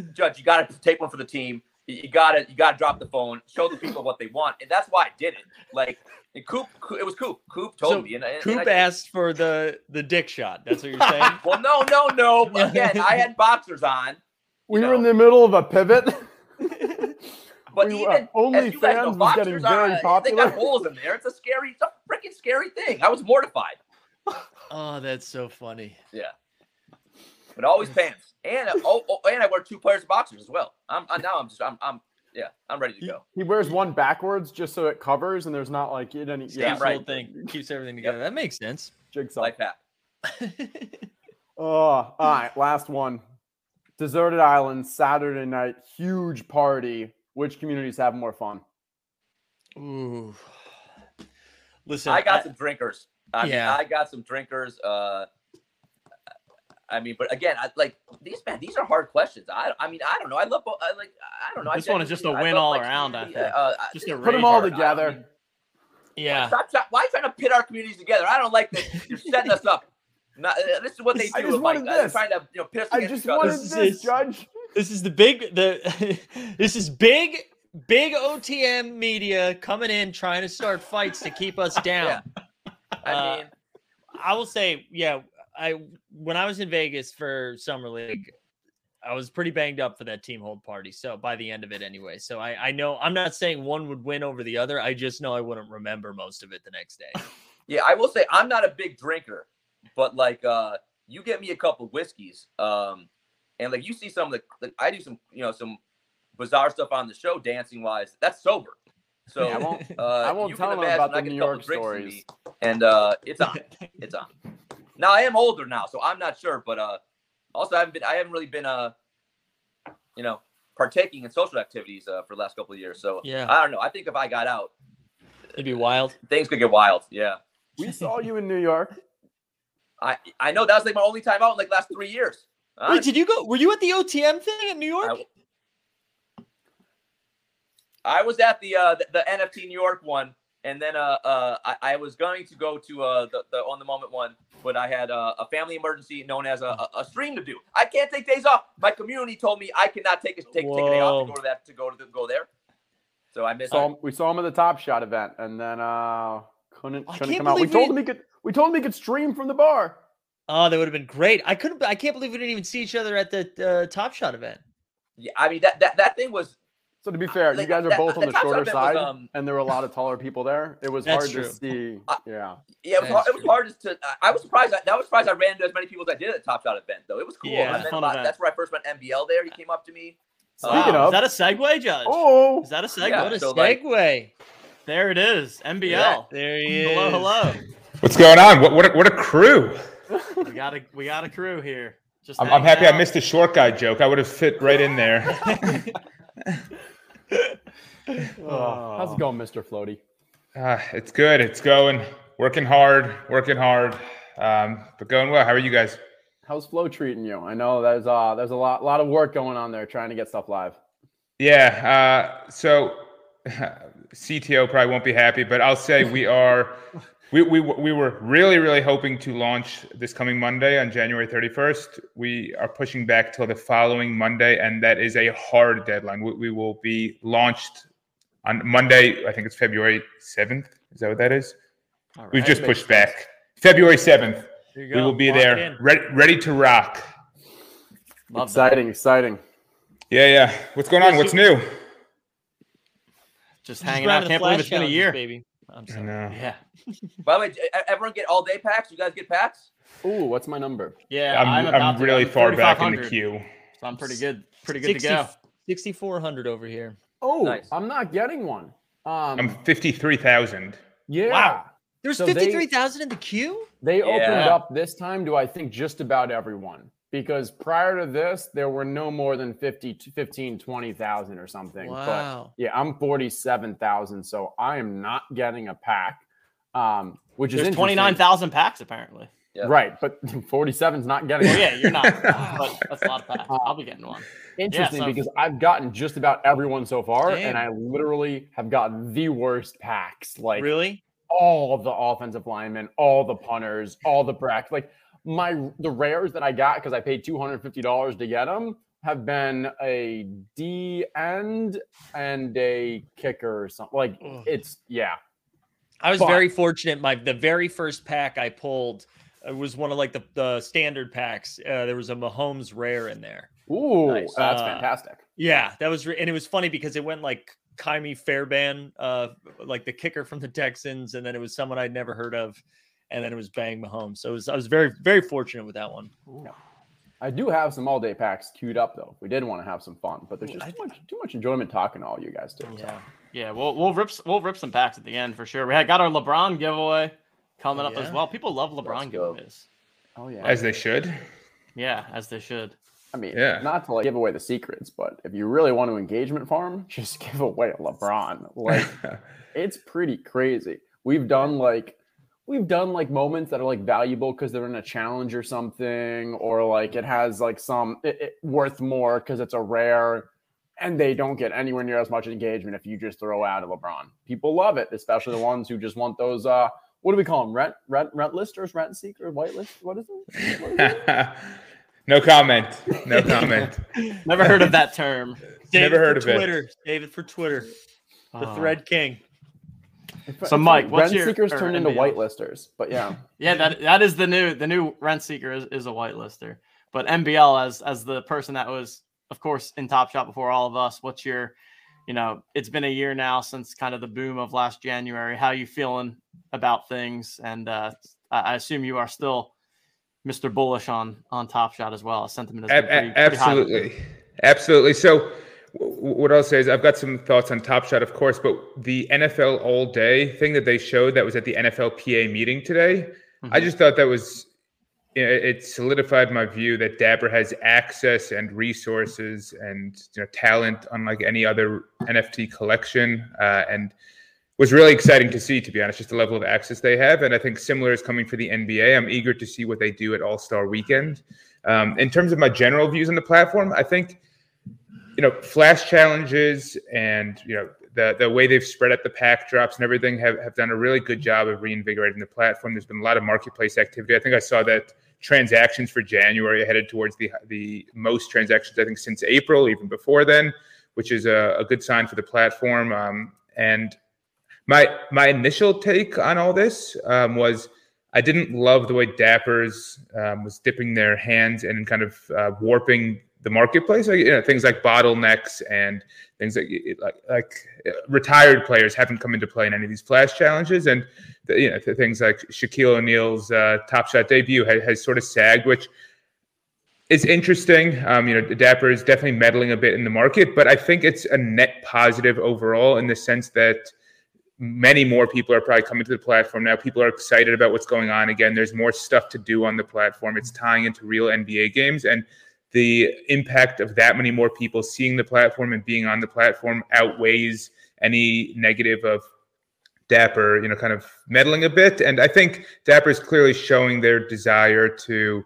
Judge, you got to take one for the team. You you gotta, you gotta drop the phone, show the people what they want, and that's why I did it. Like, and Coop, Coop- it was Coop. Coop told So me, and, I- and Coop I, asked for the the dick shot. That's what you're saying. Well, no, no, no. Again, I had boxers on. we you were in the middle of a pivot. But We even were- as you guys know, OnlyFans was getting very are, popular. They got holes in there. It's a scary, it's a freaking scary thing. I was mortified. oh, that's so funny. Yeah. But always pants, and uh, oh, oh, and I wear two pairs of boxers as well. I'm I, now I'm just I'm I'm yeah I'm ready to He, go. he wears one backwards just so it covers, and there's not like it any Yeah, right. whole thing keeps everything together. That makes sense. jigsaw. Life hack. Oh, all right. Last one. Deserted Island, Saturday night, huge party. Which communities have more fun? Ooh. Listen, I got some drinkers. I mean, Yeah. I got some drinkers. Uh, I mean, but again, I like these man. These are hard questions. I I mean, I don't know. I love. I like. I don't know. I This one is just a win love all my around, I think. Uh, I- Just a Put them all art. together. yeah. Stop, stop, why are you trying to pit our communities together? I don't like that. You're setting us up. Not, uh, this is what they do. I do. just like, wanted uh, they're this. trying to you know pit us I against just each other. wanted This this, is- Judge. This is the big the this is big big OTM media coming in trying to start fights to keep us down. I Uh, mean, I will say, yeah, I when I was in Vegas for summer league, I was pretty banged up for that team hold party. So by the end of it, anyway. So I I know I'm not saying one would win over the other. I just know I wouldn't remember most of it the next day. yeah, I will say I'm not a big drinker, but like uh you get me a couple of whiskeys, um, and like you see some of the like, I do some you know some bizarre stuff on the show dancing wise. That's sober. So I won't. uh, I won't tell them about the New York stories. me, and uh, it's on. It's on. Now I am older now, so I'm not sure, but uh, also I haven't been I haven't really been uh, you know, partaking in social activities uh, for the last couple of years. So Yeah. I don't know. I think if I got out, It'd be wild. things could get wild. Yeah. We saw you in New York. I I know that was like my only time out in like last three years. Wait, did you go? Were you at the OTM thing in New York? I- I was at the uh the, the NFT New York one, and then uh uh I, I was going to go to uh the, the Own the Moment one, but I had uh, a family emergency known as a, a, a stream to do. I can't take days off. My community told me I cannot take a take, take a day off to go to that to go to the, go there. So I missed. Saw him, we saw him at the Top Shot event, and then uh couldn't I couldn't come out. We told him he could. We told him he could stream from the bar. Oh, that would have been great. I couldn't. I can't believe we didn't even see each other at the uh, Top Shot event. Yeah, I mean that that, that thing was So to be fair, you Like, guys are that- both on the the shorter event was, side, um, and there were a lot of taller people there. It was hard true. to see. Uh, yeah, yeah, it was, hard, it was hard to. I was surprised. I, that was surprised I ran into as many people as I did at the Top Shot event though. It was cool. Yeah, I met a lot- that's where I first met MBL. There, he came up to me. Speaking Wow. of, Is that a segue, Judge? oh, Is that a segue? Yeah, What a so, like- There it is. MBL. Yeah. There he is. Hello, hello. What's going on? What what a, what a crew! We got a we got a crew here. Just I'm, I'm hanging happy I missed the short guy joke. I would have fit right in there. Oh, how's it going, Mr. Flowty? Uh, it's good. It's going. Working hard. Working hard. Um, but going well. How are you guys? How's Flow treating you? I know there's uh there's a lot lot of work going on there trying to get stuff live. Yeah. Uh, so CTO probably won't be happy, but I'll say we are. We, we, we were really, really hoping to launch this coming Monday on January 31st. We are pushing back till the following Monday, and that is a hard deadline. We, we will be launched on Monday. I think it's February 7th. Is that what that is? All We've just makes pushed back. February 7th. We will be Lock there, ready, ready to rock. Love that. exciting, exciting. Yeah, yeah. What's going on? What's new? Just Just hanging out. grinding Can't believe it's been a year. baby. I'm I sorry. know. Yeah. By the way, everyone get all day packs. You guys get packs? Ooh, what's my number? Yeah. I'm, I'm really I'm far back in the queue. So I'm pretty good. Pretty good 60 to go. 6,400 over here. Oh, Nice. I'm not getting one. Um, I'm 53,000. yeah. Wow. There's So 53,000 in the queue? They opened up this time to I think just about everyone because prior to this there were no more than 50 to 15 20,000 or something. But Wow. yeah, I'm 47,000 so I am not getting a pack. Um which is There's interesting. 29,000 packs apparently. Yeah. Right, but 47's not getting Well, yeah, you're not. but that's a lot of packs. I'll be getting one. Interesting so- because I've gotten just about everyone so far Damn. and I literally have gotten the worst packs like really? all of the offensive linemen, all the punters, all the brack. Like my the rares that I got because I paid two hundred fifty dollars to get them have been a D end and a kicker or something. Like Ugh. it's yeah. I was But- very fortunate. My the very first pack I pulled uh, was one of like the, the standard packs. Uh, there was a Mahomes rare in there. Ooh, Nice. that's Uh, fantastic. Yeah, that was re- and it was funny because it went like Ka'imi Fairbairn, uh, like the kicker from the Texans, and then it was someone I'd never heard of, and then it was Bang Mahomes. So it was, I was very very fortunate with that one. I do have some all day packs queued up though. We did want to have some fun, but there's just too much, too much enjoyment talking to all you guys too. so. Yeah. Yeah, we'll we'll rip we'll rip some packs at the end for sure. We had got our LeBron giveaway coming Oh, up as well. People love LeBron go. giveaways. Oh yeah. As they should. Yeah, as they should. I mean, Yeah. not to like give away the secrets, but if you really want to engagement farm, just give away a LeBron. Like it's pretty crazy. We've done like we've done like moments that are like valuable because they're in a challenge or something, or like it has like some it, it worth more because it's a rare, and they don't get anywhere near as much engagement if you just throw out a LeBron. People love it, especially the ones who just want those. uh What do we call them? Rent rent rent listers, rent seekers, white list. What is it? What is it? no comment. No comment. Never heard of that term. Save Never heard of it. Twitter. Save it for Twitter. The Oh. Thread King. So, Mike, what's rent your- seekers turned into MBL? white listers, but yeah. Yeah, that that is the new the new rent seeker is, is a whitelister. But MBL as as the person that was, of course, in Top Shot before all of us. What's your, you know, it's been a year now since kind of the boom of last January. How you feeling about things? And uh, I, I assume you are still Mr. Bullish on on Top Shot as well. Sentiment has A- been pretty, a- pretty high. absolutely. Absolutely. So, w- w- what I'll say is, I've got some thoughts on Top Shot, of course, but the NFL All Day thing that they showed that was at the NFLPA meeting today, I Mhm. just thought that was it solidified my view that Dapper has access and resources and you know talent unlike any other NFT collection, uh, and was really exciting to see. To be honest, just the level of access they have, and I think similar is coming for the NBA. I'm eager to see what they do at All Star Weekend. Um, in terms of my general views on the platform, I think you know flash challenges and you know the the way they've spread out the pack drops and everything have, have done a really good job of reinvigorating the platform. There's been a lot of marketplace activity. I think I saw that transactions for January headed towards the the most transactions I think since April, even before then, which is a, a good sign for the platform. Um, and my my initial take on all this um, was I didn't love the way Dappers um, was dipping their hands and kind of uh, warping the marketplace. Like, you know, things like bottlenecks and things like like like uh, retired players haven't come into play in any of these flash challenges, and the, you know th- things like Shaquille O'Neal's uh, Top Shot debut has, has sort of sagged, which is interesting. Um, you know, Dapper is definitely meddling a bit in the market, but I think it's a net positive overall in the sense that many more people are probably coming to the platform now. People are excited about what's going on again. There's more stuff to do on the platform. It's tying into real NBA games, and the impact of that many more people seeing the platform and being on the platform outweighs any negative of Dapper, you know, kind of meddling a bit. And I think Dapper is clearly showing their desire to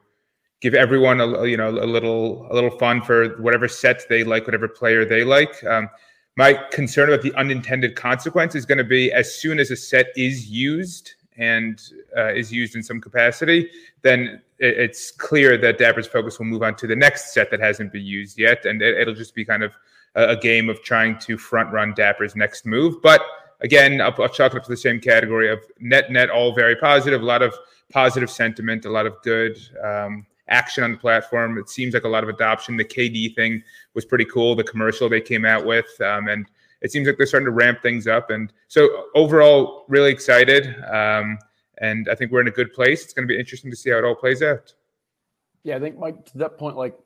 give everyone a you know a little a little fun for whatever set they like, whatever player they like. Um, my concern about the unintended consequence is going to be as soon as a set is used and uh, is used in some capacity, then it's clear that Dapper's focus will move on to the next set that hasn't been used yet, and it, will just be kind of a, a, game of trying to front run Dapper's next move. But again, I'll, I'll chalk it up to the same category of net net, all very positive, a lot of positive sentiment, a lot of good. Um, action on the platform. It seems like a lot of adoption. The KD thing was pretty cool. The commercial they came out with, um, and it seems like they're starting to ramp things up. And so overall, really excited. Um, and I think we're in a good place. It's going to be interesting to see how it all plays out. Yeah, I think Mike to that point, like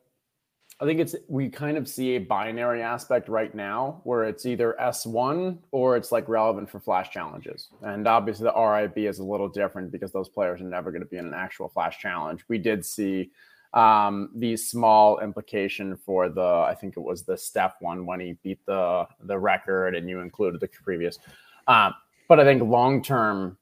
I think it's we kind of see a binary aspect right now where it's either S1 or it's like relevant for flash challenges. And obviously the RIB is a little different because those players are never going to be in an actual flash challenge. We did see um, the small implication for the I think it was the Steph one when he beat the the record and you included the previous. Um, but I think long term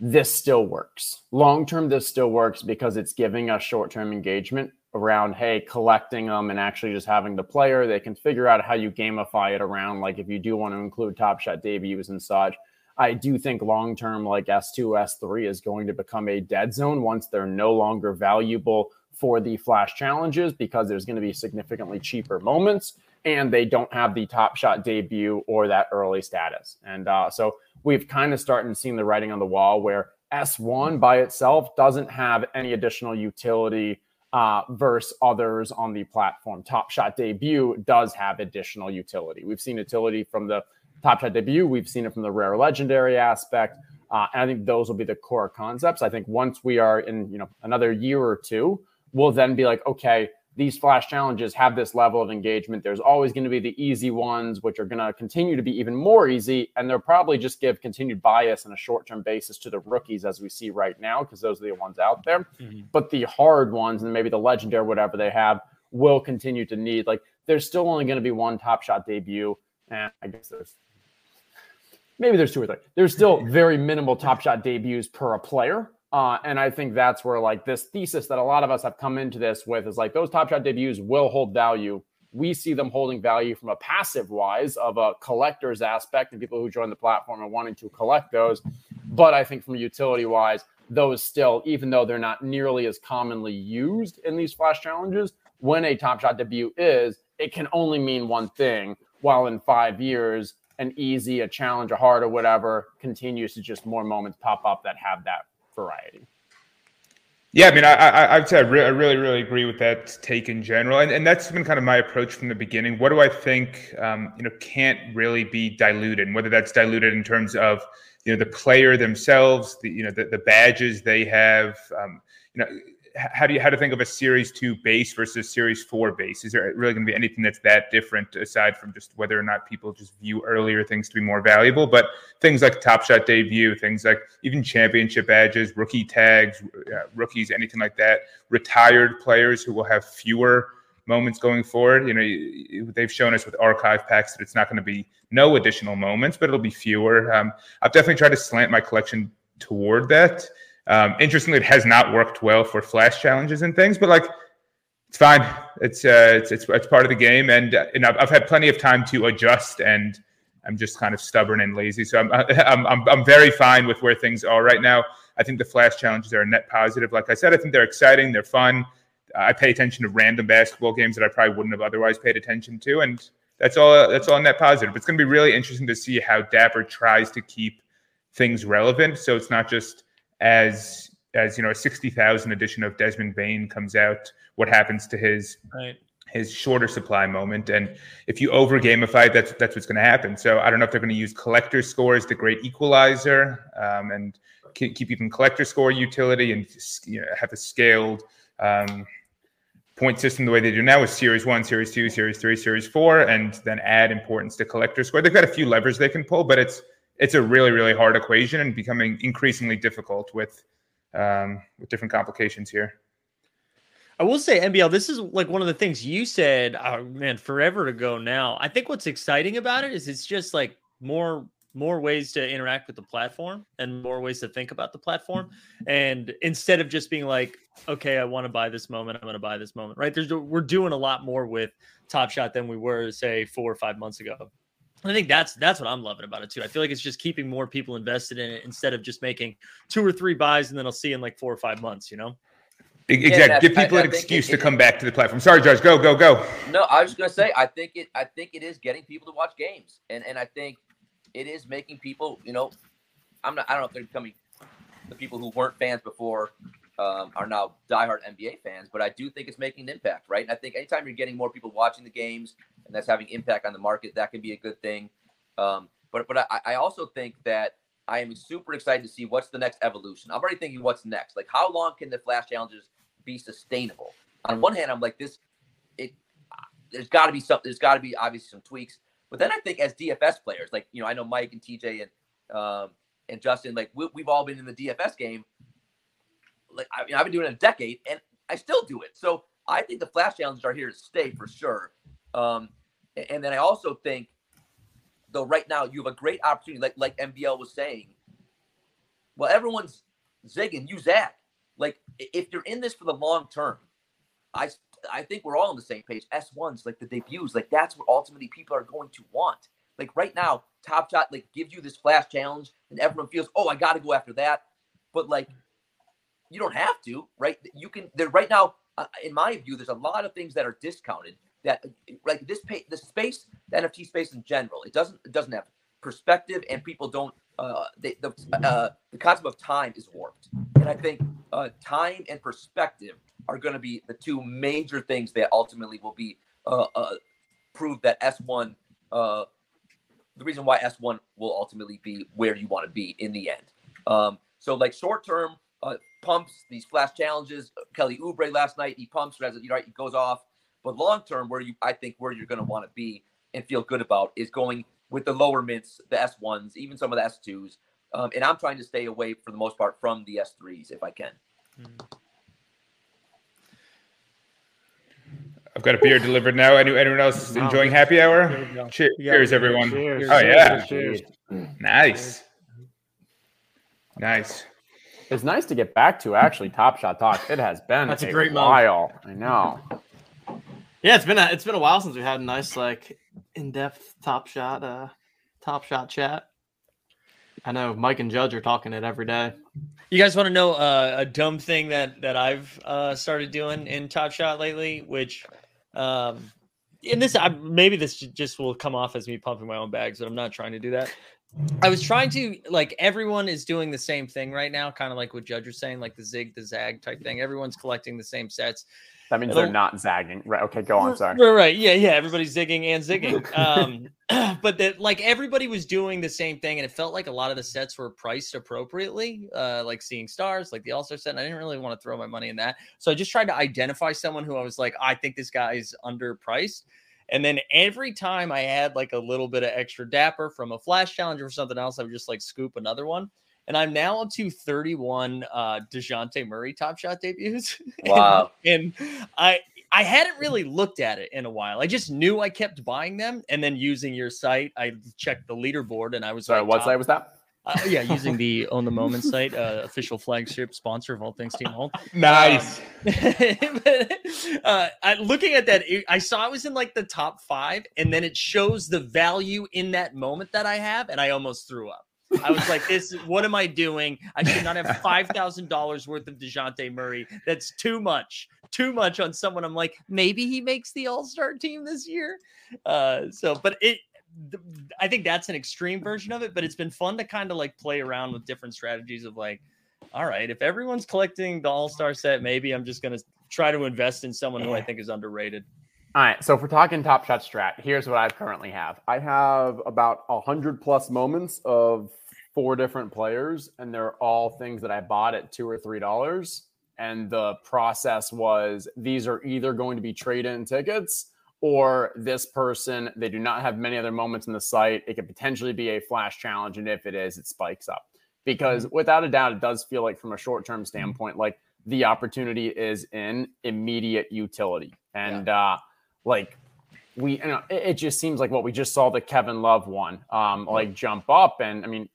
this still works. Long term, this still works because it's giving us short term engagement around, hey, collecting them and actually just having the player. They can figure out how you gamify it around, like if you do want to include Top Shot debuts and such. I do think long term, like S2, S3 is going to become a dead zone once they're no longer valuable for the flash challenges because there's going to be significantly cheaper moments and they don't have the top shot debut or that early status. And uh, so we've kind of started seeing the writing on the wall where S1 by itself doesn't have any additional utility uh, versus others on the platform. Top Shot debut does have additional utility. We've seen utility from the Top Shot debut, we've seen it from the rare legendary aspect. Uh, and I think those will be the core concepts. I think once we are in, you know, another year or two, we'll then be like, okay, these flash challenges have this level of engagement. There's always going to be the easy ones, which are going to continue to be even more easy. And they'll probably just give continued bias on a short term basis to the rookies as we see right now, because those are the ones out there. Mm-hmm. But the hard ones and maybe the legendary, whatever they have, will continue to need. Like, there's still only going to be one top shot debut. And I guess there's maybe there's two or three. There's still very minimal top shot debuts per a player. Uh, and I think that's where like this thesis that a lot of us have come into this with is like those top shot debuts will hold value. We see them holding value from a passive wise of a collector's aspect and people who join the platform and wanting to collect those. But I think from utility wise, those still, even though they're not nearly as commonly used in these flash challenges, when a top shot debut is, it can only mean one thing. While in five years, an easy, a challenge, a hard, or whatever continues to just more moments pop up that have that variety. Yeah, I mean, I, I, I would say I, re- I, really, really agree with that take in general, and, and that's been kind of my approach from the beginning. What do I think, um, you know, can't really be diluted? And whether that's diluted in terms of, you know, the player themselves, the you know, the, the badges they have, um, you know, how do you how to think of a series two base versus series four base? Is there really going to be anything that's that different aside from just whether or not people just view earlier things to be more valuable? But things like Top Shot debut, things like even championship badges, rookie tags, uh, rookies, anything like that, retired players who will have fewer moments going forward. You know, they've shown us with archive packs that it's not going to be no additional moments, but it'll be fewer. Um, I've definitely tried to slant my collection toward that. Um, interestingly, it has not worked well for flash challenges and things, but like it's fine. It's uh, it's, it's it's part of the game, and uh, and I've, I've had plenty of time to adjust, and I'm just kind of stubborn and lazy. So I'm I'm I'm, I'm very fine with where things are right now. I think the flash challenges are a net positive. Like I said, I think they're exciting, they're fun. I pay attention to random basketball games that I probably wouldn't have otherwise paid attention to, and that's all. That's all net positive. It's going to be really interesting to see how Dapper tries to keep things relevant. So it's not just as as you know a 60,000 edition of Desmond Bane comes out, what happens to his right. his shorter supply moment? And if you over gamify, that's that's what's going to happen. So I don't know if they're going to use collector scores, the great equalizer, um, and keep even collector score utility, and you know, have a scaled um, point system the way they do now with Series One, Series Two, Series Three, Series Four, and then add importance to collector score. They've got a few levers they can pull, but it's it's a really really hard equation and becoming increasingly difficult with um, with different complications here. I will say, MBL, this is like one of the things you said, oh, man, forever ago now. I think what's exciting about it is it's just like more more ways to interact with the platform and more ways to think about the platform. And instead of just being like, okay, I want to buy this moment, I'm going to buy this moment, right? There's we're doing a lot more with Top Shot than we were, say, four or five months ago. I think that's that's what I'm loving about it too. I feel like it's just keeping more people invested in it instead of just making two or three buys and then I'll see in like four or five months, you know? Exactly. Yeah, Give people I, an I excuse it, to come back to the platform. Sorry, Judge. Go, go, go. No, I was just gonna say. I think it. I think it is getting people to watch games, and and I think it is making people, you know, I'm not, I don't know if they're becoming the people who weren't fans before um, are now diehard NBA fans, but I do think it's making an impact, right? And I think anytime you're getting more people watching the games and that's having impact on the market, that can be a good thing. Um, but but I, I also think that I am super excited to see what's the next evolution. I'm already thinking what's next. Like how long can the flash challenges be sustainable? On one hand, I'm like this. It there's got to be something. There's got to be obviously some tweaks. But then I think as DFS players, like you know, I know Mike and TJ and um, and Justin, like we, have all been in the DFS game. Like I I've been doing it a decade, and I still do it. So I think the flash challenges are here to stay for sure. Um, and then I also think, though, right now you have a great opportunity, like like MBL was saying. Well, everyone's zigging. You zag. Like if you're in this for the long term, I I think we're all on the same page. S1s, like the debuts, like that's what ultimately people are going to want. Like right now, Top Shot like gives you this flash challenge, and everyone feels, oh, I got to go after that. But like, you don't have to, right? You can. There right now, uh, in my view, there's a lot of things that are discounted. That like this pay, the space, the NFT space in general, it doesn't it doesn't have perspective, and people don't. Uh, they, the uh, the concept of time is warped, and I think uh, time and perspective are going to be the two major things that ultimately will be uh, uh, prove that S1, uh, the reason why S1 will ultimately be where you want to be in the end. Um, so, like short term uh, pumps, these flash challenges, Kelly Oubre last night, he pumps, know, he goes off. But long term, where you, I think, where you're going to want to be and feel good about is going with the lower mints, the S1s, even some of the S2s. Um, and I'm trying to stay away for the most part from the S3s if I can. Mm-hmm. I've got a beer delivered now. Any, anyone else enjoying happy hour? Cheers, cheers everyone. Cheers. Oh yeah. Cheers. Nice. Nice. It's nice to get back to actually Top Shot talk. It has been That's a, a great while. Moment. I know. Yeah, it's been a, it's been a while since we had a nice like in depth Top Shot uh Top Shot chat. I know Mike and Judge are talking it every day. You guys want to know uh, a dumb thing that that I've uh, started doing in Top Shot lately, which um, and this, I, maybe this just will come off as me pumping my own bags, but I'm not trying to do that. I was trying to like everyone is doing the same thing right now, kind of like what Judge was saying, like the zig, the zag type thing. Everyone's collecting the same sets. That means they're not zagging. Right. Okay, go on. Sorry. Right, right. Yeah, yeah. Everybody's zigging and zigging. Um, but that like everybody was doing the same thing, and it felt like a lot of the sets were priced appropriately. Uh, like seeing stars, like the All Star set. And I didn't really want to throw my money in that, so I just tried to identify someone who I was like, I think this guy is underpriced. And then every time I had like a little bit of extra dapper from a flash challenge or something else, I would just like scoop another one and I'm now up to 31 uh Dejounte Murray top shot debuts. Wow. and, and I I hadn't really looked at it in a while. I just knew I kept buying them and then using your site, I checked the leaderboard and I was sorry, like, what top, site was that? Uh, yeah, using the Own the Moment site, uh, official flagship sponsor of all things Team Hold. Nice. Um, but, uh, I, looking at that, I saw it was in like the top five, and then it shows the value in that moment that I have, and I almost threw up. I was like, "This, what am I doing? I should not have five thousand dollars worth of Dejounte Murray. That's too much, too much on someone." I'm like, maybe he makes the All Star team this year. Uh, so, but it, I think that's an extreme version of it. But it's been fun to kind of like play around with different strategies of like, all right, if everyone's collecting the All Star set, maybe I'm just gonna try to invest in someone who I think is underrated. All right, so if we're talking Top Shot strat, here's what I currently have. I have about a hundred plus moments of four different players, and they're all things that I bought at two or three dollars. and the process was these are either going to be trade in tickets or this person they do not have many other moments in the site it could potentially be a flash challenge and if it is it spikes up because mm-hmm. without a doubt it does feel like from a short-term mm-hmm. standpoint like the opportunity is in immediate utility and yeah. uh like we you know it, it, just seems like what we just saw the kevin love one um like jump up and i mean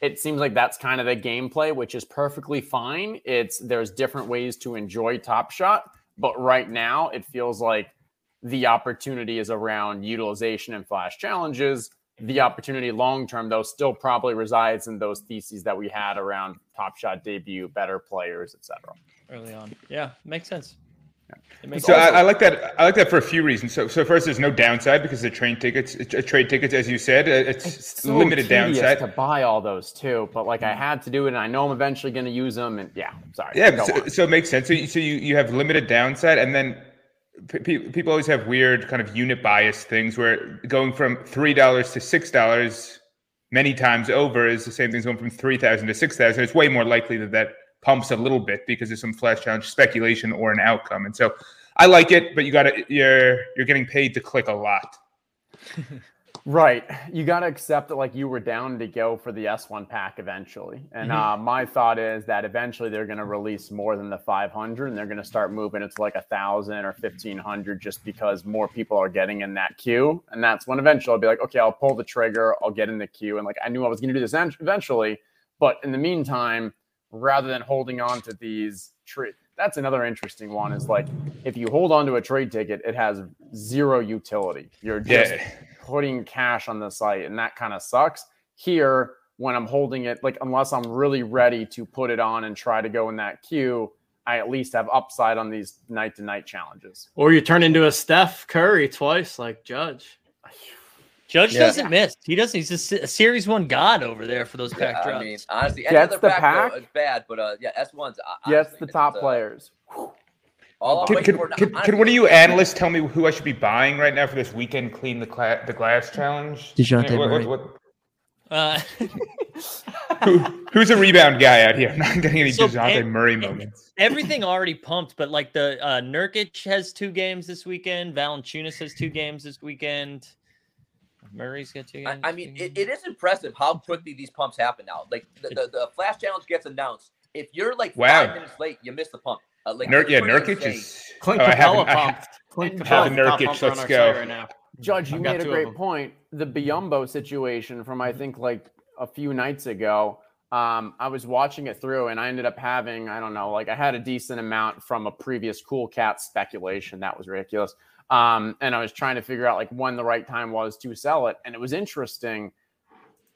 it seems like that's kind of the gameplay which is perfectly fine. It's there's different ways to enjoy top shot but right now it feels like the opportunity is around utilization and flash challenges. The opportunity long term though still probably resides in those theses that we had around top shot debut better players etc early on. Yeah makes sense so I, I, like that. I like that for a few reasons. So, so first, there's no downside because the train tickets, uh, trade tickets, as you said, uh, it's, it's so limited downside to buy all those too. But like I had to do it, and I know I'm eventually going to use them. And yeah, sorry. Yeah, so, so, it makes sense. So, you, so you you have limited downside, and then people always have weird kind of unit bias things where going from three dollars to six dollars many times over is the same thing as going from three thousand to six thousand. It's way more likely that that pumps a little bit because there's some flash challenge speculation or an outcome. And so I like it, but you got to you're you're getting paid to click a lot. Right. You got to accept that, like, you were down to go for the S1 pack eventually. And mm-hmm. uh, my thought is that eventually they're going to release more than the 500 and they're going to start moving it to like a thousand or 1500 just because more people are getting in that queue. And that's when eventually I'll be like, okay, I'll pull the trigger, I'll get in the queue. And like, I knew I was going to do this eventually. But in the meantime, rather than holding on to these trade, that's another interesting one is like if you hold on to a trade ticket, it has zero utility. You're just. Yeah putting cash on the site, and that kind of sucks. Here, when I'm holding it, like unless I'm really ready to put it on and try to go in that queue, I at least have upside on these night to night challenges. Or you turn into a Steph Curry twice, like Judge. Judge yeah. doesn't miss. He doesn't. He's a, series one god over there for those pack yeah, drops. I mean, honestly, any Gets the pack, pack. Though, bad, but uh, yeah, S ones. Yes, the top uh, players. All can, can, can, can, one of you analysts tell me who I should be buying right now for this weekend clean the cla- the glass challenge? Dejounte what, what, what? Uh, Who, who's a rebound guy out here? I'm not getting any so, Dejounte and, Murray moments. Everything already pumped, but like the uh, Nurkic has two games this weekend. Valanciunas has two games this weekend. Murray's got two games. I, I mean, it, it is impressive how quickly these pumps happen now. Like the, the, the flash challenge gets announced. If you're like wow. five minutes late, you miss the pump. Uh, like Nur- yeah, Nurkic is. Clint oh, Capela pumped. Clint Capela Nurkic. Let's go. Right now. Judge, you made a great point. The Biyombo situation from I think like a few nights ago. Um, I was watching it through, and I ended up having I don't know, like I had a decent amount from a previous Cool Cat speculation that was ridiculous. Um, and I was trying to figure out like when the right time was to sell it, and it was interesting.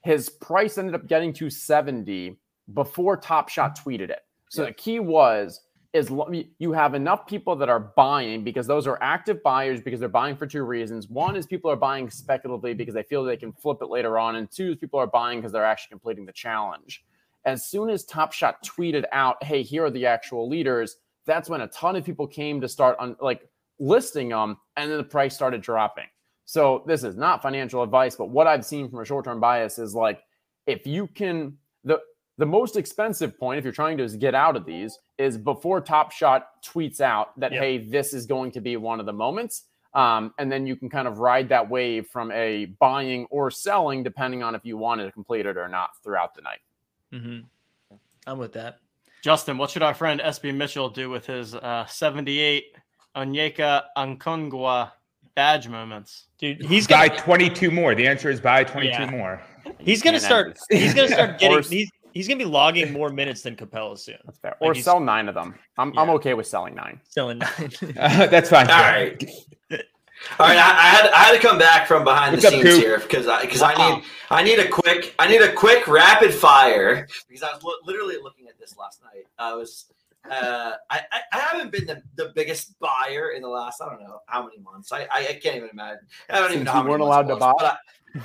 His price ended up getting to 70 before Top Shot tweeted it. So yeah. the key was is you have enough people that are buying because those are active buyers because they're buying for two reasons. One is people are buying speculatively because they feel they can flip it later on, and two is people are buying because they're actually completing the challenge. As soon as Top Shot tweeted out, "Hey, here are the actual leaders," that's when a ton of people came to start on like listing them, and then the price started dropping. So this is not financial advice, but what I've seen from a short-term bias is like if you can the the most expensive point, if you're trying to get out of these, is before Top Shot tweets out that, yep. hey, this is going to be one of the moments. Um, and then you can kind of ride that wave from a buying or selling, depending on if you wanted to complete it or not throughout the night. Mm-hmm. I'm with that. Justin, what should our friend SB Mitchell do with his uh, 78 Onyeka Okongwu badge moments? Dude, he's buy 22 more. The answer is buy 22 yeah. more. He's gonna start. He's gonna start getting. He's, He's gonna be logging more minutes than Capela soon. That's fair. Like or sell nine of them. I'm yeah. I'm okay with selling nine. Selling nine. uh, that's fine. All right. All right, I, I, had I had to come back from behind What's the scenes here because I because wow. I need I need a quick I need a quick rapid fire because I was lo- literally looking at this last night. I was uh, I, I haven't been the, the biggest buyer in the last I don't know how many months. I I, I can't even imagine. I don't Since even know how you weren't allowed to buy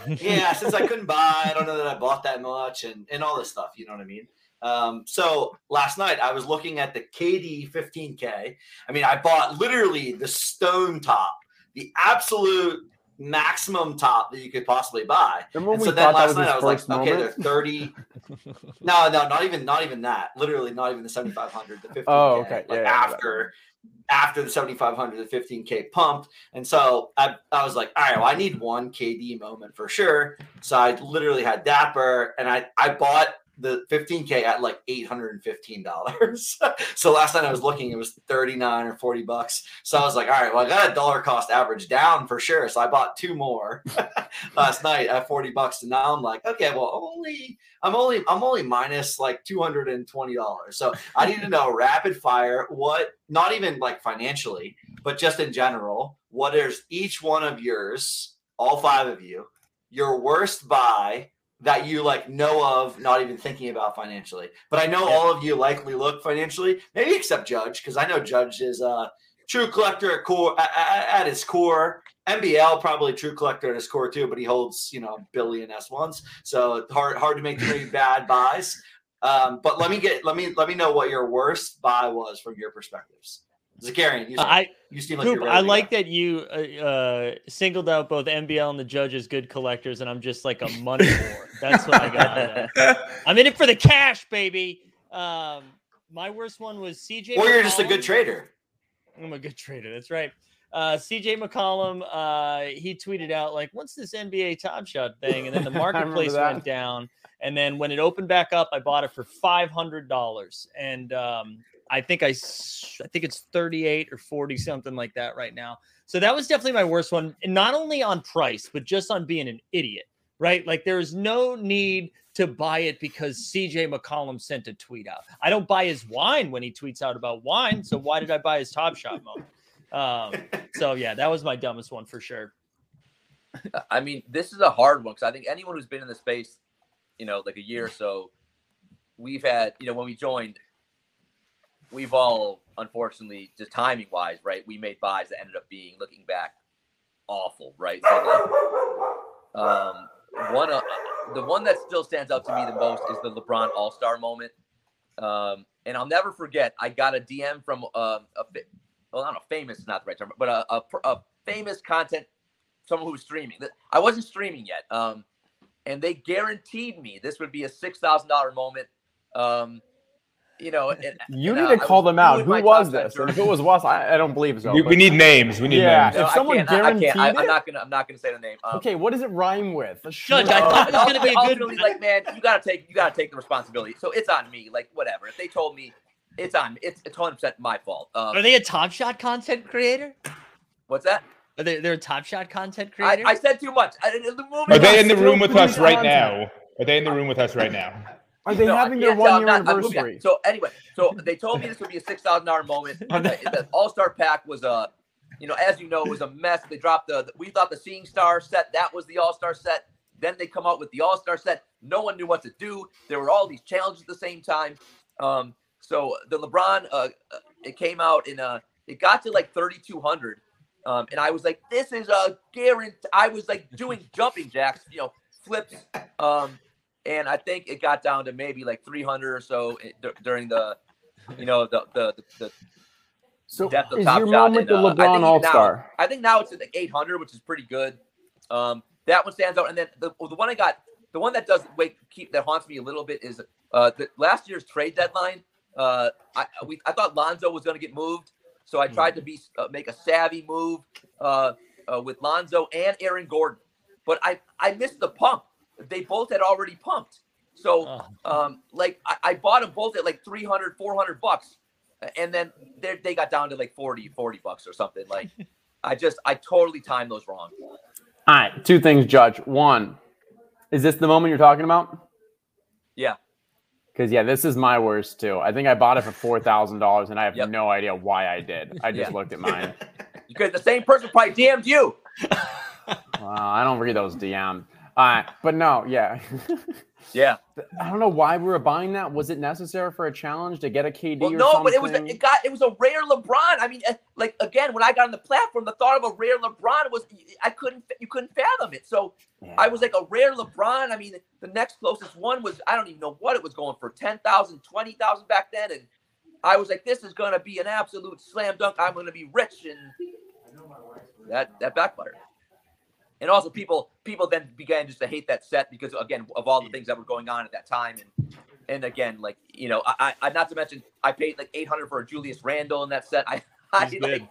yeah, since I couldn't buy, I don't know that I bought that much and, and all this stuff. You know what I mean? Um, so last night I was looking at the KD 15K. I mean, I bought literally the stone top, the absolute maximum top that you could possibly buy. Remember And so then last night I was like, first okay, they're 30. no, no, not even not even that. Literally not even the 7500, the 15K. Oh, okay. Like Yeah, yeah, after after the 7500, the 15K pumped. And so I, I was like, all right, well, I need one KD moment for sure. So I literally had Dapper and I, I bought the 15K at like $815. so last night I was looking, it was 39 or 40 bucks. So I was like, all right, well, I got a dollar cost average down for sure. So I bought two more last night at 40 bucks. And now I'm like, okay, well, only, I'm only, I'm only minus like $220. So I need to know rapid fire what, not even like financially, but just in general, what is each one of yours, all five of you, your worst buy that you like know of, not even thinking about financially. But I know all of you likely look financially, maybe except Judge, because I know Judge is a true collector at core at, at- his core. MBL probably true collector at his core too, but he holds you know billion S ones, so hard hard to make many bad buys. Um, but let me get let me let me know what your worst buy was from your perspectives. Zakarian, you, I you seem like Coop, you're I to like go. that you uh, uh, singled out both MBL and the judges good collectors, and I'm just like a money whore. That's what I got. out of. I'm in it for the cash, baby. Um, my worst one was CJ. or you're just a good trader. I'm a good trader. That's right. Uh, CJ McCollum, uh, he tweeted out like, "What's this NBA Top Shot thing?" And then the marketplace went down. And then when it opened back up, I bought it for five hundred dollars, and um, I think I, I think it's thirty eight or forty something like that right now. So that was definitely my worst one, and not only on price, but just on being an idiot. Right? Like there is no need to buy it because CJ McCollum sent a tweet out. I don't buy his wine when he tweets out about wine, so why did I buy his Top Shot moment? Um, so yeah, that was my dumbest one for sure. I mean, this is a hard one because I think anyone who's been in the space, you know, like a year or so, we've had, you know, when we joined, we've all unfortunately, just timing wise, right? We made buys that ended up being, looking back, awful, right? So like, um, one of the one that still stands out to me the most is the LeBron All Star moment. Um, and I'll never forget. I got a DM from um, a well, not a famous, is not the right term, but a, a, a famous content someone who was streaming. I wasn't streaming yet. Um, and they guaranteed me this would be a six thousand dollar moment. Um, you know, and, You and, need uh, to call them out. Who was this? And if jersey. it was us, I, I don't believe so. we, we need names. We need Yeah, names. if No, I someone can't, I, I can't. I, I'm not gonna. I'm not gonna say the name. Um, Okay, what does it rhyme with? A Judge, schmo- I thought it was gonna be a good- like, man, you gotta take. You gotta take the responsibility. So it's on me. Like, whatever. If they told me, it's on. It's it's hundred percent my fault. Um, Are they a Top Shot content creator? what's that? Are they they're a Top Shot content creator? I said too much. I, the movie Are they in the room with us right now? Are they in the room with us right now? Are they No, having their one year anniversary? So anyway, so they told me this would be a six thousand dollar moment. the All Star Pack was a, you know, as you know, it was a mess. They dropped the. We thought the Seeing Star set that was the All Star set. Then they come out with the All Star set. No one knew what to do. There were all these challenges at the same time. Um, so the LeBron, uh, uh, it came out in uh, it got to like thirty two hundred. Um, and I was like, this is a guarantee. I was like doing jumping jacks, you know, flips. Um, and I think it got down to maybe like 300 or so during the, you know, the the the. the So depth of is top your shot moment and, the uh, I think LeBron now- All Star? I think now it's at like 800, which is pretty good. Um, that one stands out. And then the, the one I got, the one that does wait keep that haunts me a little bit is uh, the last year's trade deadline. Uh, I we I thought Lonzo was going to get moved, so I tried to be uh, make a savvy move uh, uh, with Lonzo and Aaron Gordon, but I I missed the pump. They both had already pumped. So Oh. um, like I, I bought them both at like 300, 400 bucks. And then they they got down to like 40, 40 bucks or something. Like I just, I totally timed those wrong. All right, two things, Judge. One, is this the moment you're talking about? Yeah. Because yeah, this is my worst too. I think I bought it for four thousand dollars, and I have Yep. no idea why I did. I just Yeah. looked at mine. Because the same person probably DM'd you. Wow, I don't read those DMs. All right, but no, yeah. Yeah. I don't know why we were buying that. Was it necessary for a challenge to get a KD Well, no, something? but it was, a, it got, it was a rare LeBron. I mean, uh, like again, when I got on the platform, the thought of a rare LeBron was, I couldn't, you couldn't fathom it. So I was like a rare LeBron. I mean, the next closest one was I don't even know what it was going for 10,000, 20,000 back then. And I was like, this is going to be an absolute slam dunk. I'm going to be rich. And that, that backfired. And also people people then began just to hate that set because again of all the things that were going on at that time. And and again like you know I, I not to mention I paid like 800 for a Julius Randle in that set. I I like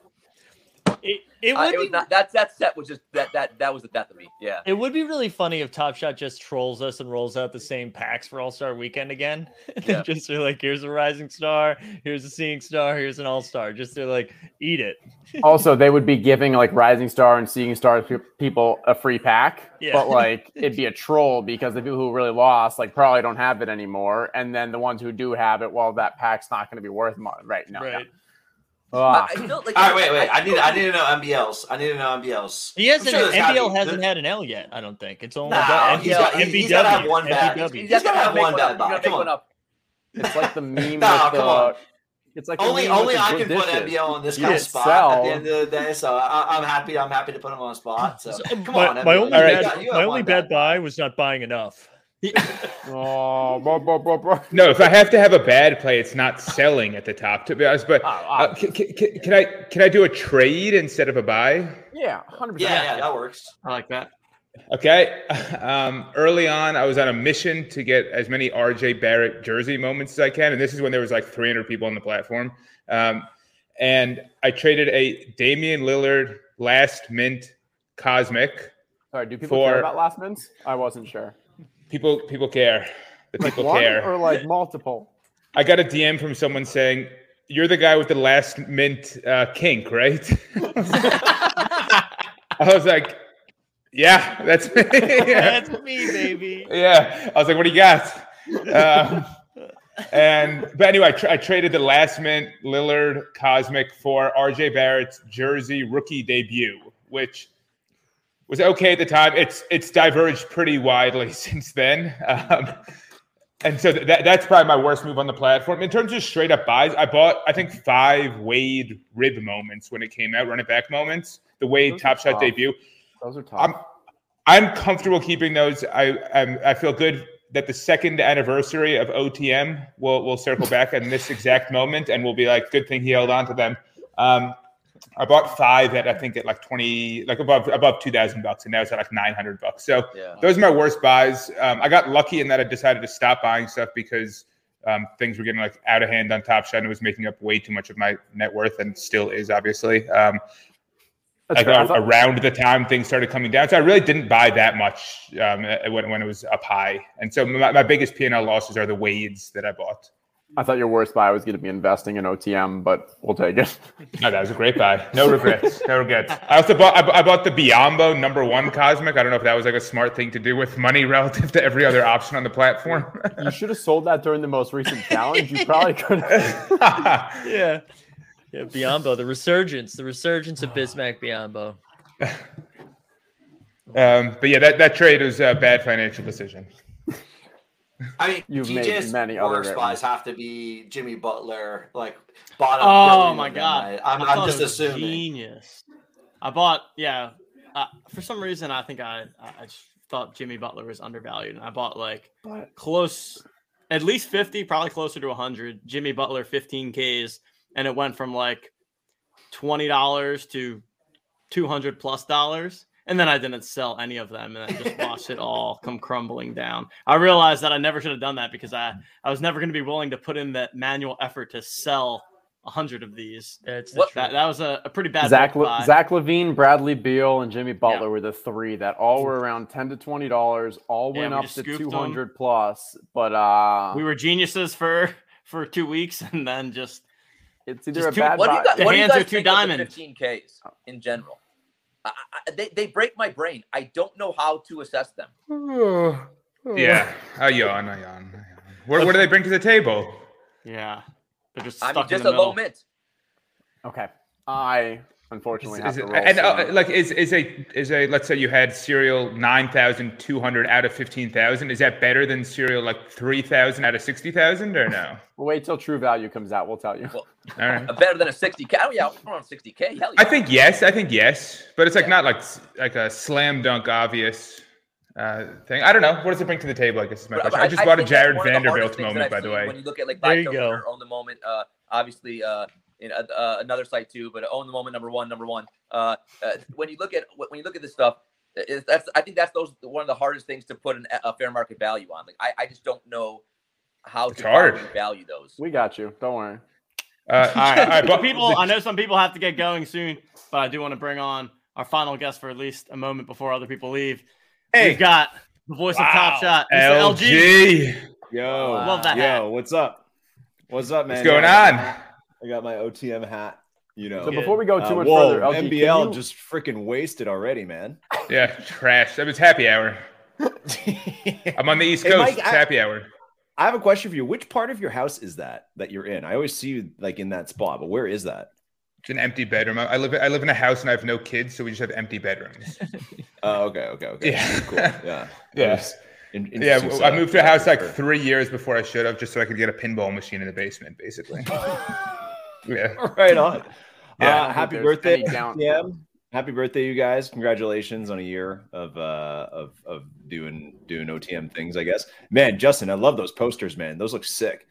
it, it uh, would it was be, not that that set was just that that that was the death of me yeah it would be really funny if Top Shot just trolls us and rolls out the same packs for All Star Weekend again. And Yeah. just are like, here's a rising star, here's a seeing star, here's an all star. Just to like eat it. also, they would be giving like Rising Star and Seeing Star people a free pack, Yeah. but like it'd be a troll because the people who really lost like probably don't have it anymore, and then the ones who do have it, well, that pack's not going to be worth much right now. right. Ah. I, I feel like All right, wait, wait. I need I need to know MBLs. I need to know MBLs. He hasn't. Sure there's gotta MBL be- hasn't there- had an L yet. I don't think it's only No, got- he's MBL, got- he- he's gotta have one bad. NBW. He's gotta have one bad He's buy. gonna Come make one on. up. It's like the meme Nah, with come the. on. It's like Only only I good can put dishes. MBL in this You kind of spot sell. at the end of the day. So I, I'm happy. I'm happy to put him on the spot. So come my, on, my only, You bad, got- my one only bad buy was not buying enough. Oh, blah, blah, blah, blah. No, if I have to have a bad play, it's not selling at the top. To be honest, but Oh, uh, can, can, can I can I do a trade instead of a buy? yeah, hundred Yeah, percent. yeah, that works. I like that. Okay. Um, early on, I was on a mission to get as many RJ Barrett jersey moments as I can, and this is when there was like 300 people on the platform. Um, and I traded a Damian Lillard last mint cosmic. Sorry, do people For- care about last mints? I wasn't sure. People people care. The Like people one care. or like multiple? I got a DM from someone saying, "You're the guy with the last mint uh, kink, right?" I was like, "Yeah, that's me." That's me, baby. yeah. I was like, "What do you got?" Um, and but anyway, I, tra- I traded the last mint Lillard Cosmic for RJ Barrett's jersey rookie debut, which was okay at the time. It's it's diverged pretty widely since then. Um, and so that, that's probably my worst move on the platform. In terms of straight up buys, I bought, I think, five Wade rib moments when it came out, running back moments, the Wade Those Top Shot debut. Those are tough. I'm I'm comfortable keeping those. I I'm, I feel good that the second anniversary of OTM will will circle back in this exact moment, and we'll be like, good thing he held on to them. Um, I bought five at I think at like twenty, like above above two thousand bucks, and now it's at like nine hundred bucks. So Yeah. those are my worst buys. Um, I got lucky in that I decided to stop buying stuff because um, things were getting like out of hand on Top Shot, and it was making up way too much of my net worth, and still is obviously. Um, like fair. Thought- around the time things started coming down. So I really didn't buy that much um, when, when it was up high. And so my, my biggest P&L losses are the Wades that I bought. I thought your worst buy was going to be investing in OTM, but we'll take it. No, that was a great buy. No regrets. No regrets. I also bought I, I bought the Biyombo number one Cosmic. I don't know if that was like a smart thing to do with money relative to every other option on the platform. You should have sold that during the most recent challenge. You probably could have. Yeah. Yeah, Biyombo, the resurgence, the resurgence of Bismack Biyombo. um, but yeah, that, that trade was a bad financial decision. I mean, You've made many other worst great buys have to be Jimmy Butler, like bottom. Oh my god! I'm, I I'm just assuming. Genius. I bought. Yeah. Uh, for some reason, I think I I I just thought Jimmy Butler was undervalued, and I bought like close, at least fifty, probably closer to hundred. Jimmy Butler, fifteen Ks, and it went from like twenty dollars to two hundred plus dollars. And then I didn't sell any of them, and I just watched it all come crumbling down. I realized that I never should have done that because I I was never going to be willing to put in that manual effort to sell a hundred of these. That's the What- truth. That that was a, a pretty bad Zach, Le- Zach LaVine, Bradley Beal, and Jimmy Butler Yeah. were the three that all were around ten to twenty dollars. All Yeah, went we up to scooped two 'em. hundred plus. But uh, we were geniuses for for two weeks, and then just it's either just a too- bad What do you buy- guys, The what do you hands are guys too think of the 15 Ks in general? I, I, they, they break my brain. I don't know how to assess them. Yeah. I yawn. I yawn. I yawn. What, what do they bring to the table? yeah, they're just I stuck mean, just in a the low middle. mint. Okay, I unfortunately Is have it- to roll. and uh, like is is a is a let's say you had serial nine thousand two hundred out of fifteen thousand. Is that better than serial like three thousand out of sixty thousand or no? We'll wait till True Value comes out. We'll tell you. All right. Uh, Better than a 60K. Oh, yeah, we're on 60K. Hell yeah. I think yes. I think yes, but it's like Yeah. not like like a slam dunk obvious uh, thing. I don't know. What does it bring to the table? I guess is my But- question. but I just bought a Jarred one of the Vanderbilt hardest things that moment, by the way. When you look at like There Buy you go. or the Moment, uh, obviously uh, in uh, uh, another site too, but Own the Moment number one, number one. Uh, uh, when you look at when you look at this stuff, It, that's I think that's those one of the hardest things to put an, a fair market value on. Like I, I just don't know how It's to hard. value those. We got you. Don't worry. Uh, All right, all right, but but people, I know some people have to get going soon, but I do want to bring on our final guest for at least a moment before other people leave. Hey. We've got the voice of Top Shot, Mr. LG. LG. Yo, Love that Yo, hat. what's up? What's up, man? What's going Yeah, on? my hat. I got my OTM hat. You know. So before we go too Uh, much whoa, further, LG, can MBL you- just freaking wasted already, man. Yeah, trash. That was happy hour. I'm on the East Hey, Coast. Mike, it's I- happy hour. I have a question for you. Which part of your house is that that you're in? I always see you like in that spot, but where is that? It's an empty bedroom. I I live. I live in a house and I have no kids, so we just have empty bedrooms. Oh, okay, okay, okay. Yeah. cool. Yeah, Yeah. That was in- yeah, interesting I moved to a house like three years before I should have, just so I could get a pinball machine in the basement, basically. Yeah. right on. Yeah. Uh, happy birthday, any Happy birthday, you guys! Congratulations on a year of uh of of doing doing OTM things. I guess, man. Justin, I love those posters, man. Those look sick.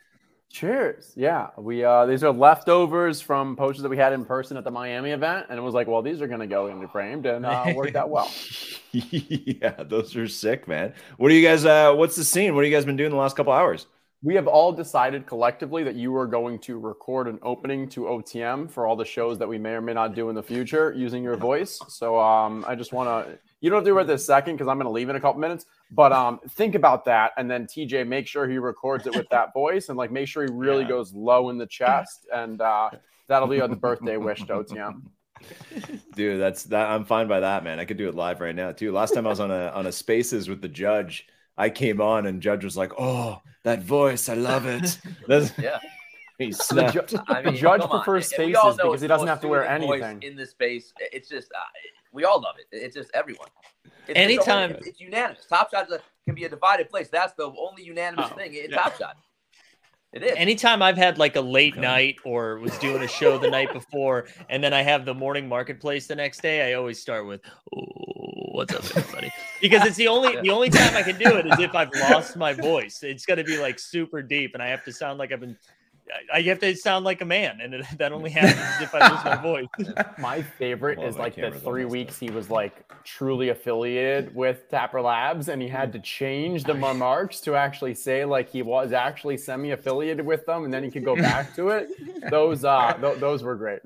Cheers. Yeah. We uh these are leftovers from posters that we had in person at the Miami event. And it was like, well, these are gonna go into framed and uh worked out well. yeah, those are sick, man. What do you guys? uh What's the scene? What have you guys been doing the last couple hours? We have all decided collectively that you are going to record an opening to OTM for all the shows that we may or may not do in the future using your voice. So um, I just want to, you don't have to do it this second because I'm going to leave in a couple minutes. But um, think about that, and then TJ, make sure he records it with that voice, and like make sure he really Yeah. goes low in the chest, and uh, that'll be on the birthday wish to OTM. Dude, that's that. I'm fine by that, man. I could do it live right now too. Last time I was on a on a Spaces with the judge, I came on and judge was like, "Oh, that voice, I love it." That's, Yeah. he The, snapped. ju- I the mean, judge prefers And we all spaces because he doesn't have to wear soothing anything. in the space. It's just uh, we all love it. It's just everyone. It's Anytime- it's, it's unanimous. Top Shot can be a divided place. That's the only unanimous Oh, thing in yeah. Top Shot. It is. Anytime I've had like a late night or was doing a show the night before, and then I have the morning marketplace the next day, I always start with, "Oh, what's up, everybody?" Because it's the only the only time I can do it is if I've lost my voice. It's going to be like super deep, and I have to sound like I've been. I I have to sound like a man, and it, that only happens if I lose my voice. My favorite Well, is like the three weeks up. he was like truly affiliated with Dapper Labs and he had to change the remarks to actually say like he was actually semi-affiliated with them and then he could go back to it. Those uh th- those were great.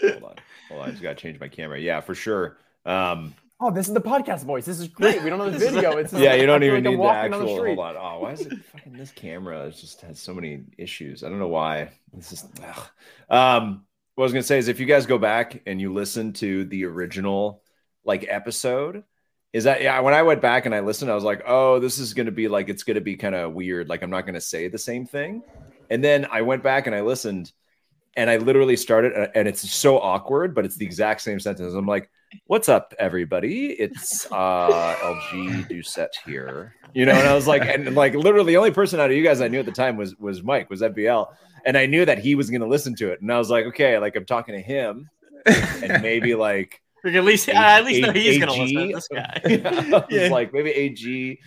Hold on, hold on. I just gotta change my camera. Yeah, for sure. Um, Oh, this is the podcast voice. This is great. We don't have the video. It's yeah, you don't feel even like I'm need the actual. street. Hold on. Oh, why is it fucking this camera? It just has so many issues. I don't know why. This is. ugh. Um, what I was gonna say is if you guys go back and you listen to the original like episode, is that yeah? When I went back and I listened, I was like, oh, this is gonna be like it's gonna be kind of weird. Like I'm not gonna say the same thing. And then I went back and I listened, and I literally started, and it's so awkward, but it's the exact same sentence. I'm like, "What's up, everybody? It's uh, LG Doucet here." You know, and I was like, and like literally, the only person out of you guys I knew at the time was was Mike, was MBL, and I knew that he was going to listen to it, and I was like, okay, like I'm talking to him, and maybe like at least, A- I at least know A- he's gonna AG. listen to this guy. Was Yeah. like maybe AG,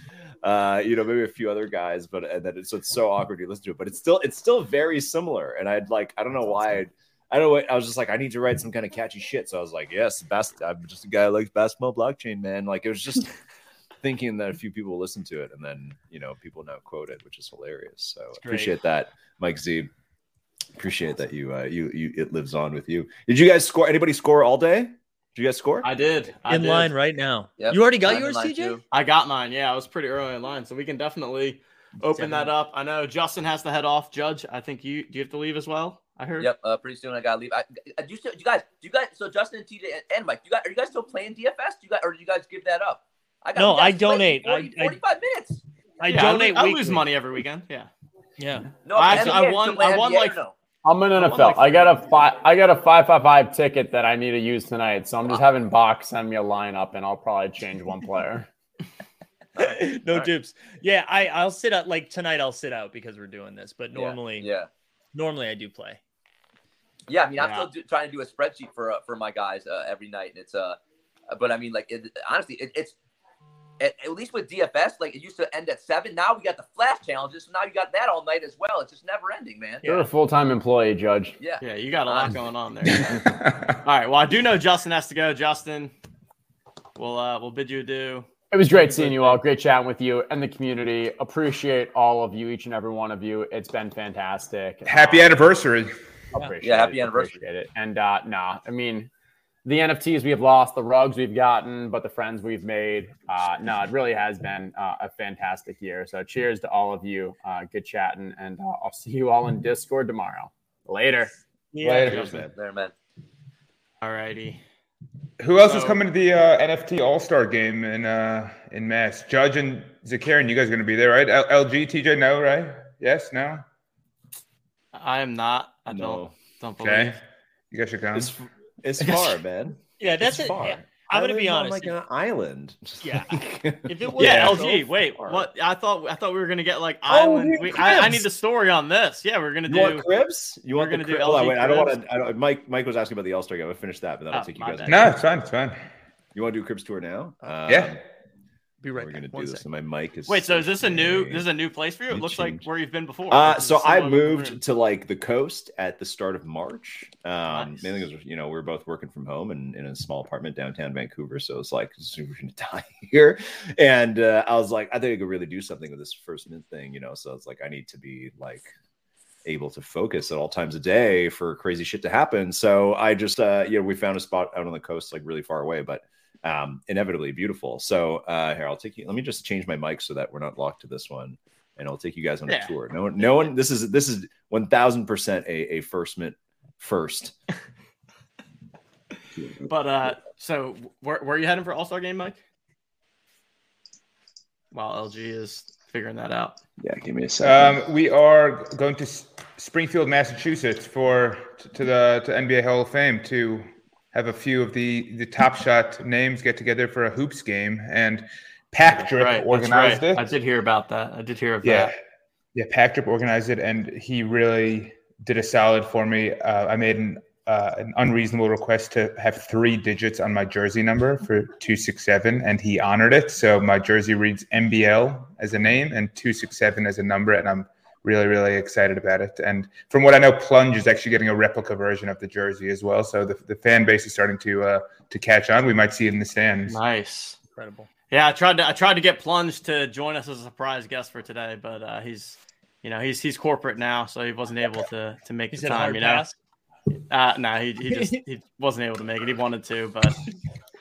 uh, you know, maybe a few other guys, but and then it's, it's so awkward to listen to it, but it's still it's still very similar. And I'd like I don't know why I'd, I don't know what I was just like I need to write some kind of catchy shit. So I was like, yes, best. I'm just a guy who likes basketball blockchain, man. Like it was just thinking that a few people listen to it, and then you know people now quote it, which is hilarious. So great. appreciate that, Mike Z. Appreciate that you uh you you it lives on with you. Did you guys score? Anybody score all day? Did you guys score? I did. I in did. line right now. Yep, You already got I'm yours, line TJ? too. I got mine. Yeah, I was pretty early in line, so we can definitely open that up. I know Justin has to head off. Judge, I think you do you have to leave as well? I heard. Yep. Uh, pretty soon I gotta leave. I, I, do you still, do you guys, do you guys, so Justin and TJ and, and Mike, you guys, are you guys still playing DFS? Do you guys, or do you guys give that up? I got, No, I donate. 40, I- I- 45 minutes. I Yeah, donate I, weekly. lose money every weekend. Yeah. Yeah. No, I but actually- NBA, I won- still I won, NBA like- no? I'm an I won, NFL. like, I got a five. I got a five five five ticket that I need to use tonight. So I'm just having Box send me a lineup, and I'll probably change one player. no Alright. dupes. Yeah, I I'll sit out like tonight. I'll sit out because we're doing this, but Yeah, normally, Yeah. normally I do play. Yeah, I mean, I'm Yeah. still do, trying to do a spreadsheet for uh, for my guys uh, every night, and it's uh, but I mean, like, it, honestly, it, it's at, at least with DFS, like it used to end at seven. Now we got the flash challenges, so now you got that all night as well. It's just never ending, man. You're a full time employee, Judge. Yeah. Yeah, you got a lot Honestly. going on there. All right. Well, I do know Justin has to go. Justin, we'll uh, we'll bid you adieu. It was great seeing you all. Great chatting with you and the community. Appreciate all of you, each and every one of you. It's been fantastic. Happy anniversary. Appreciate Yeah, happy it, anniversary. Appreciate it. And uh nah, I mean the NFTs we've lost, the rugs we've gotten, but the friends we've made. Uh no, it really has been uh, a fantastic year. So cheers to all of you. Uh good chatting and uh, I'll see you all in Discord tomorrow. Later. Later. Cheers, man. There, man. All righty. Who else is coming to the uh, NFT All Star game in uh, in Mass? Judge and Zakarian, you guys are going to be there, right? L- LG, TJ, no, right? Yes, no. I am not. I don't. No, Don't believe. Okay, you got your come. it's it's far, man. Yeah, that's it's it. far. Yeah, I'm gonna be on, honest. like an island. Yeah. if If it was Yeah, so LG. Wait, far. what? I thought I thought we were gonna get like Oh, island. dude, we, I, I need cribs. the story on this. Yeah, we're gonna You do. want cribs? You we're want the gonna do crib? Hold on, LG wait. I don't want to. I don't. Mike. Mike was asking about the All Star game. I finished that, but then I'll Oh, take you guys. bad. no, it's fine. It's fine. You want to do cribs tour now? Um, Yeah. Be right We're gonna back. do One this, and my mic is. Wait, so is this a new? This is a new place for you? It It looks like where you've been before. Uh, so I moved to like the coast at the start of March. Um, Nice. mainly because you know we were both working from home and in a small apartment downtown Vancouver. So it's like we're gonna die here, and uh, I was like, I think I could really do something with this first mint thing, you know. So it's like I need to be like able to focus at all times of day for crazy shit to happen. So I just uh, you know we found a spot out on the coast, like really far away, but um, inevitably beautiful. So uh, here, I'll take you. Let me just change my mic so that we're not locked to this one, and I'll take you guys on Yeah. a tour. No one, no one. This is this is one thousand percent a a first mint first. But uh, so where where are you heading for All Star game, Mike? While LG is figuring that out. Yeah, give me a second. Um, we are going to Springfield, Massachusetts, for to the to NBA Hall of Fame to have a few of the the top shot names get together for a hoops game, and Pack Drip right, organized right. it. I did hear about that. I did hear of Yeah, that. yeah. Pack Drip organized it, and he really did a solid for me. Uh, I made an uh, an unreasonable request to have three digits on my jersey number for two six seven, and he honored it. So my jersey reads MBL as a name and two six seven as a number, and I'm really really excited about it. And from what I know, Plunge is actually getting a replica version of the jersey as well. So the, the fan base is starting to uh, to catch on. We might see it in the stands. Nice. Incredible. Yeah, I tried to I tried to get Plunge to join us as a surprise guest for today, but uh, he's you know he's he's corporate now, so he wasn't able to to make He's the time. You know, uh, no, he, he just he wasn't able to make it. He wanted to, but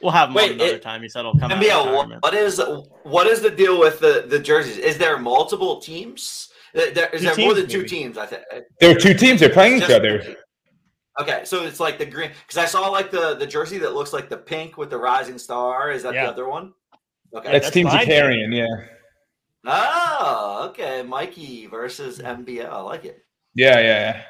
we'll have him Wait, on another it- time. He said he'll come. out of MBL, what is what is the deal with the the jerseys? Is there multiple teams? There- there- Is Two there more than two maybe. teams? I think. There are two teams. They're playing each other. Okay, so it's like the green because I saw like the the jersey that looks like the pink with the rising star. Is that Yeah. the other one? Okay. That's, that's Team fine. Zakarian, yeah. oh, okay. Mikey versus MBL. I like it. Yeah, yeah, yeah.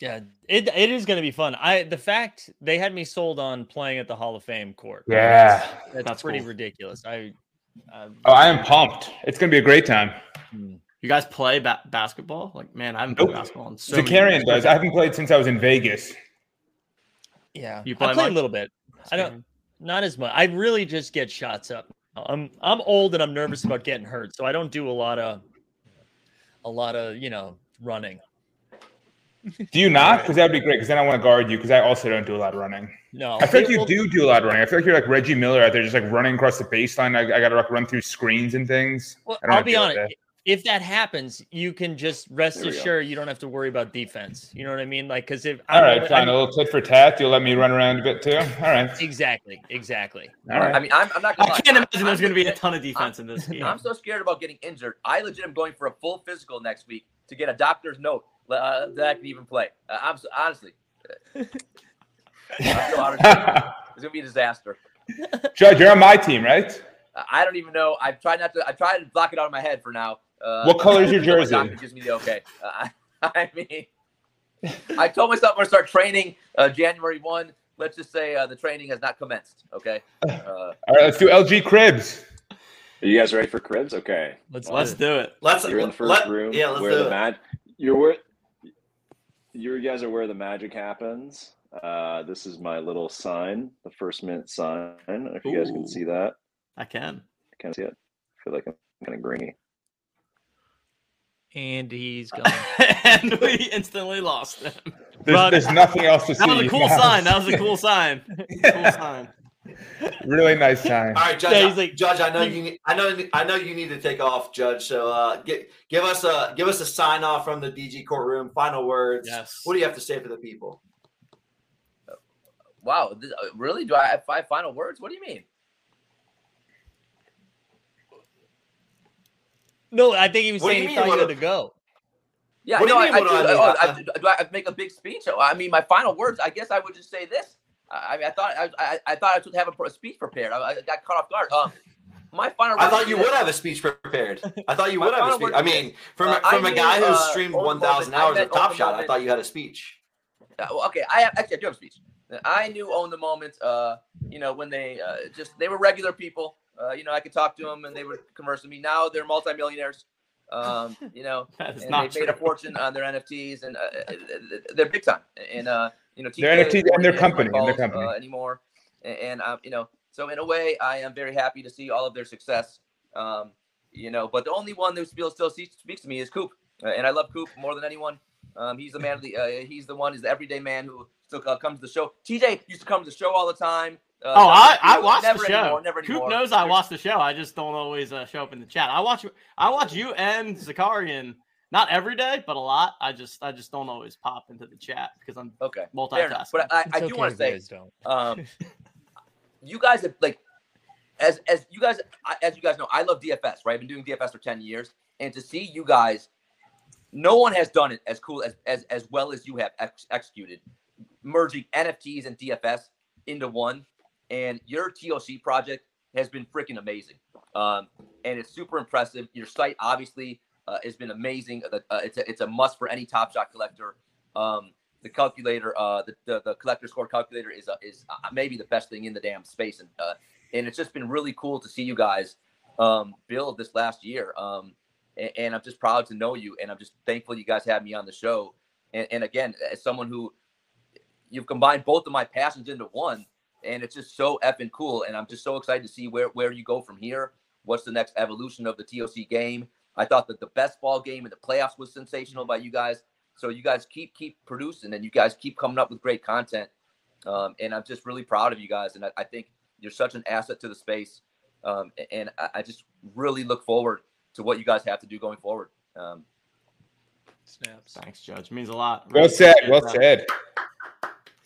Yeah, it it is going to be fun. I the fact they had me sold on playing at the Hall of Fame court. Yeah. that's, That's pretty cool. ridiculous. I, I Oh, I am pumped. It's going to be a great time. Hmm. You guys play ba- basketball? Like, man, I haven't played basketball in so many Zakarian years. does. I haven't played since I was in Vegas. yeah, You I play, play a little bit. I don't not as much. I really just get shots up. I'm I'm old and I'm nervous about getting hurt, so I don't do a lot of a lot of you know running. Do you not? Because that would be great. Because then I want to guard you. Because I also don't do a lot of running. No, I feel like you Well, do do a lot of running. I feel like you're like Reggie Miller out there, just like running across the baseline. I, I got to like run through screens and things. Well, I don't I'll be deal with honest. That. If that happens, you can just rest There go. assured you don't have to worry about defense. You know what I mean? Like, because if All right, I'm- fine. A little tit for tat. You'll let me run around a bit too. All right. exactly, exactly. All right. I mean, I'm, I'm not gonna I lie. can't I'm- imagine there's I'm going to be a ton of defense in this game. I'm so scared about getting injured. I legit am going for a full physical next week to get a doctor's note uh, that I can even play. Uh, I'm so, honestly, I feel honestly, it's gonna be a disaster. Judge, you're on my team, right? Uh, I don't even know. I've tried not to. I tried to block it out of my head for now. Uh, What color is your until my jersey? doctor gives me the okay. Uh, I mean, I told myself I'm gonna start training uh, January one. Let's just say uh, the training has not commenced. Okay. Uh, All right, let's do LG Cribs. Are you guys ready for cribs? Okay. Let's Let's do it. Let's You're in the first let- room Yeah, let's where do the it. mag you're where you guys are where the magic happens. Uh, this is my little sign, the first mint sign. I don't know if you guys can see that. I can. I Can I see it? I feel like I'm kind of grainy. And he's gone. and we instantly lost him. There's, Rug. there's nothing else to see. That was a cool sign. That was a cool sign. Cool sign. really nice time. All right, Judge. Yeah, like, Judge, I know you. Need, I know. I know you need to take off, Judge. So, uh, get, give us a give us a sign off from the DG courtroom. Final words. Yes. What do you have to say for the people? Wow, this, uh, really? Do I have five final words? What do you mean? No, I think he was what saying he thought you had to go. Yeah, what no, I, I, do, I, oh, I, do I make a big speech? I mean, my final words. I guess I would just say this. I, mean, I thought I, I, thought I would have a, speech prepared. I, got caught off guard. Um, my final. I thought you would have a speech prepared. I thought you would have a speech. I mean, from uh, from a guy who's uh, streamed one thousand hours of Top Shot, I thought you had a speech. Uh, well, okay, I have, actually I do have a speech. I knew own the moment. Uh, you know, when they uh, just they were regular people. Uh, you know, I could talk to them and they would converse with me. Now they're multimillionaires. Um, you know, and they made a fortune on their NFTs and uh, uh, uh, they're big time. And uh, you know, their NFTs and their company, calls, and their company anymore. And, and um, you know, so in a way, I am very happy to see all of their success. Um, you know, but the only one who still still speaks to me is Coop, and I love Coop more than anyone. Um, he's the man of the. Uh, he's the one. He's the everyday man who still uh, comes to the show. TJ used to come to the show all the time. Uh, oh, I, I watch the show. Anymore, never Coop knows I watch the show. I just don't always uh, show up in the chat. I watch I watch you and Zakarian not every day, but a lot. I just I just don't always pop into the chat because I'm okay multitasking. But I, I do okay want to say, um, you guys have like as as you guys as you guys know, I love DFS. Right, I've been doing DFS for ten years, and to see you guys, no one has done it as cool as as as well as you have ex- executed, merging NFTs and DFS into one and your TOC project has been freaking amazing. Um, and it's super impressive. Your site obviously uh, has been amazing. Uh, it's a, it's a must for any Top Shot collector. Um, the calculator, uh, the, the, the collector score calculator is uh, is uh, maybe the best thing in the damn space, and uh, and it's just been really cool to see you guys um, build this last year. Um, and, and, I'm just proud to know you, and I'm just thankful you guys had me on the show. And, and again, as someone who you've combined both of my passions into one, and it's just so effing cool. And I'm just so excited to see where where you go from here. What's the next evolution of the TOC game? I thought that the best ball game in the playoffs was sensational by you guys. So you guys keep keep producing and you guys keep coming up with great content. Um, and I'm just really proud of you guys. And I, I think you're such an asset to the space. Um, and I, I, just really look forward to what you guys have to do going forward. Um, Snaps. Thanks, Judge. Means a lot. Well said. Well said.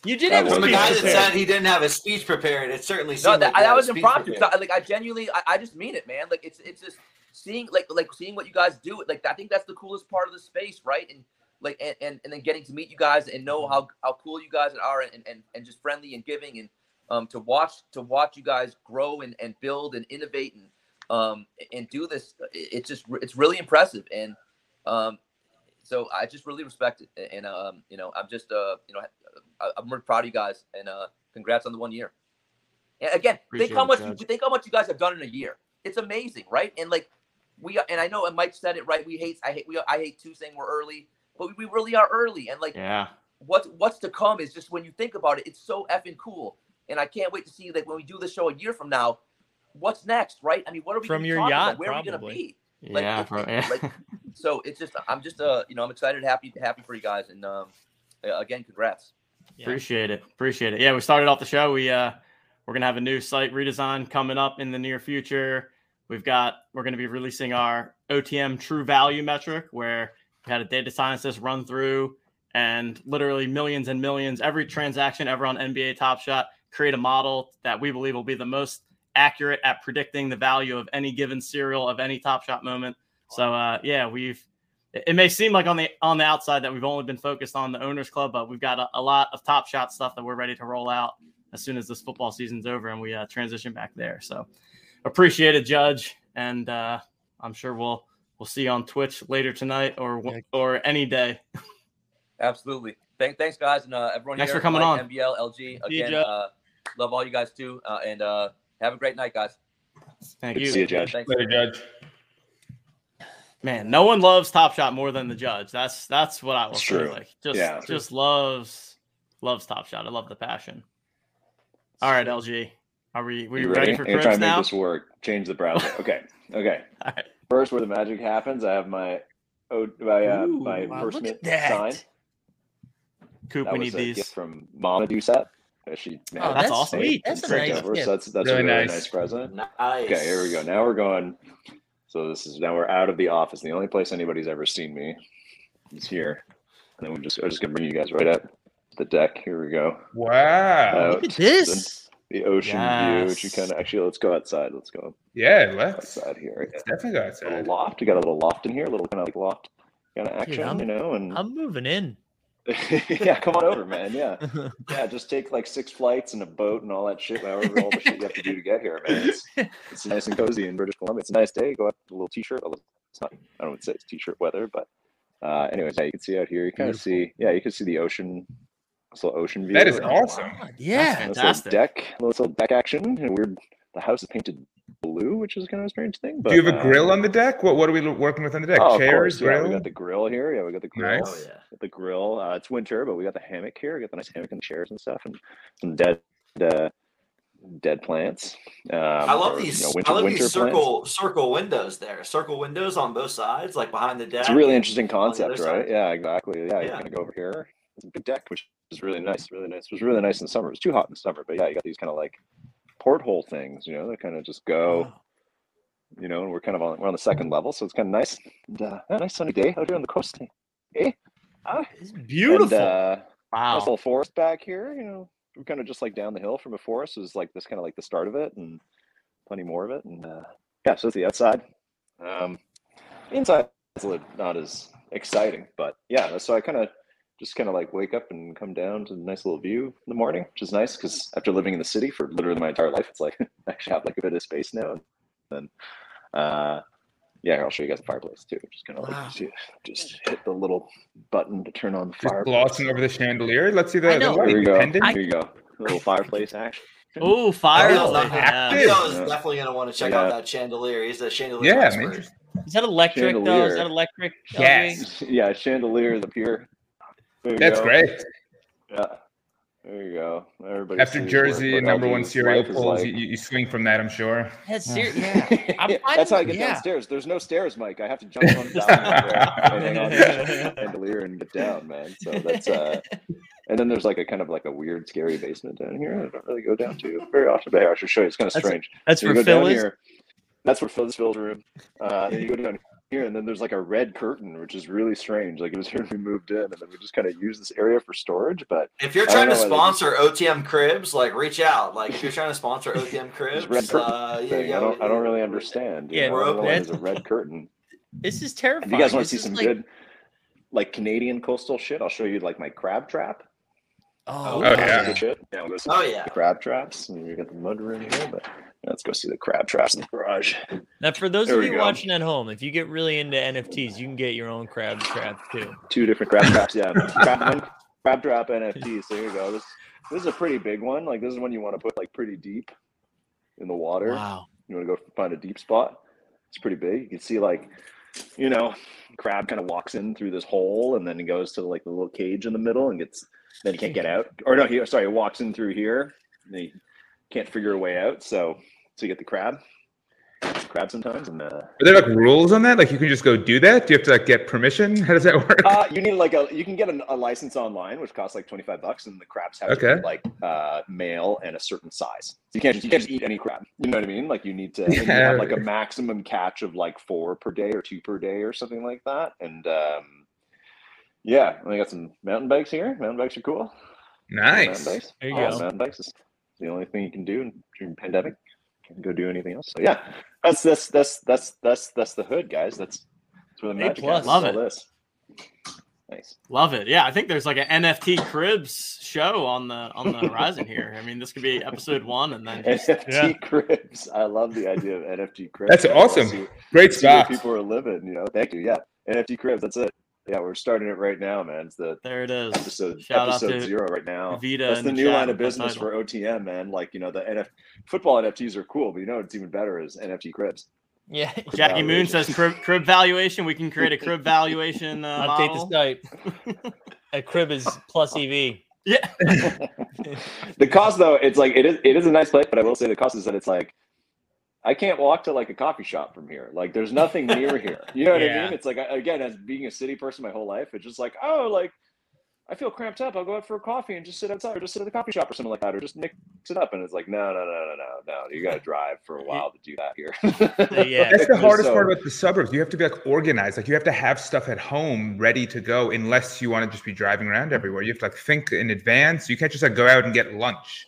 You did have from the guy that said he didn't have a speech prepared. It certainly seemed no, that, like that was impromptu. like I genuinely, I, I, just mean it, man. Like it's it's just seeing like like seeing what you guys do. Like I think that's the coolest part of the space, right? And like and, and, and then getting to meet you guys and know how how cool you guys are and and, and just friendly and giving and um to watch to watch you guys grow and, and build and innovate and um and do this. It's just it's really impressive and um so I just really respect it, and um, you know, I'm just uh, you know, I'm really proud of you guys, and uh, congrats on the one year. And again, Appreciate think how much you think how much you guys have done in a year. It's amazing, right? And like we and I know and Mike said it right. We hate I hate we I hate too saying we're early, but we really are early. And like yeah, what's what's to come is just when you think about it, it's so effing cool. And I can't wait to see like when we do the show a year from now, what's next, right? I mean, what are we from your yacht? About? Where probably. are we gonna be? Like, yeah, it, it, like, so it's just I'm just uh you know I'm excited, happy, happy for you guys, and um again, congrats. Yeah. Appreciate it, appreciate it. Yeah, we started off the show. We uh we're gonna have a new site redesign coming up in the near future. We've got we're gonna be releasing our OTM True Value metric, where we had a data scientist run through and literally millions and millions every transaction ever on NBA Top Shot create a model that we believe will be the most accurate at predicting the value of any given serial of any Top Shot moment. So uh, yeah, we've. It may seem like on the on the outside that we've only been focused on the owners club, but we've got a, a lot of Top Shot stuff that we're ready to roll out as soon as this football season's over and we uh, transition back there. So appreciate it, Judge, and uh, I'm sure we'll we'll see you on Twitch later tonight or or any day. Absolutely. Thank, thanks, guys, and uh, everyone. Thanks here, for coming Mike, on. MBL, LG again. Uh, love all you guys too, uh, and uh, have a great night, guys. Thank Good you. see you, Judge. Thanks. Later, Judge. Man, no one loves Top Shot more than the judge. That's that's what I will It's say. true. Like just Yeah. just loves loves Top Shot. I love the passion. All right, LG. Are we we You ready, ready? for I'm gonna cribs try and make now? this work. Change the browser. Okay. Okay. All right. First, where the magic happens, I have my oh, my uh, my wow, look endorsement at that. sign. Coop, That we was need a these. gift from Mama Doucet. She, oh, that's, that's awesome. Sweet. That's a nice gift. So that's that's really a really nice. nice present. Nice. Okay, here we go. Now we're going. So this is now we're out of the office. The only place anybody's ever seen me is here. And then we're just I'm just gonna bring you guys right up the deck. Here we go. Wow. Look at this. The, the ocean yes. view, which you kind of actually let's go outside. Let's go. Yeah, let's outside here. Let's definitely go outside. A little loft. You got a little loft in here, a little kind of like loft kind of action, Dude, you know. And I'm moving in. yeah, come on over, man. Yeah, yeah. Just take like six flights and a boat and all that shit. However, all the shit you have to do to get here, man. It's, it's nice and cozy in British Columbia. It's a nice day. Go out with a little t-shirt. It's not. I don't would say it's t-shirt weather, but uh, anyways, yeah, you can see out here. You kind of see. Yeah, you can see the ocean. This little ocean view. That is awesome. Wow. Yeah, fantastic. Little deck, little deck action. And weird. The house is painted blue, which is kind of a strange thing. But, Do you have a grill um, on the deck? What What are we working with on the deck? Oh, Chairs, grill. Yeah, we got the grill here. Yeah, we got the grill. Nice. Oh, yeah. The grill. Uh, it's winter, but we got the hammock here. We got the nice hammock and chairs and stuff, and some dead. Uh, dead plants. Um, I love or, these. You know, winter, I love these circle plants. circle windows there. Circle windows on both sides, like behind the deck. It's a really interesting concept, right? Side. Yeah, exactly. Yeah, yeah. you're gonna go over here. It's a big deck, which is really nice. Really nice. It was really nice in summer. It was too hot in summer, but yeah, you got these kind of like porthole things. You know, they kind of just go. You know, and we're kind of on we're on the second level, so it's kind of nice. And, uh, a nice sunny day out here on the coast. Eh? Ah. It's beautiful. And, uh, wow. Nice little forest back here. You know, we're kind of just like down the hill from a forest. Is like this kind of like the start of it, and plenty more of it. And uh, yeah, so it's the outside. Um, inside is a little not as exciting, but yeah. So I kind of just kind of like wake up and come down to a nice little view in the morning, which is nice because after living in the city for literally my entire life, it's like I actually have like a bit of space now. And then, uh, yeah, I'll show you guys the fireplace too. Just kind of like see, just hit the little button to turn on the fire. Glossing over the chandelier. Let's see the, the Here we go. Pendant. Here you go. A little fireplace action. Oh, fire! Oh, yeah. is definitely gonna want to check yeah. out that chandelier. He's a chandelier yeah, expert. Is that electric chandelier. though? Is that electric? Yes. Yeah, chandelier is up here. That's go. great. Yeah. There you go. Everybody After Jersey, number one serial pulls, like... you, you, swing from that, I'm sure. That's ser- yeah. yeah. That's how I get yeah. downstairs. There's no stairs, Mike. I have to jump on down and hang on the chandelier and get down, man. So that's uh and then there's like a kind of like a weird, scary basement down here. I don't really go down to very often, but I should show you. It's kind of strange. That's so where Phil is. Here, that's where Phil's Phil's room. Uh, then you go down here, and then there's like a red curtain, which is really strange. Like it was here when we moved in, and then we just kind of use this area for storage. But if you're trying to sponsor OTM Cribs, like reach out. Like if you're trying to sponsor OTM Cribs, red uh, yeah, yeah, I don't, I don't really understand. Yeah, we're open. There's a red curtain. This is terrifying. If you guys want to see some like... good, like Canadian coastal shit, I'll show you like my crab trap. Oh, oh yeah. yeah we'll oh yeah. crab traps, and you got the mud room here, but Let's go see the crab traps in the garage. Now, for those there of you go. watching at home, if you get really into NFTs, you can get your own crab traps too. Two different crab traps, yeah. crab, crab trap NFTs. So here you go. This this is a pretty big one. Like this is one you want to put like pretty deep in the water. Wow. You want to go find a deep spot. It's pretty big. You can see like, you know, crab kind of walks in through this hole and then he goes to like the little cage in the middle and gets then he can't get out. Or no, he sorry, he walks in through here. And he can't figure a way out. So so you get the crab, crab sometimes. And uh, are there like rules on that? Like you can just go do that? Do you have to like get permission? How does that work? Uh, you need like a you can get a, a license online, which costs like twenty five bucks, and the crabs have okay. to be like uh, male and a certain size. So you can't just, you can't just eat any crab. You know what I mean? Like you need to yeah. you have like a maximum catch of like four per day or two per day or something like that. And um, yeah, I got some mountain bikes here. Mountain bikes are cool. Nice. Mountain bikes. There you go. Mountain bikes is the only thing you can do during pandemic can go do anything else. So yeah, that's that's that's that's that's that's the hood, guys. That's that's where the magic plus. Love it. This. Nice. Love it. Yeah, I think there's like an NFT cribs show on the on the horizon here. I mean, this could be episode one, and then just, NFT yeah. cribs. I love the idea of NFT cribs. That's awesome. See, Great stuff. People are living. You know, thank you. Yeah, NFT cribs. That's it. Yeah, we're starting it right now, man. It's the there it is. Episode Shout episode zero right now. Vita That's the, new line of business for OTM, man. Like you know, the NF football NFTs are cool, but you know what's even better is NFT cribs. Yeah, crib Jackie valuation. Moon says crib, crib valuation. We can create a crib valuation. Uh, Update model. the site. a crib is plus EV. Yeah. the cost though, it's like it is it is a nice place, but I will say the cost is that it's like I can't walk to like a coffee shop from here. Like there's nothing near here. You know what yeah. I mean? It's like again, as being a city person my whole life, it's just like, oh, like I feel cramped up. I'll go out for a coffee and just sit outside or just sit at the coffee shop or something like that, or just mix it up. And it's like, no, no, no, no, no, no. You got to drive for a while to do that here. yeah, That's the hardest So- part about the suburbs. You have to be like organized. Like you have to have stuff at home ready to go unless you want to just be driving around everywhere. You have to like think in advance. You can't just like go out and get lunch.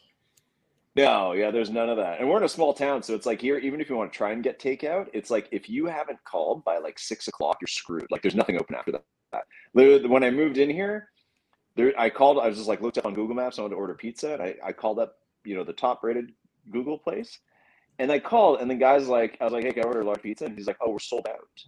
No, yeah, there's none of that. And we're in a small town, so it's like here, even if you want to try and get takeout, it's like if you haven't called by like six o'clock, you're screwed. Like there's nothing open after that. When I moved in here, there I called, I was just like looked up on Google Maps, I wanted to order pizza, and I, I called up, you know, the top rated Google place. And I called, and the guy's like, I was like, hey, can I order a large pizza? And he's like, oh, we're sold out.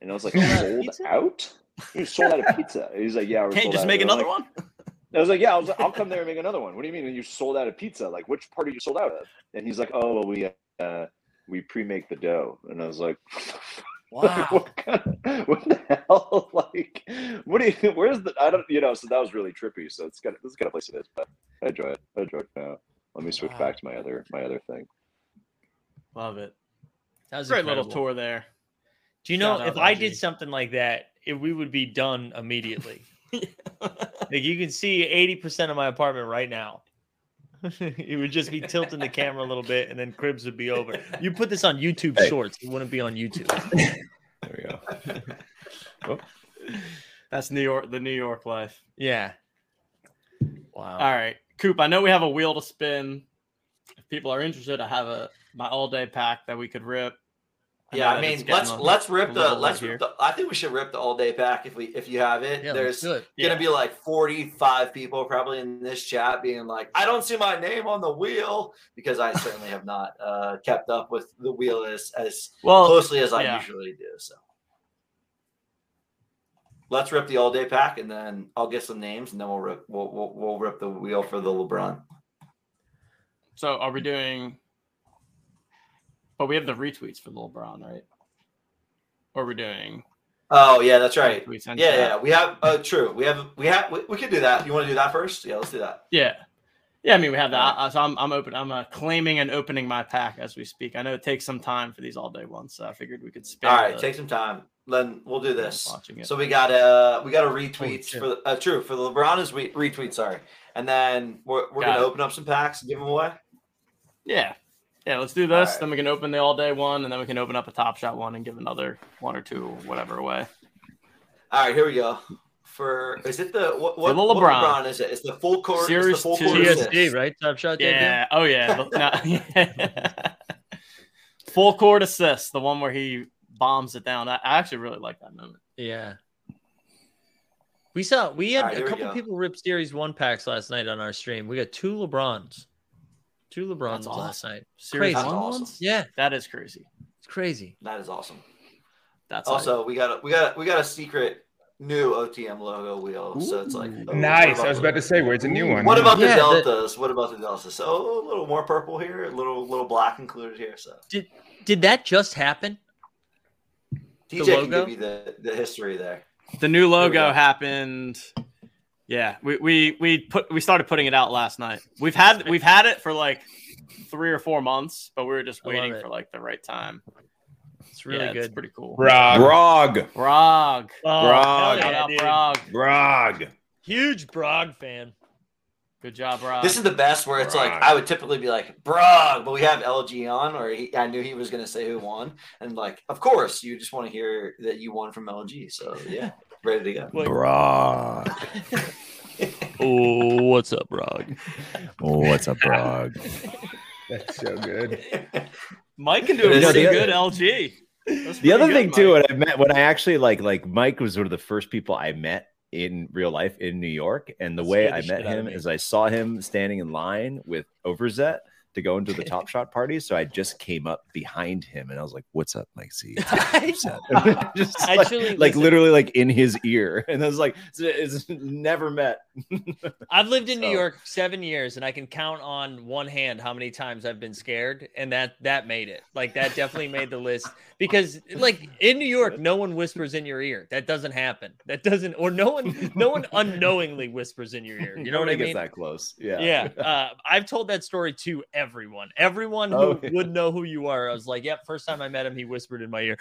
And I was like, Sold out of sold pizza? out? He sold out of pizza. He's like, yeah, we're Can't sold just out." make another like, one? I was like, yeah, I was like, I'll come there and make another one. What do you mean? And you sold out of pizza? Like, which part are you sold out of? And he's like, oh, well, we uh, we pre-make the dough. And I was like, Wow. what, kind of, what the hell? Like, what do you? Where's the? I don't, you know. So that was really trippy. So it's got this is kind of place it is, but I enjoy it. I enjoy it now. Let me switch Wow. back to my other my other thing. Love it. That was a Great incredible. little tour there. Do you know Shout out if I did something like that, it, we would be done immediately. Like you can see 80% of my apartment right now. it would just be tilting the camera a little bit and then cribs would be over. You put this on YouTube Hey. shorts, it wouldn't be on YouTube. There we go. That's New York, the New York life. Yeah. Wow. All right, Coop. I know we have a wheel to spin. If people are interested, I have a my all day pack that we could rip. Yeah, I mean, let's let's rip the let's rip the, I think we should rip the all day pack if we if you have it. Yeah, There's it. Yeah. gonna be like 45 people probably in this chat being like, I don't see my name on the wheel because I certainly have not uh, kept up with the wheel as as Well, closely as I yeah. usually do. So let's rip the all day pack and then I'll get some names and then we'll rip we'll we'll, we'll rip the wheel for the LeBron. So are we doing? But we have the retweets for the LeBron, right? Or we're doing? Oh yeah, that's right. Yeah, chat? yeah, we have. Uh, true. We have. We have. We, we could do that. You want to do that first? Yeah, let's do that. Yeah. Yeah, I mean we have that. Uh, So I'm I'm open. I'm uh, claiming and opening my pack as we speak. I know it takes some time for these all day ones, so I figured we could spare. All right, the- take some time. Then we'll do this. watching it. So we got uh we got a retweets shit. for the, uh, true for the LeBron is re- retweet. Sorry, and then we're we're Got gonna it. open up some packs and give them away. Yeah. Yeah, let's do this. right. Then we can open the all day one, and then we can open up a top shot one and give another one or two, whatever away. All right, here we go. For is it the what what, the what LeBron. LeBron is it? It's the full court. Series it's the full two. court TSD, assist. right? Top shot. debut? Yeah. Oh yeah. The- no, Full court assist, the one where he bombs it down. I, I actually really like that moment. Yeah. We saw we had All right, a couple people rip series one packs last night on our stream. We got two LeBrons. Two LeBrons That's last awesome. night. Series Crazy. one Awesome. ones? Yeah, That is crazy. it's crazy. That is awesome. That's Also, we got a we got a, we got a secret new OTM logo wheel. So it's like oh, Nice. I was the- about to say, where's a new one? What about the Yeah, the- deltas? What about the deltas? So oh, a little more purple here, a little little black included here. So Did did that just happen? TJ can give you the, the history there. the new logo happened. Yeah, we, we we put we started putting it out last night. We've had we've had it for like three or four months, but we were just waiting for like the right time. It's really Yeah, It's good. pretty cool. Brog. Brog. Brog. Oh, Brog. yeah. Brog. Brog. Huge Brog fan. Good job, Brog. This is the best where it's like I would typically be like Brog, but we have LG on, or he, I knew he was going to say who won, and like of course you just want to hear that you won from LG. So yeah, ready to go. Brog. Oh, what's up, Brog? Oh, what's up, Brog? That's so good. Mike can do a You know, pretty the good other- LG. The other pretty thing good, too, Mike. when I met when I actually like like Mike was one of the first people I met in real life in New York, and the way Scared the I met him me. is I saw him standing in line with Overzet to go into the Top Shot party, so I just came up behind him and I was like, "What's up, Mike C?" just like, Actually, like listen. literally like in his ear, and I was like, "It's, never met." I've lived in so. New York seven years, and I can count on one hand how many times I've been scared, and that that made it. Like that definitely made the list because, like in New York, no one whispers in your ear. That doesn't happen. That doesn't, or no one, no one unknowingly whispers in your ear. You know what I mean? that close. Yeah. Yeah. Uh, I've told that story to everyone. Everyone who oh, yeah. would know who you are. I was like, "Yep." First time I met him, he whispered in my ear,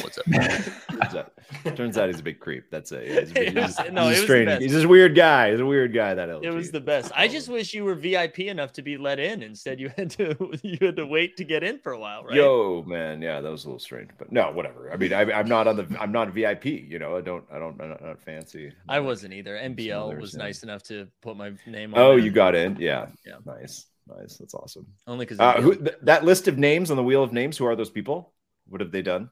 "What's up?" Turns out, turns out he's a big creep. That's it. Yeah, he's, he's, was, no, he's strange. He's just weird guy. He's a weird guy. That LG. It was the best. I just oh. wish you were VIP enough to be let in. Instead, you had to you had to wait to get in for a while, right? Yo, man, yeah, that was a little strange, but no, whatever. I mean, I, am not on the. I'm not VIP. You know, I don't. I don't. I'm not, not fancy. I wasn't either. MBL was nice enough to put my name. on Oh, there. you got in. Yeah. Yeah. Nice. Nice. That's awesome. Only because uh, th- that list of names on the wheel of names. Who are those people? What have they done?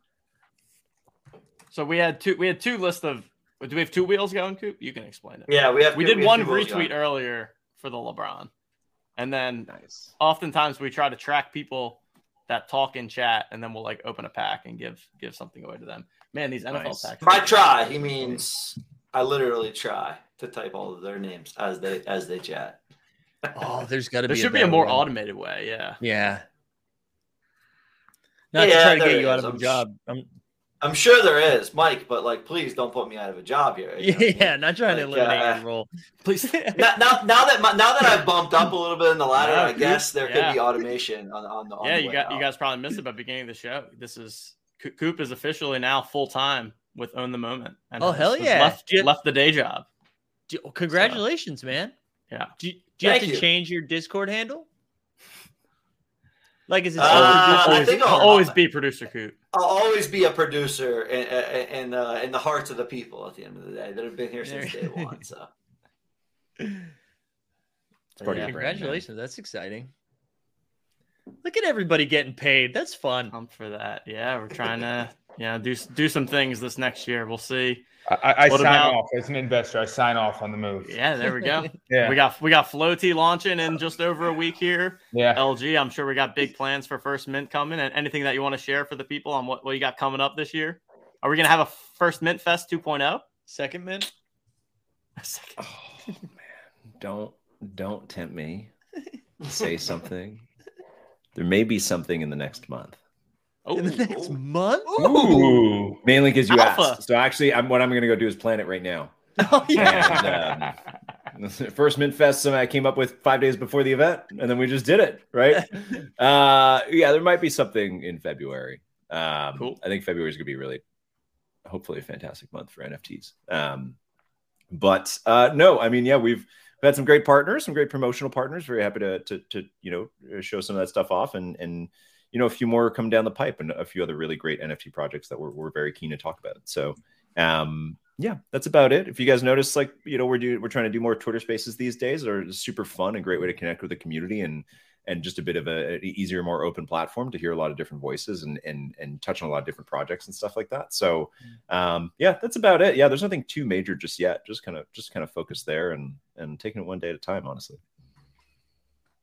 So we had two. We had two lists of do we have two wheels going, Coop? You can explain it. Yeah, we have. We did we one retweet earlier for the LeBron, and then nice. oftentimes we try to track people that talk in chat, and then we'll like open a pack and give give something away to them. Man, these NFL nice. packs. By try, he means I literally try to type all of their names as they as they chat. Oh, there's got to be. There should be a more way. automated way. Yeah. Yeah. Not yeah, to try to get you out of a job. I'm I'm sure there is, Mike, but like, please don't put me out of a job here. You know? Yeah, not trying like, to eliminate uh, your role. Please. now, now, now, that my, now that I've bumped up a little bit in the ladder, yeah, I guess there yeah. could be automation on, on the. On yeah, the you got out. you guys probably missed it by beginning of the show. This is Coop is officially now full time with Own the Moment. And oh hell yeah! Left, left the day job. You, congratulations, so, man. Yeah. Do you, do you have to you. change your Discord handle? Like, is it uh, always, always be producer Coop? I'll always be a producer in in, uh, in the hearts of the people at the end of the day that have been here since day one. So, yeah, congratulations! That's exciting. Look at everybody getting paid. That's fun. I'm for that. Yeah, we're trying to yeah do do some things this next year. We'll see. I, I sign about, off as an investor. I sign off on the move. Yeah, there we go. yeah, we got we got Flowty launching in just over a week here. Yeah, LG. I'm sure we got big plans for First Mint coming. And anything that you want to share for the people on what, what you got coming up this year? Are we gonna have a First Mint Fest 2.0? Second Mint. Second. Oh man, don't don't tempt me. Say something. There may be something in the next month. Oh, in the next month? Ooh. Mainly because you Alpha. asked. So actually, I'm, what I'm going to go do is plan it right now. Oh, yeah. And, um, first Mint Fest, something I came up with five days before the event, and then we just did it, right? uh, yeah, there might be something in February. Um, cool. I think February is going to be really, hopefully, a fantastic month for NFTs. Um, but uh, no, I mean, yeah, we've we've had some great partners, some great promotional partners. Very happy to to, to you know show some of that stuff off and and you know, a few more come down the pipe and a few other really great NFT projects that we're, we're very keen to talk about. So, um, yeah, that's about it. If you guys notice, like, you know, we're doing, we're trying to do more Twitter spaces these days are super fun and great way to connect with the community and, and just a bit of a, easier, more open platform to hear a lot of different voices and, and, and touch on a lot of different projects and stuff like that. So, um, yeah, that's about it. Yeah. There's nothing too major just yet. Just kind of, just kind of focus there and, and taking it one day at a time, honestly.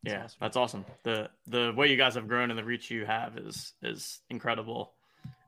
Yeah, that's awesome. The the way you guys have grown and the reach you have is is incredible,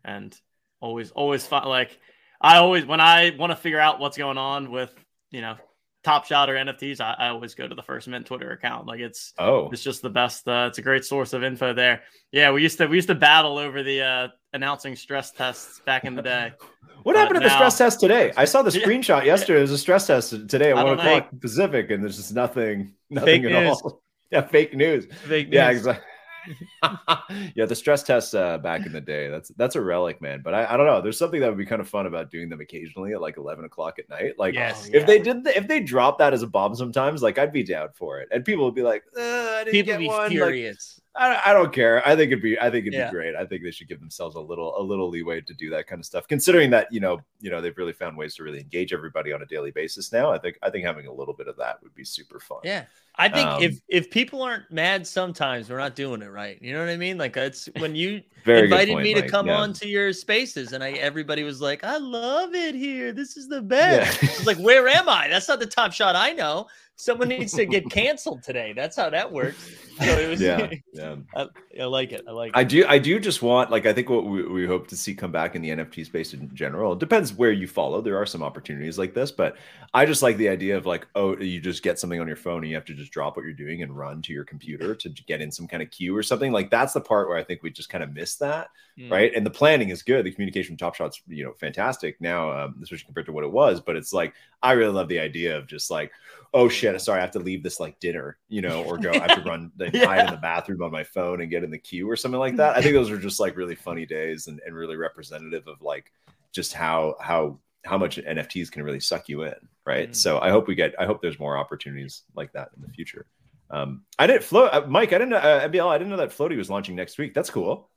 and always always fun. Like I always when I want to figure out what's going on with you know Top Shot or NFTs, I, I, always go to the First Mint Twitter account. Like it's oh, it's just the best. Uh, it's a great source of info there. Yeah, we used to we used to battle over the uh, announcing stress tests back in the day. what happened to now, the stress test today? I saw the screenshot yesterday. There's a stress test today at one o'clock Pacific, and there's just nothing, nothing Fake at news. all. yeah, fake news. Fake news. Yeah, exactly. yeah, the stress tests uh, back in the day. That's that's a relic, man. But I, I don't know. There's something that would be kind of fun about doing them occasionally at like 11 o'clock at night. Like, yes, if yeah. they did, the, if they drop that as a bomb sometimes, like I'd be down for it, and people would be like, uh, people be one. furious. Like, I, I don't care. I think it'd be I think it'd yeah. be great. I think they should give themselves a little a little leeway to do that kind of stuff. Considering that you know you know they've really found ways to really engage everybody on a daily basis now. I think I think having a little bit of that would be super fun. Yeah. I think um, if if people aren't mad sometimes, we're not doing it right. You know what I mean? Like it's when you invited point, me to come yeah. on to your spaces, and I everybody was like, "I love it here. This is the best." Yeah. it's like, where am I? That's not the top shot I know. someone needs to get canceled today. That's how that works. So was, yeah, yeah. I, I, like it. I like. I it. do. I do just want like I think what we, we hope to see come back in the NFT space in general. It depends where you follow. There are some opportunities like this, but I just like the idea of like oh you just get something on your phone and you have to just drop what you're doing and run to your computer to get in some kind of queue or something like that's the part where I think we just kind of miss that, mm. right? And the planning is good. The communication from Top Shot's you know fantastic now, um, especially compared to what it was. But it's like I really love the idea of just like oh shit, sorry, I have to leave this like dinner, you know, or go, I have to run, yeah. hide in the bathroom on my phone and get in the queue or something like that. I think those are just like really funny days and, and really representative of like just how, how, how much NFTs can really suck you in. Right. Mm. So I hope we get, I hope there's more opportunities like that in the future. Um, I didn't float, uh, Mike, I didn't know, uh, MBL, I didn't know that Flowty was launching next week. That's cool.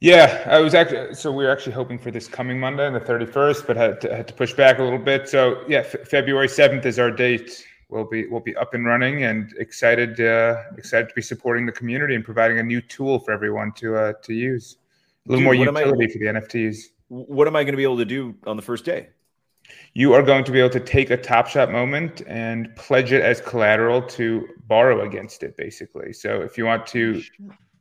Yeah, I was actually so we are actually hoping for this coming Monday, the thirty first, but had to, had to push back a little bit. So yeah, f- February seventh is our date we'll be we'll be up and running and excited uh, excited to be supporting the community and providing a new tool for everyone to uh, to use. A little Dude, more utility I, for the NFTs. What am I going to be able to do on the first day? You are going to be able to take a Top Shot moment and pledge it as collateral to borrow against it, basically. So if you want to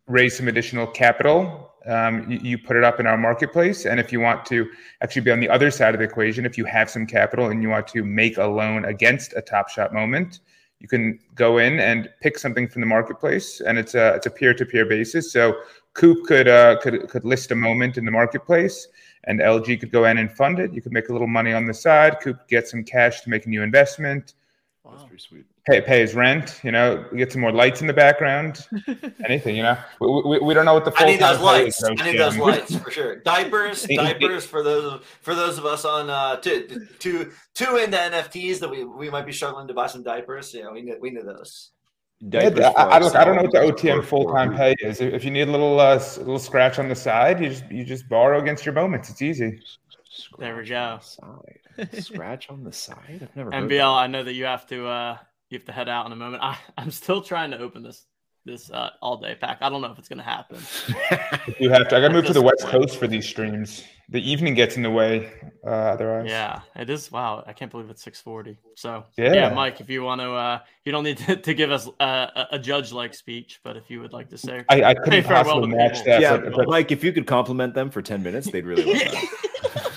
raise some additional capital um, you, you, put it up in our marketplace. And if you want to actually be on the other side of the equation, if you have some capital and you want to make a loan against a Top Shot moment, you can go in and pick something from the marketplace, and it's a it's a peer to peer basis. So Coop could uh, could could list a moment in the marketplace, and LG could go in and fund it. You could make a little money on the side. Coop get some cash to make a new investment. Wow. That's pretty sweet pay, pay his rent, you know, get some more lights in the background, anything, you know. We, we, we don't know what the full I need those lights. I need those lights for sure. Diapers, diapers for those for those of us on uh two two two into NFTs that we we might be struggling to buy some diapers. Yeah, we need we need those. Yeah, I, I, look, I don't know what the OTM full time pay is. If you need a little uh, little scratch on the side, you just you just borrow against your moments. It's easy. There we go. Scratch on the side. I've never. MBL, I know that you have to uh you have to head out in a moment. I, I'm still trying to open this this uh, all day pack. I don't know if it's going to happen. you have to. I got to move to the West Coast for these streams. The evening gets in the way uh, otherwise. Yeah, it is. Wow, I can't believe it's 6:40. So yeah, yeah Mike, if you want to, uh, you don't need to, to give us uh, a judge like speech, but if you would like to say, I, I couldn't possibly match that. Yeah, but, but, Mike, if you could compliment them for 10 minutes, they'd really love that.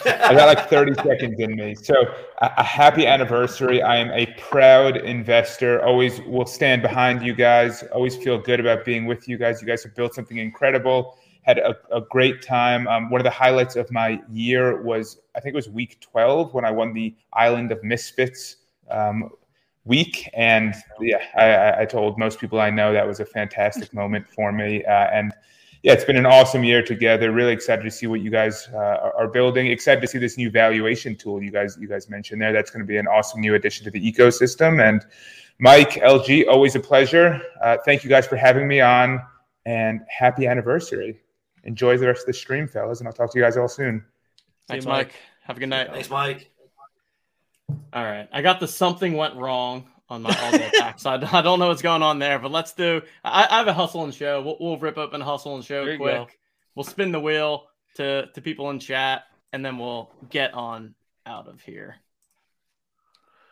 I got like 30 seconds in me. So a, a, happy anniversary. I am a proud investor. Always will stand behind you guys. Always feel good about being with you guys. You guys have built something incredible. Had a, a great time. Um, one of the highlights of my year was, I think it was week 12 when I won the Island of Misfits um, week. And yeah, I, I, told most people I know that was a fantastic moment for me. Uh, and yeah, it's been an awesome year together. Really excited to see what you guys uh, are building. Excited to see this new valuation tool you guys you guys mentioned there. That's going to be an awesome new addition to the ecosystem. And Mike, LG, always a pleasure. Uh, thank you guys for having me on, and happy anniversary. Enjoy the rest of the stream, fellas, and I'll talk to you guys all soon. Thanks, Mike. Have a good night. Thanks, Mike. All right, I got the something went wrong on my all day pack. So I, I, don't know what's going on there, but let's do. I, I have a hustle and show. We'll, we'll, rip open hustle and show quick. Go. We'll spin the wheel to to people in chat, and then we'll get on out of here.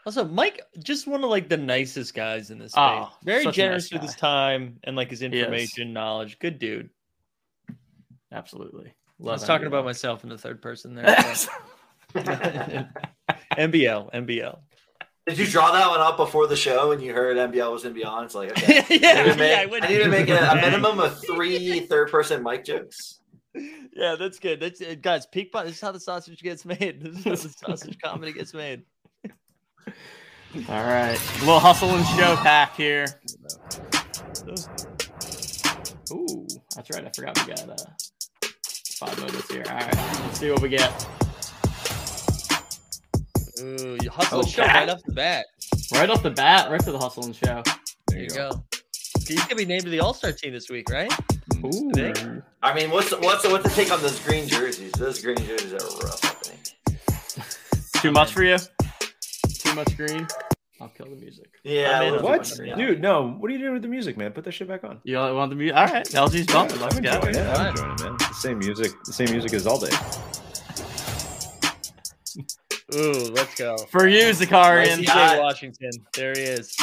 Also, Mike, just one of like the nicest guys in this ah, space. Oh, Very generous nice with his time and like his information, knowledge. Good dude. Absolutely. Love I was talking about myself in the third person there. MBL, MBL. Did you draw that one up before the show and you heard MBL was in Beyond? It's like, okay. yeah, I need to make, yeah, I, I need to make a, a, minimum of three third person mic jokes. Yeah, that's good. That's uh, guys, peak This is how the sausage gets made. This is how the sausage comedy gets made. All right. A little hustle and show pack here. Ooh, that's right. I forgot we got uh, five moments here. All right. Let's see what we get. Ooh, you hustle oh, show right off the bat. Right off the bat, right to the hustle and show. There, there you go. go. He's gonna be named to the All Star team this week, right? Ooh. I mean, what's the, what's what's the take on those green jerseys? Those green jerseys are rough. I think. Too much for you? Too much green? I'll kill the music. Yeah. What, dude? No. What are you doing with the music, man? Put that shit back on. You want the music? All right. LG's bumping. Let's go. Yeah, I'm enjoying it, man. The same music. The same music as all day. Ooh, let's go. For you, Zakarian. PJ Washington. There he is.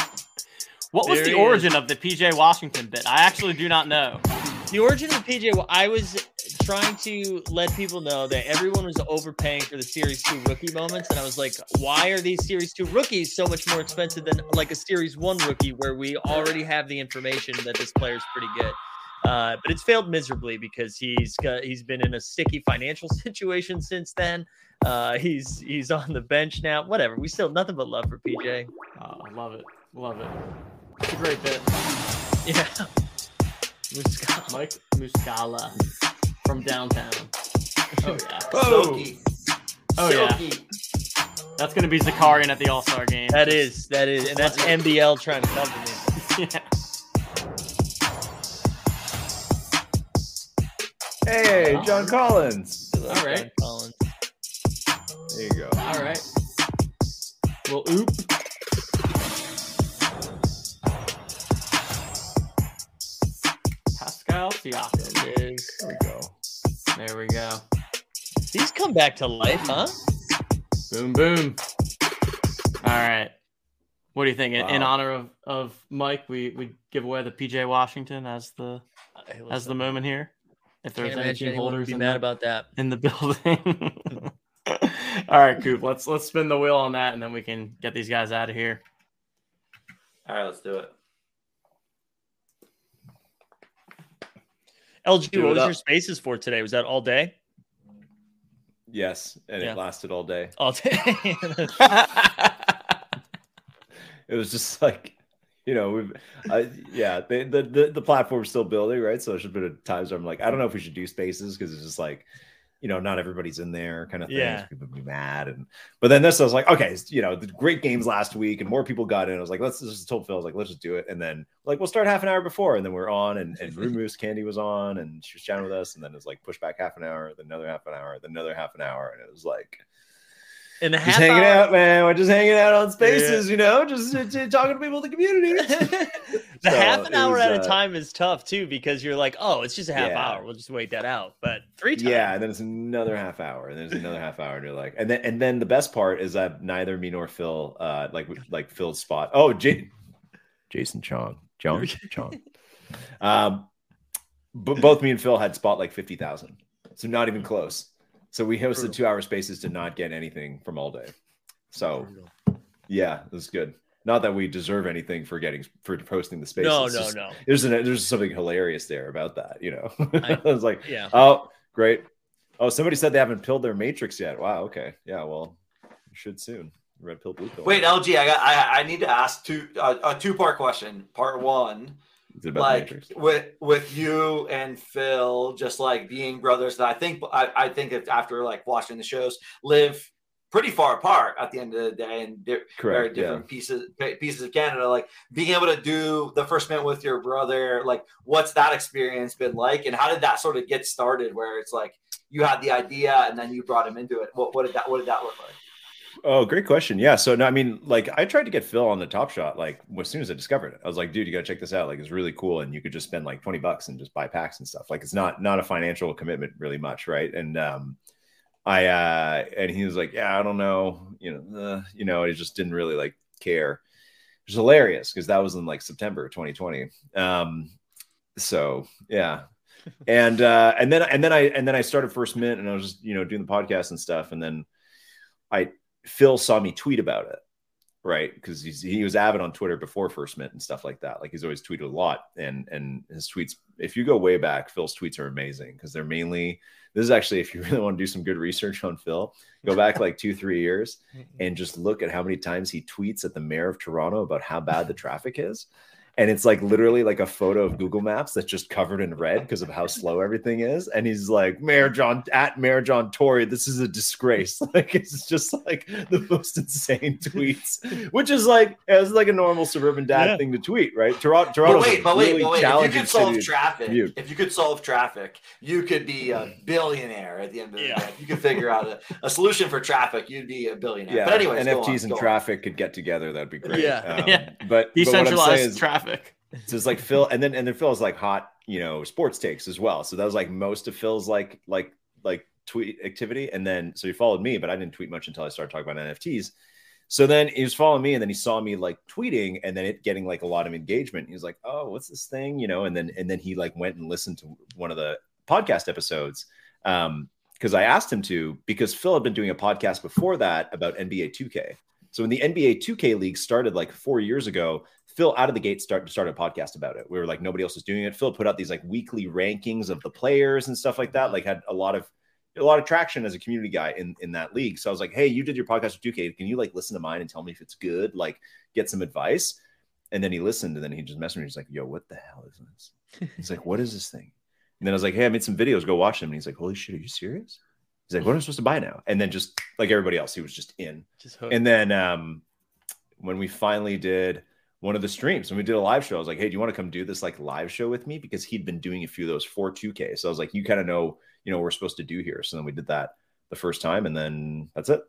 What was the origin of the PJ Washington bit? I actually do not know. The origin of the PJ, I was trying to let people know that everyone was overpaying for the Series 2 rookie moments. And I was like, why are these Series 2 rookies so much more expensive than like a Series 1 rookie where we already have the information that this player is pretty good? Uh, but it's failed miserably because he's got, he's been in a sticky financial situation since then. Uh, he's he's on the bench now. Whatever. We still nothing but love for PJ. Oh, love it, love it. It's a great bit. Yeah. Muscala. Mike Muscala from downtown. Oh yeah. Oh, oh yeah. That's gonna be Zakarian at the All Star game. That is, that is, and that's MBL trying to come to me. yeah. Hey, John Collins. All right. John Collins. There you go. All right. Well, oop. Pascal Siakam. It is. There we go. There we go. These come back to life, huh? Boom, boom. All right. What do you think? In, in honor of, of Mike, we, we give away the PJ Washington as the as the moment here. If there's Can't any team holders be mad the, about that. in the building. All right, Coop. Let's let's spin the wheel on that, and then we can get these guys out of here. All right, let's do it. LG, Do what was up. your spaces for today? Was that all day? Yes, and Yeah. it lasted all day. All day. It was just like, you know, we've, yeah, the, the the the platform's still building, right? So there's been a times where I'm like, I don't know if we should do spaces because it's just like, you know, not everybody's in there, kind of thing. Yeah. People be mad, and but then this, I was like, okay, you know, the great games last week, and more people got in. I was like, let's just told Phil, I was like, let's just do it, and then like we'll start half an hour before, and then we're on, and and Room Moose Candy was on, and she was chatting with us, and then it was like push back half an hour, then another half an hour, then another half an hour, and it was like In a just hanging hour, out, man. We're just hanging out on spaces, you know, just, just talking to people in the community. the So, half an hour was, at a uh, time is tough too because you're like, oh, it's just a half Yeah. hour. We'll just wait that out. But three times. yeah, and then it's another half hour, and there's another half hour, and you're like, and then and then the best part is that neither me nor Phil, uh, like like Phil's spot. Oh, J- Jason Chong, Chong, Chong. Um, but both me and Phil had spot like fifty thousand, so not even close. So we hosted two hour spaces to not get anything from all day. So yeah, it was good. Not that we deserve anything for getting for posting the spaces. No, It's no, just- no. There's an, there's something hilarious there about that, you know. I, I- was like, Yeah. oh, great. Oh, somebody said they haven't pilled their matrix yet. Wow. Okay. Yeah. Well, you should soon. Red pill, blue pill. Wait, LG, I got. I, I need to ask two uh, a two part question. Part one, Is it about like with with you and Phil, just like being brothers. That I think I, I think if after like watching the shows, live pretty far apart at the end of the day, and very Correct. Yeah. different pieces pieces of Canada. Like being able to do the First Mint with your brother, like what's that experience been like, and how did that sort of get started? Where it's like you had the idea and then you brought him into it. What, what did that What did that look like? Oh, great question. Yeah. So no, I mean, like I tried to get Phil on the top shot, like as soon as I discovered it. I was like, dude, you gotta check this out. Like it's really cool. And you could just spend like 20 bucks and just buy packs and stuff. Like it's not not a financial commitment really much, right? And um I uh and he was like, Yeah, I don't know, you know, uh, you know, he just didn't really like care. It was hilarious because that was in like September 2020. Um so yeah. and uh and then and then I and then I started first mint and I was just, you know, doing the podcast and stuff. And then I Phil saw me tweet about it, right? Because he was avid on Twitter before First Mint and stuff like that. Like he's always tweeted a lot, and and his tweets. If you go way back, Phil's tweets are amazing because they're mainly. This is actually, if you really want to do some good research on Phil, go back like two, three years and just look at how many times he tweets at the mayor of Toronto about how bad the traffic is. And it's like literally like a photo of Google Maps that's just covered in red because of how slow everything is. And he's like, Mayor John at Mayor John Tory, this is a disgrace. Like it's just like the most insane tweets, which is like it's like a normal suburban dad Yeah. thing to tweet, right? Toronto, But wait, but wait, really but wait. If you could solve traffic, commute. if you could solve traffic, you could be a billionaire at the end of the Yeah. day. If you could figure out a, a solution for traffic, you'd be a billionaire. Yeah, but anyways, go on, NFTs and go on. traffic could get together. That'd be great. Yeah. Um, Yeah. But, but Decentralized saying is, traffic. So it's like Phil, and then and then Phil's like hot, you know, sports takes as well. So that was like most of Phil's like like like tweet activity. And then so he followed me, but I didn't tweet much until I started talking about NFTs. So then he was following me, and then he saw me like tweeting, and then it getting like a lot of engagement. He was like, "Oh, what's this thing?" You know, and then and then he like went and listened to one of the podcast episodes um because I asked him to because Phil had been doing a podcast before that about NBA 2K. So when the NBA 2K league started like four years ago, Phil out of the gate start, started a podcast about it. We were like nobody else was doing it. Phil put out these like weekly rankings of the players and stuff like that. Like had a lot of a lot of traction as a community guy in in that league. So I was like, hey, you did your podcast with 2K. Can you like listen to mine and tell me if it's good? Like get some advice. And then he listened, and then he just messaged me. He's like, "Yo, what the hell is this?" He's like, "What is this thing?" And then I was like, "Hey, I made some videos. Go watch them." And he's like, "Holy shit, are you serious?" He's like, "What am I supposed to buy now?" And then just like everybody else, he was just in. Just and then um, when we finally did one of the streams, when we did a live show, I was like, "Hey, do you want to come do this like live show with me?" Because he'd been doing a few of those for 2K. So I was like, "You kind of know, you know, what we're supposed to do here." So then we did that the first time, and then that's it.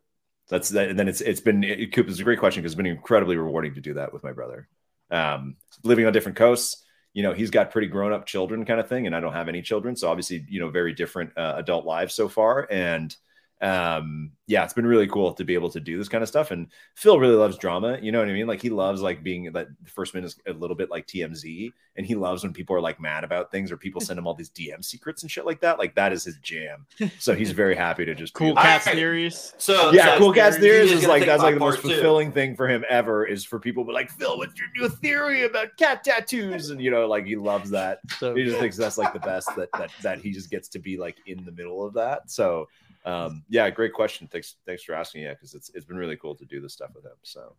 That's that. And then it's it's been it, it's a great question because it's been incredibly rewarding to do that with my brother. Um, living on different coasts, you know, he's got pretty grown up children kind of thing, and I don't have any children, so obviously, you know, very different uh, adult lives so far, and um yeah it's been really cool to be able to do this kind of stuff and phil really loves drama you know what i mean? Like he loves like being that First Mint is a little bit like tmz and he loves when people are like mad about things or people send him all these dm secrets and shit like that like that is his jam. So he's very happy to just cool cat theories? So yeah so cool cat theories is like that's like the most part two. fulfilling thing for him ever is for people to be like phil what's your new theory about cat tattoos? And you know like he loves that. So he just thinks that's like the best that that that he just gets to be like in the middle of that. So um yeah great question thanks thanks for asking yeah because it's it's been really cool to do this stuff with him so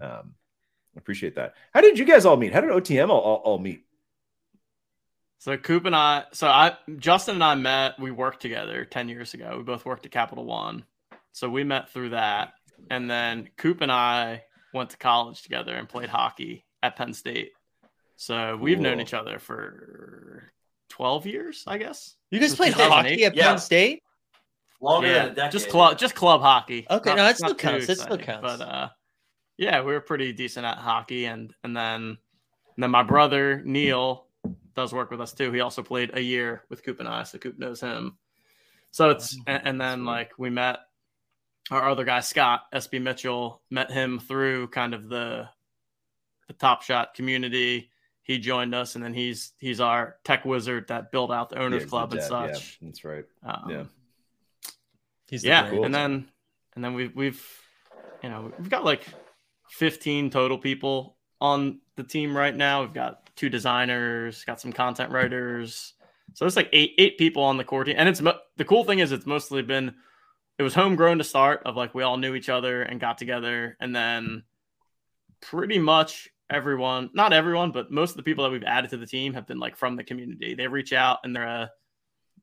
um appreciate that how did you guys all meet how did otm all, all, all meet So Coop and I, so I, Justin and I met. We worked together ten years ago. We both worked at Capital One, so we met through that. And then Coop and I went to college together and played hockey at Penn State. So we've known each other for twelve years, I guess. You guys played hockey at Yeah. Penn State? Longer yeah, than a decade. just club, just club hockey. Okay, Not- no, that still not too counts. That still counts. But uh, yeah, we were pretty decent at hockey, and and then and then my brother Neil does work with us too. He also played a year with Coop and I, so Coop knows him. So it's and, and then like we met our other guy Scott SB Mitchell met him through kind of the the Top Shot community. He joined us, and then he's he's our tech wizard that built out the owners Yeah, club and yeah, such. yeah, that's right Um, yeah He's the yeah, and then and then we've we've you know we've got like 15 total people on the team right now. We've got two designers, got some content writers. So it's like eight eight people on the core team, and it's the cool thing is it's mostly been it was homegrown to start of like we all knew each other and got together, and then pretty much everyone, not everyone, but most of the people that we've added to the team have been like from the community. They reach out and they're a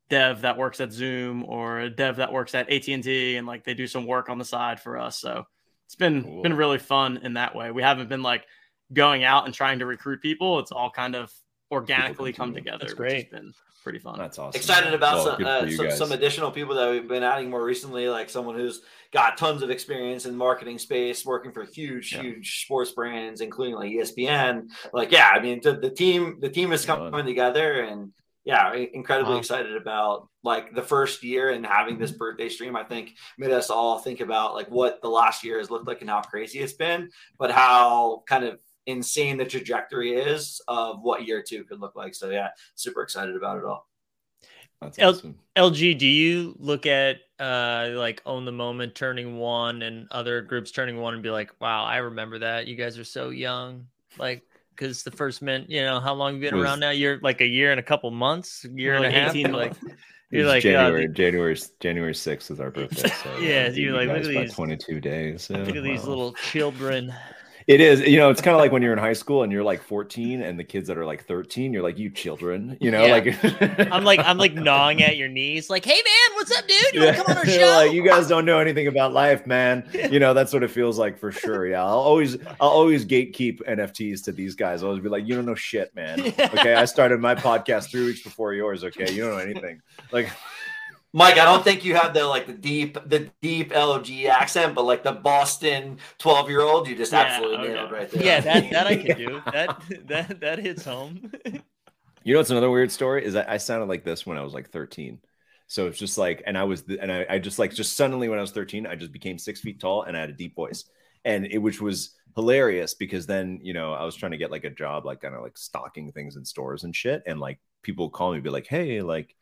dev that works at Zoom or a dev that works at AT&T and like they do some work on the side for us. So it's been Cool. been really fun in that way. We haven't been like going out and trying to recruit people. It's all kind of organically come come to you. together. That's Which great. has been pretty fun. that's awesome excited about Well, some, uh, some, some additional people that we've been adding more recently, like someone who's got tons of experience in marketing space, working for huge, Yeah. huge sports brands, including like ESPN. Like, yeah, I mean, the, the team, the team is Fun. coming together, and yeah, incredibly Wow. excited about like the first year and having this birthday stream. I think made us all think about like what the last year has looked like and how crazy it's been, but how kind of insane the trajectory is of what year two could look like. So yeah, super excited about it all. that's El- awesome LG, do you look at uh like own the moment turning one and other groups turning one and be like, wow, I remember that. You guys are so young. Like, because the first mint, you know, how long have you been Was- around now? You're like a year and a couple months, year and a Like half. 18 You're like, you're It's like, uh, January, January, January sixth is our birthday. So Yeah, you're like, look at these- twenty two days. Yeah, look at these little children. It is, you know, it's kind of like when you're in high school and you're like 14, and the kids that are like 13, you're like, you children, you know, Yeah. like I'm like, I'm like gnawing at your knees, like, hey man, what's up, dude? You Yeah. want to come on our show? like, you guys don't know anything about life, man. You know, that's what it feels like for sure. Yeah. I'll always, I'll always gatekeep NFTs to these guys. I'll always be like, you don't know shit, man. Okay. I started my podcast three weeks before yours. Okay. You don't know anything. Like, Mike, I don't think you have the like the deep the deep LG accent, but like the Boston 12 year old, you just Yeah, absolutely okay. nailed right there. yeah, that that I can do. That that that hits home. You know what's another weird story is that I sounded like this when I was like 13. So it's just like, and I was, and I, I just like, just suddenly when I was 13, I just became six feet tall and I had a deep voice. and it which was hilarious because then you know I was trying to get like a job like kind of like stocking things in stores and shit, and like people call me be like, hey, like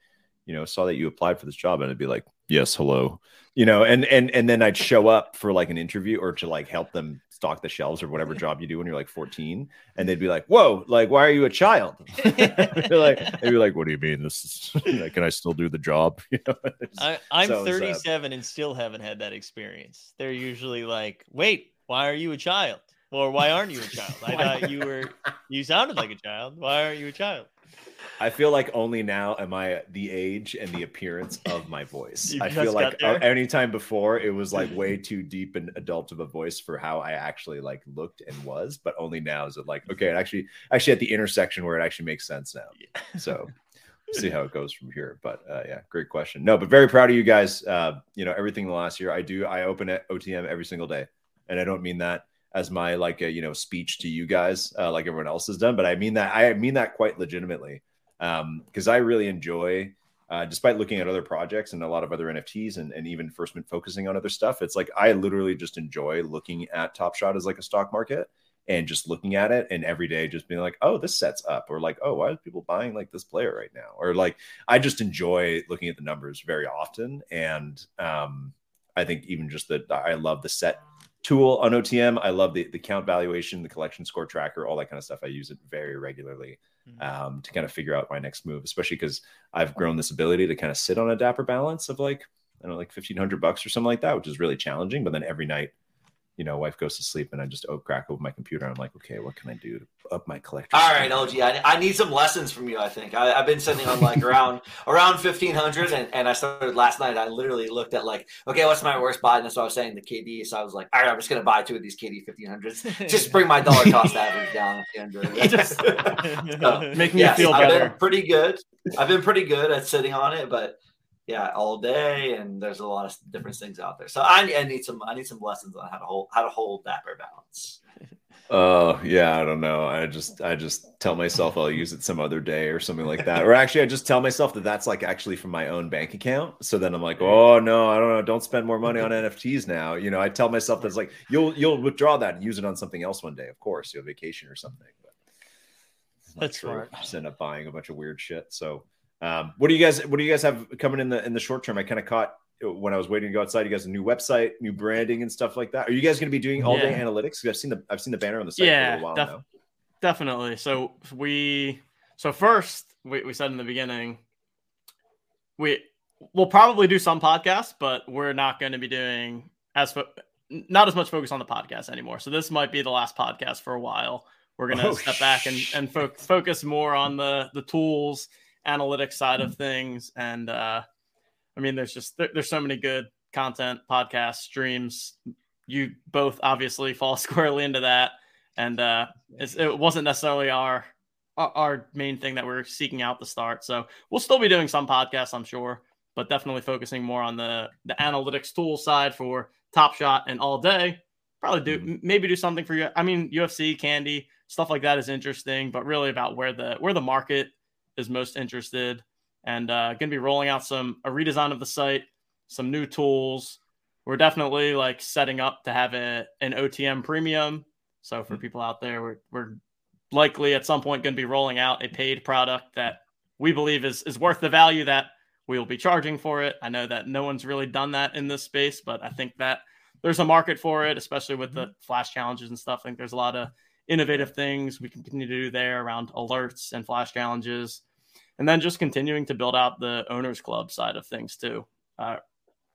you know, saw that you applied for this job, and it'd be like, yes, hello, you know, and and and then I'd show up for like an interview or to like help them stock the shelves or whatever job you do when you're like 14, and they'd be like, whoa, like why are you a child? they're like, they'd be like, what do you mean? This is like, can I still do the job? You know, I, I'm so 37 uh, and still haven't had that experience. They're usually like, wait, why are you a child? Or why aren't you a child? I thought you were you sounded like a child. Why aren't you a child? I feel like only now am I the age and the appearance of my voice. I feel like any time before it was like way too deep and adult of a voice for how I actually like looked and was, but only now is it like okay, it actually actually at the intersection where it actually makes sense now. Yeah. So see how it goes from here. But uh, yeah, great question. No, but very proud of you guys. Uh, you know everything the last year. I do. I open at OTM every single day, and I don't mean that as my like a you know speech to you guys uh, like everyone else has done, but I mean that I mean that quite legitimately because um, I really enjoy, uh, despite looking at other projects and a lot of other NFTs and, and even first been focusing on other stuff, it's like I literally just enjoy looking at Top Shot as like a stock market and just looking at it and every day just being like, oh, this sets up, or like, oh, why are people buying like this player right now? Or like, I just enjoy looking at the numbers very often. And um, I think even just that I love the set tool on OTM. I love the, the count valuation, the collection score tracker, all that kind of stuff. I use it very regularly mm-hmm. um, to kind of figure out my next move, especially because I've grown this ability to kind of sit on a dapper balance of like, I don't know, like 1500 bucks or something like that, which is really challenging. But then every night you know, wife goes to sleep and I just oh crack open my computer. I'm like, okay, what can I do to up my collection? All right, LG, I, I need some lessons from you. I think I, have been sitting on like around around 1500, and, and I started last night. I literally looked at like, okay, what's my worst buy? And that's what I was saying the KD. So I was like, all right, I'm just gonna buy two of these KD 1500s, just bring my dollar cost average down at the end of it. Just so, make me yes, feel better. I've been pretty good. I've been pretty good at sitting on it, but yeah, all day, and there's a lot of different things out there. So I, I need some I need some lessons on how to hold how to hold dapper balance. Oh uh, yeah, I don't know. I just I just tell myself I'll use it some other day or something like that. Or actually, I just tell myself that that's like actually from my own bank account. So then I'm like, oh no, I don't know. Don't spend more money on NFTs now. You know, I tell myself that's like you'll you'll withdraw that and use it on something else one day. Of course, you have vacation or something. But that's right. Just end up buying a bunch of weird shit. So um, what do you guys What do you guys have coming in the in the short term? I kind of caught when I was waiting to go outside. You guys a new website, new branding, and stuff like that. Are you guys going to be doing all day yeah. analytics? I've seen the I've seen the banner on the site yeah, for a while def- now. Definitely. So we so first we, we said in the beginning we we'll probably do some podcasts, but we're not going to be doing as fo- not as much focus on the podcast anymore. So this might be the last podcast for a while. We're going to oh, step back and and fo- focus more on the the tools analytics side of things. And uh, I mean, there's just there, there's so many good content, podcasts, streams. You both obviously fall squarely into that, and uh, it wasn't necessarily our our main thing that we're seeking out to start. So we'll still be doing some podcasts, I'm sure, but definitely focusing more on the the analytics tool side for Top Shot and all day. Probably do mm-hmm. maybe do something for you. I mean, UFC, Candy, stuff like that is interesting, but really about where the where the market is most interested. And uh, going to be rolling out some a redesign of the site, some new tools. We're definitely like setting up to have a, an OTM premium. So for mm-hmm. people out there, we're, we're likely at some point going to be rolling out a paid product that we believe is is worth the value that we will be charging for it. I know that no one's really done that in this space, but I think that there's a market for it, especially with the mm-hmm. flash challenges and stuff. I think there's a lot of innovative things we can continue to do there around alerts and flash challenges. And then just continuing to build out the owners club side of things too. Uh,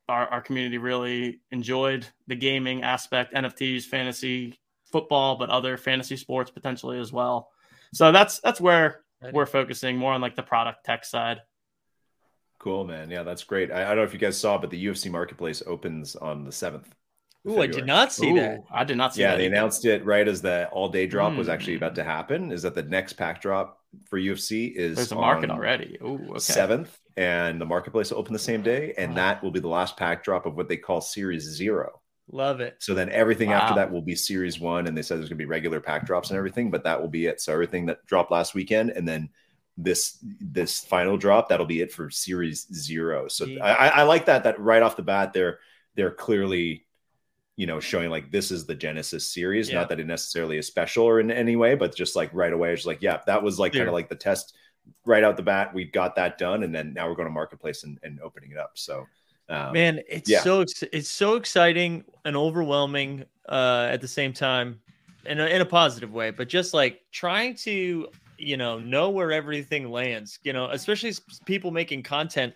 our, our community really enjoyed the gaming aspect, NFTs, fantasy football, but other fantasy sports potentially as well. So that's that's where we're focusing more on like the product tech side. Cool, man. Yeah, that's great. I, I don't know if you guys saw, but the UFC marketplace opens on the seventh. Ooh, I did not see Ooh, that. I did not see yeah, that. they announced it right as the all day drop mm. was actually about to hmm. happen. Is that the next pack drop for UFC is there's a market already. Seventh, and the marketplace will open the same day, and wow. that will be the last pack drop of what they call Series Zero. Love it. So then everything wow. after that will be Series One, and they said there's going to be regular pack drops and everything, but that will be it. So everything that dropped last weekend, and then this this final drop that'll be it for Series Zero. So I, I like that. That right off the bat, they're they're clearly you know, showing like this is the Genesis series. Yeah. Not that it necessarily is special or in any way, but just like right away, it's like, yeah, that was like kind of like the test right out the bat. We got that done, and then now we're going to marketplace and, and opening it up. So, um, man, it's yeah. so it's so exciting and overwhelming uh, at the same time, in a, in a positive way. But just like trying to you know know where everything lands, you know, especially people making content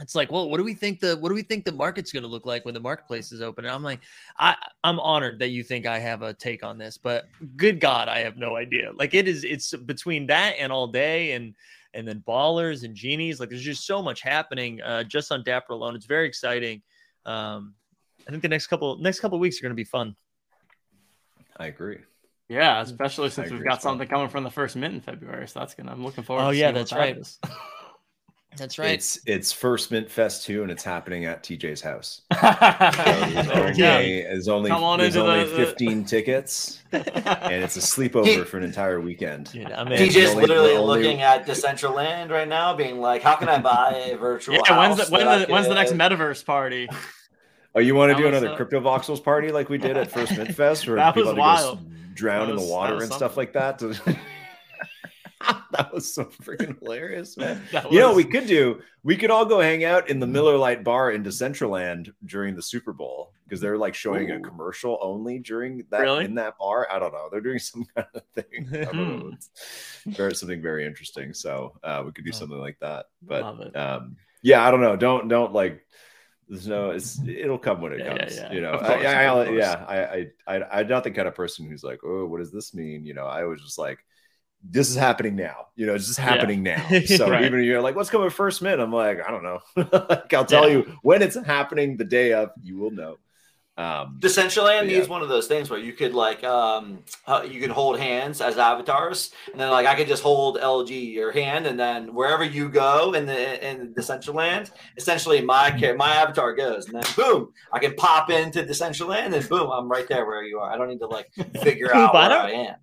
it's like, well, what do we think the what do we think the market's going to look like when the marketplace is open? And I'm like, I I'm honored that you think I have a take on this, but good God, I have no idea. Like it is, it's between that and all day and and then ballers and genies. Like there's just so much happening uh, just on Dapper alone. It's very exciting. Um, I think the next couple next couple weeks are going to be fun. I agree. Yeah, especially since we've got something coming from the first mint in February. So that's gonna. I'm looking forward. Oh yeah, that's right. That's right. It's it's First Mint Fest two, and it's happening at TJ's house. there's only, there's only, there's only the, 15 the... tickets, and it's a sleepover for an entire weekend. Dude, I mean, TJ's only, literally only... looking at Decentraland right now, being like, "How can I buy a virtual?" Yeah, when's the, when the, when's the next metaverse party? Oh, you want to do another Cryptovoxels party like we did at First Mint Fest, where that people was wild. drown was, in the water and stuff like that? that was so freaking hilarious, man. Was... You know, we could do, we could all go hang out in the Miller Lite bar in Decentraland during the Super Bowl because they're like showing Ooh. a commercial only during that really? in that bar. I don't know. They're doing some kind of thing. very, something very interesting. So uh, we could do something like that. But um, yeah, I don't know. Don't don't like there's no it's it'll come when it yeah, comes yeah, yeah. you know course, I, I, I yeah I, I i'm not the kind of person who's like oh what does this mean you know i was just like this is happening now. You know, it's just happening yeah. now. So right. even you're like, what's coming First Mint? I'm like, I don't know. like, I'll tell yeah. you when it's happening the day of, you will know. Um, Decentraland yeah. needs one of those things where you could like um uh, you could hold hands as avatars, and then like I could just hold LG your hand, and then wherever you go in the in Decentraland, essentially my my avatar goes, and then boom, I can pop into Decentraland, and boom, I'm right there where you are. I don't need to like figure out where I am.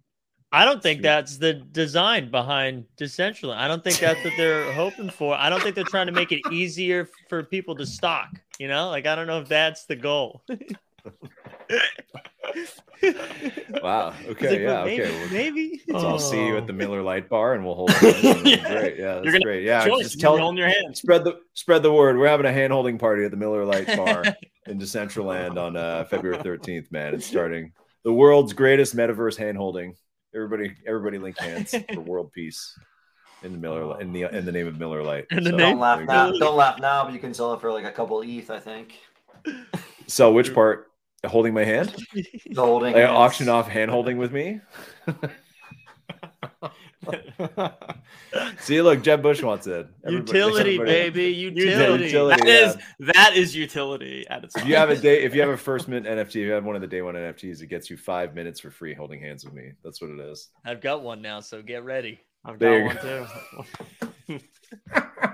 I don't think that's the design behind Decentraland. I don't think that's what they're hoping for. I don't think they're trying to make it easier for people to stock. You know, like I don't know if that's the goal. wow. Okay. Like, yeah. maybe, okay. Well, maybe. So I'll see you at the Miller Lite bar, and we'll hold. It. yeah. Great. Yeah. That's great. Yeah. Just tell holding your hand. Spread the spread the word. We're having a hand holding party at the Miller Lite bar in Decentraland on uh, February 13th. Man, it's starting. The world's greatest metaverse hand holding. Everybody, everybody, link hands for world peace in the Miller in the in the name of Miller Lite. So, don't laugh now. Don't laugh now, but you can sell it for like a couple ETH, I think. So which part? Holding my hand? The holding. Like auction off hand holding with me. See, look, Jeb Bush wants it. Everybody, utility, baby, utility. utility. That yeah. is that is utility at its. If you have a day, if you have a first mint NFT, if you have one of the day one NFTs, it gets you five minutes for free holding hands with me. That's what it is. I've got one now, so get ready. I've got one too.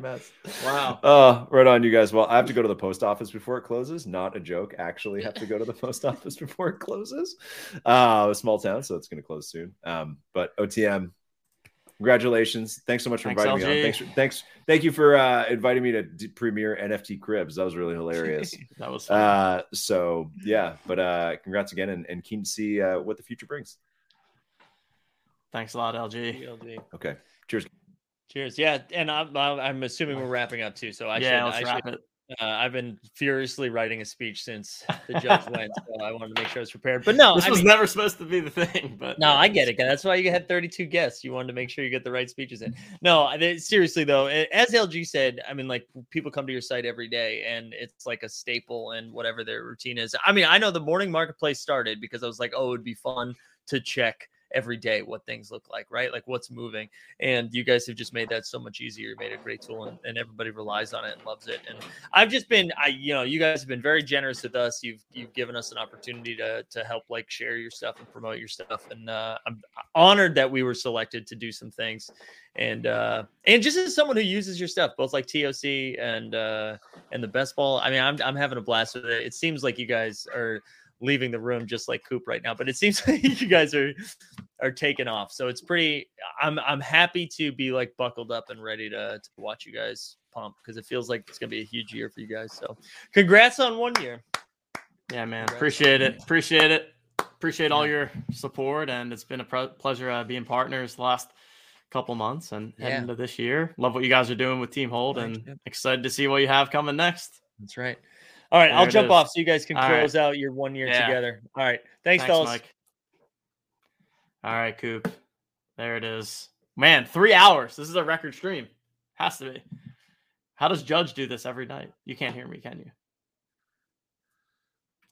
fucking mess. Wow. Uh, right on, you guys. Well, I have to go to the post office before it closes. Not a joke. Actually, have to go to the post office before it closes. Uh, a small town, so it's going to close soon. Um, but OTM, congratulations! Thanks so much for thanks, inviting LG. me on. Thanks, for, thanks, thank you for uh, inviting me to d- premiere NFT Cribs. That was really hilarious. that was. Fun. Uh, so yeah, but uh, congrats again, and, and keen to see uh, what the future brings. Thanks a lot, LG. LG. Okay. Cheers. Cheers. Yeah, and I'm I'm assuming we're wrapping up too. So I yeah, should, let's I wrap should, it. Uh, I've been furiously writing a speech since the judge went, so I wanted to make sure I was prepared. But no, this I was mean, never supposed to be the thing. But no, I get it. That's why you had 32 guests. You wanted to make sure you get the right speeches in. No, seriously though, as LG said, I mean, like people come to your site every day, and it's like a staple and whatever their routine is. I mean, I know the morning marketplace started because I was like, oh, it'd be fun to check every day what things look like, right? Like what's moving. And you guys have just made that so much easier, made a great tool, and, and everybody relies on it and loves it. And I've just been, I, you know, you guys have been very generous with us. You've you've given us an opportunity to to help like share your stuff and promote your stuff. And uh, I'm honored that we were selected to do some things. And uh, and just as someone who uses your stuff, both like TOC and uh, and the best ball. I mean, I'm I'm having a blast with it. It seems like you guys are leaving the room just like Coop right now. But it seems like you guys are are taking off. So it's pretty I'm I'm happy to be like buckled up and ready to, to watch you guys pump because it feels like it's gonna be a huge year for you guys. So congrats on one year. Yeah, man. Appreciate it. Appreciate it. Appreciate all your support, and it's been a pre- pleasure uh, being partners the last couple months and yeah. heading into this year. Love what you guys are doing with Team Hold, and excited to see what you have coming next. That's right. All right, there I'll jump is. off so you guys can all close right. out your one year yeah. together. All right, thanks, thanks fellas. Mike. All right, Coop. There it is. Man, three hours. This is a record stream. Has to be. How does Judge do this every night? You can't hear me, can you?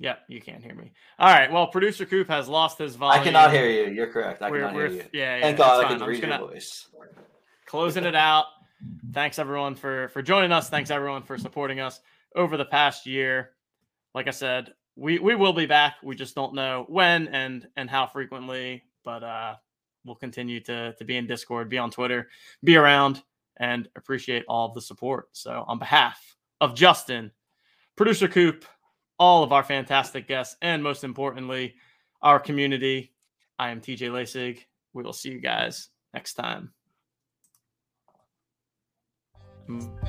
Yeah, you can't hear me. All right. Well, producer Coop has lost his volume. I cannot hear you. You're correct. I we're, cannot hear you. Yeah, yeah. Thank God I can read your voice. Closing it out. Thanks everyone for for joining us. Thanks everyone for supporting us over the past year. Like I said, we we will be back. We just don't know when and and how frequently, but uh we'll continue to to be in Discord, be on Twitter, be around, and appreciate all of the support. So on behalf of Justin, producer Coop all of our fantastic guests, and most importantly, our community. I am TJ Lasig. We will see you guys next time. Mm.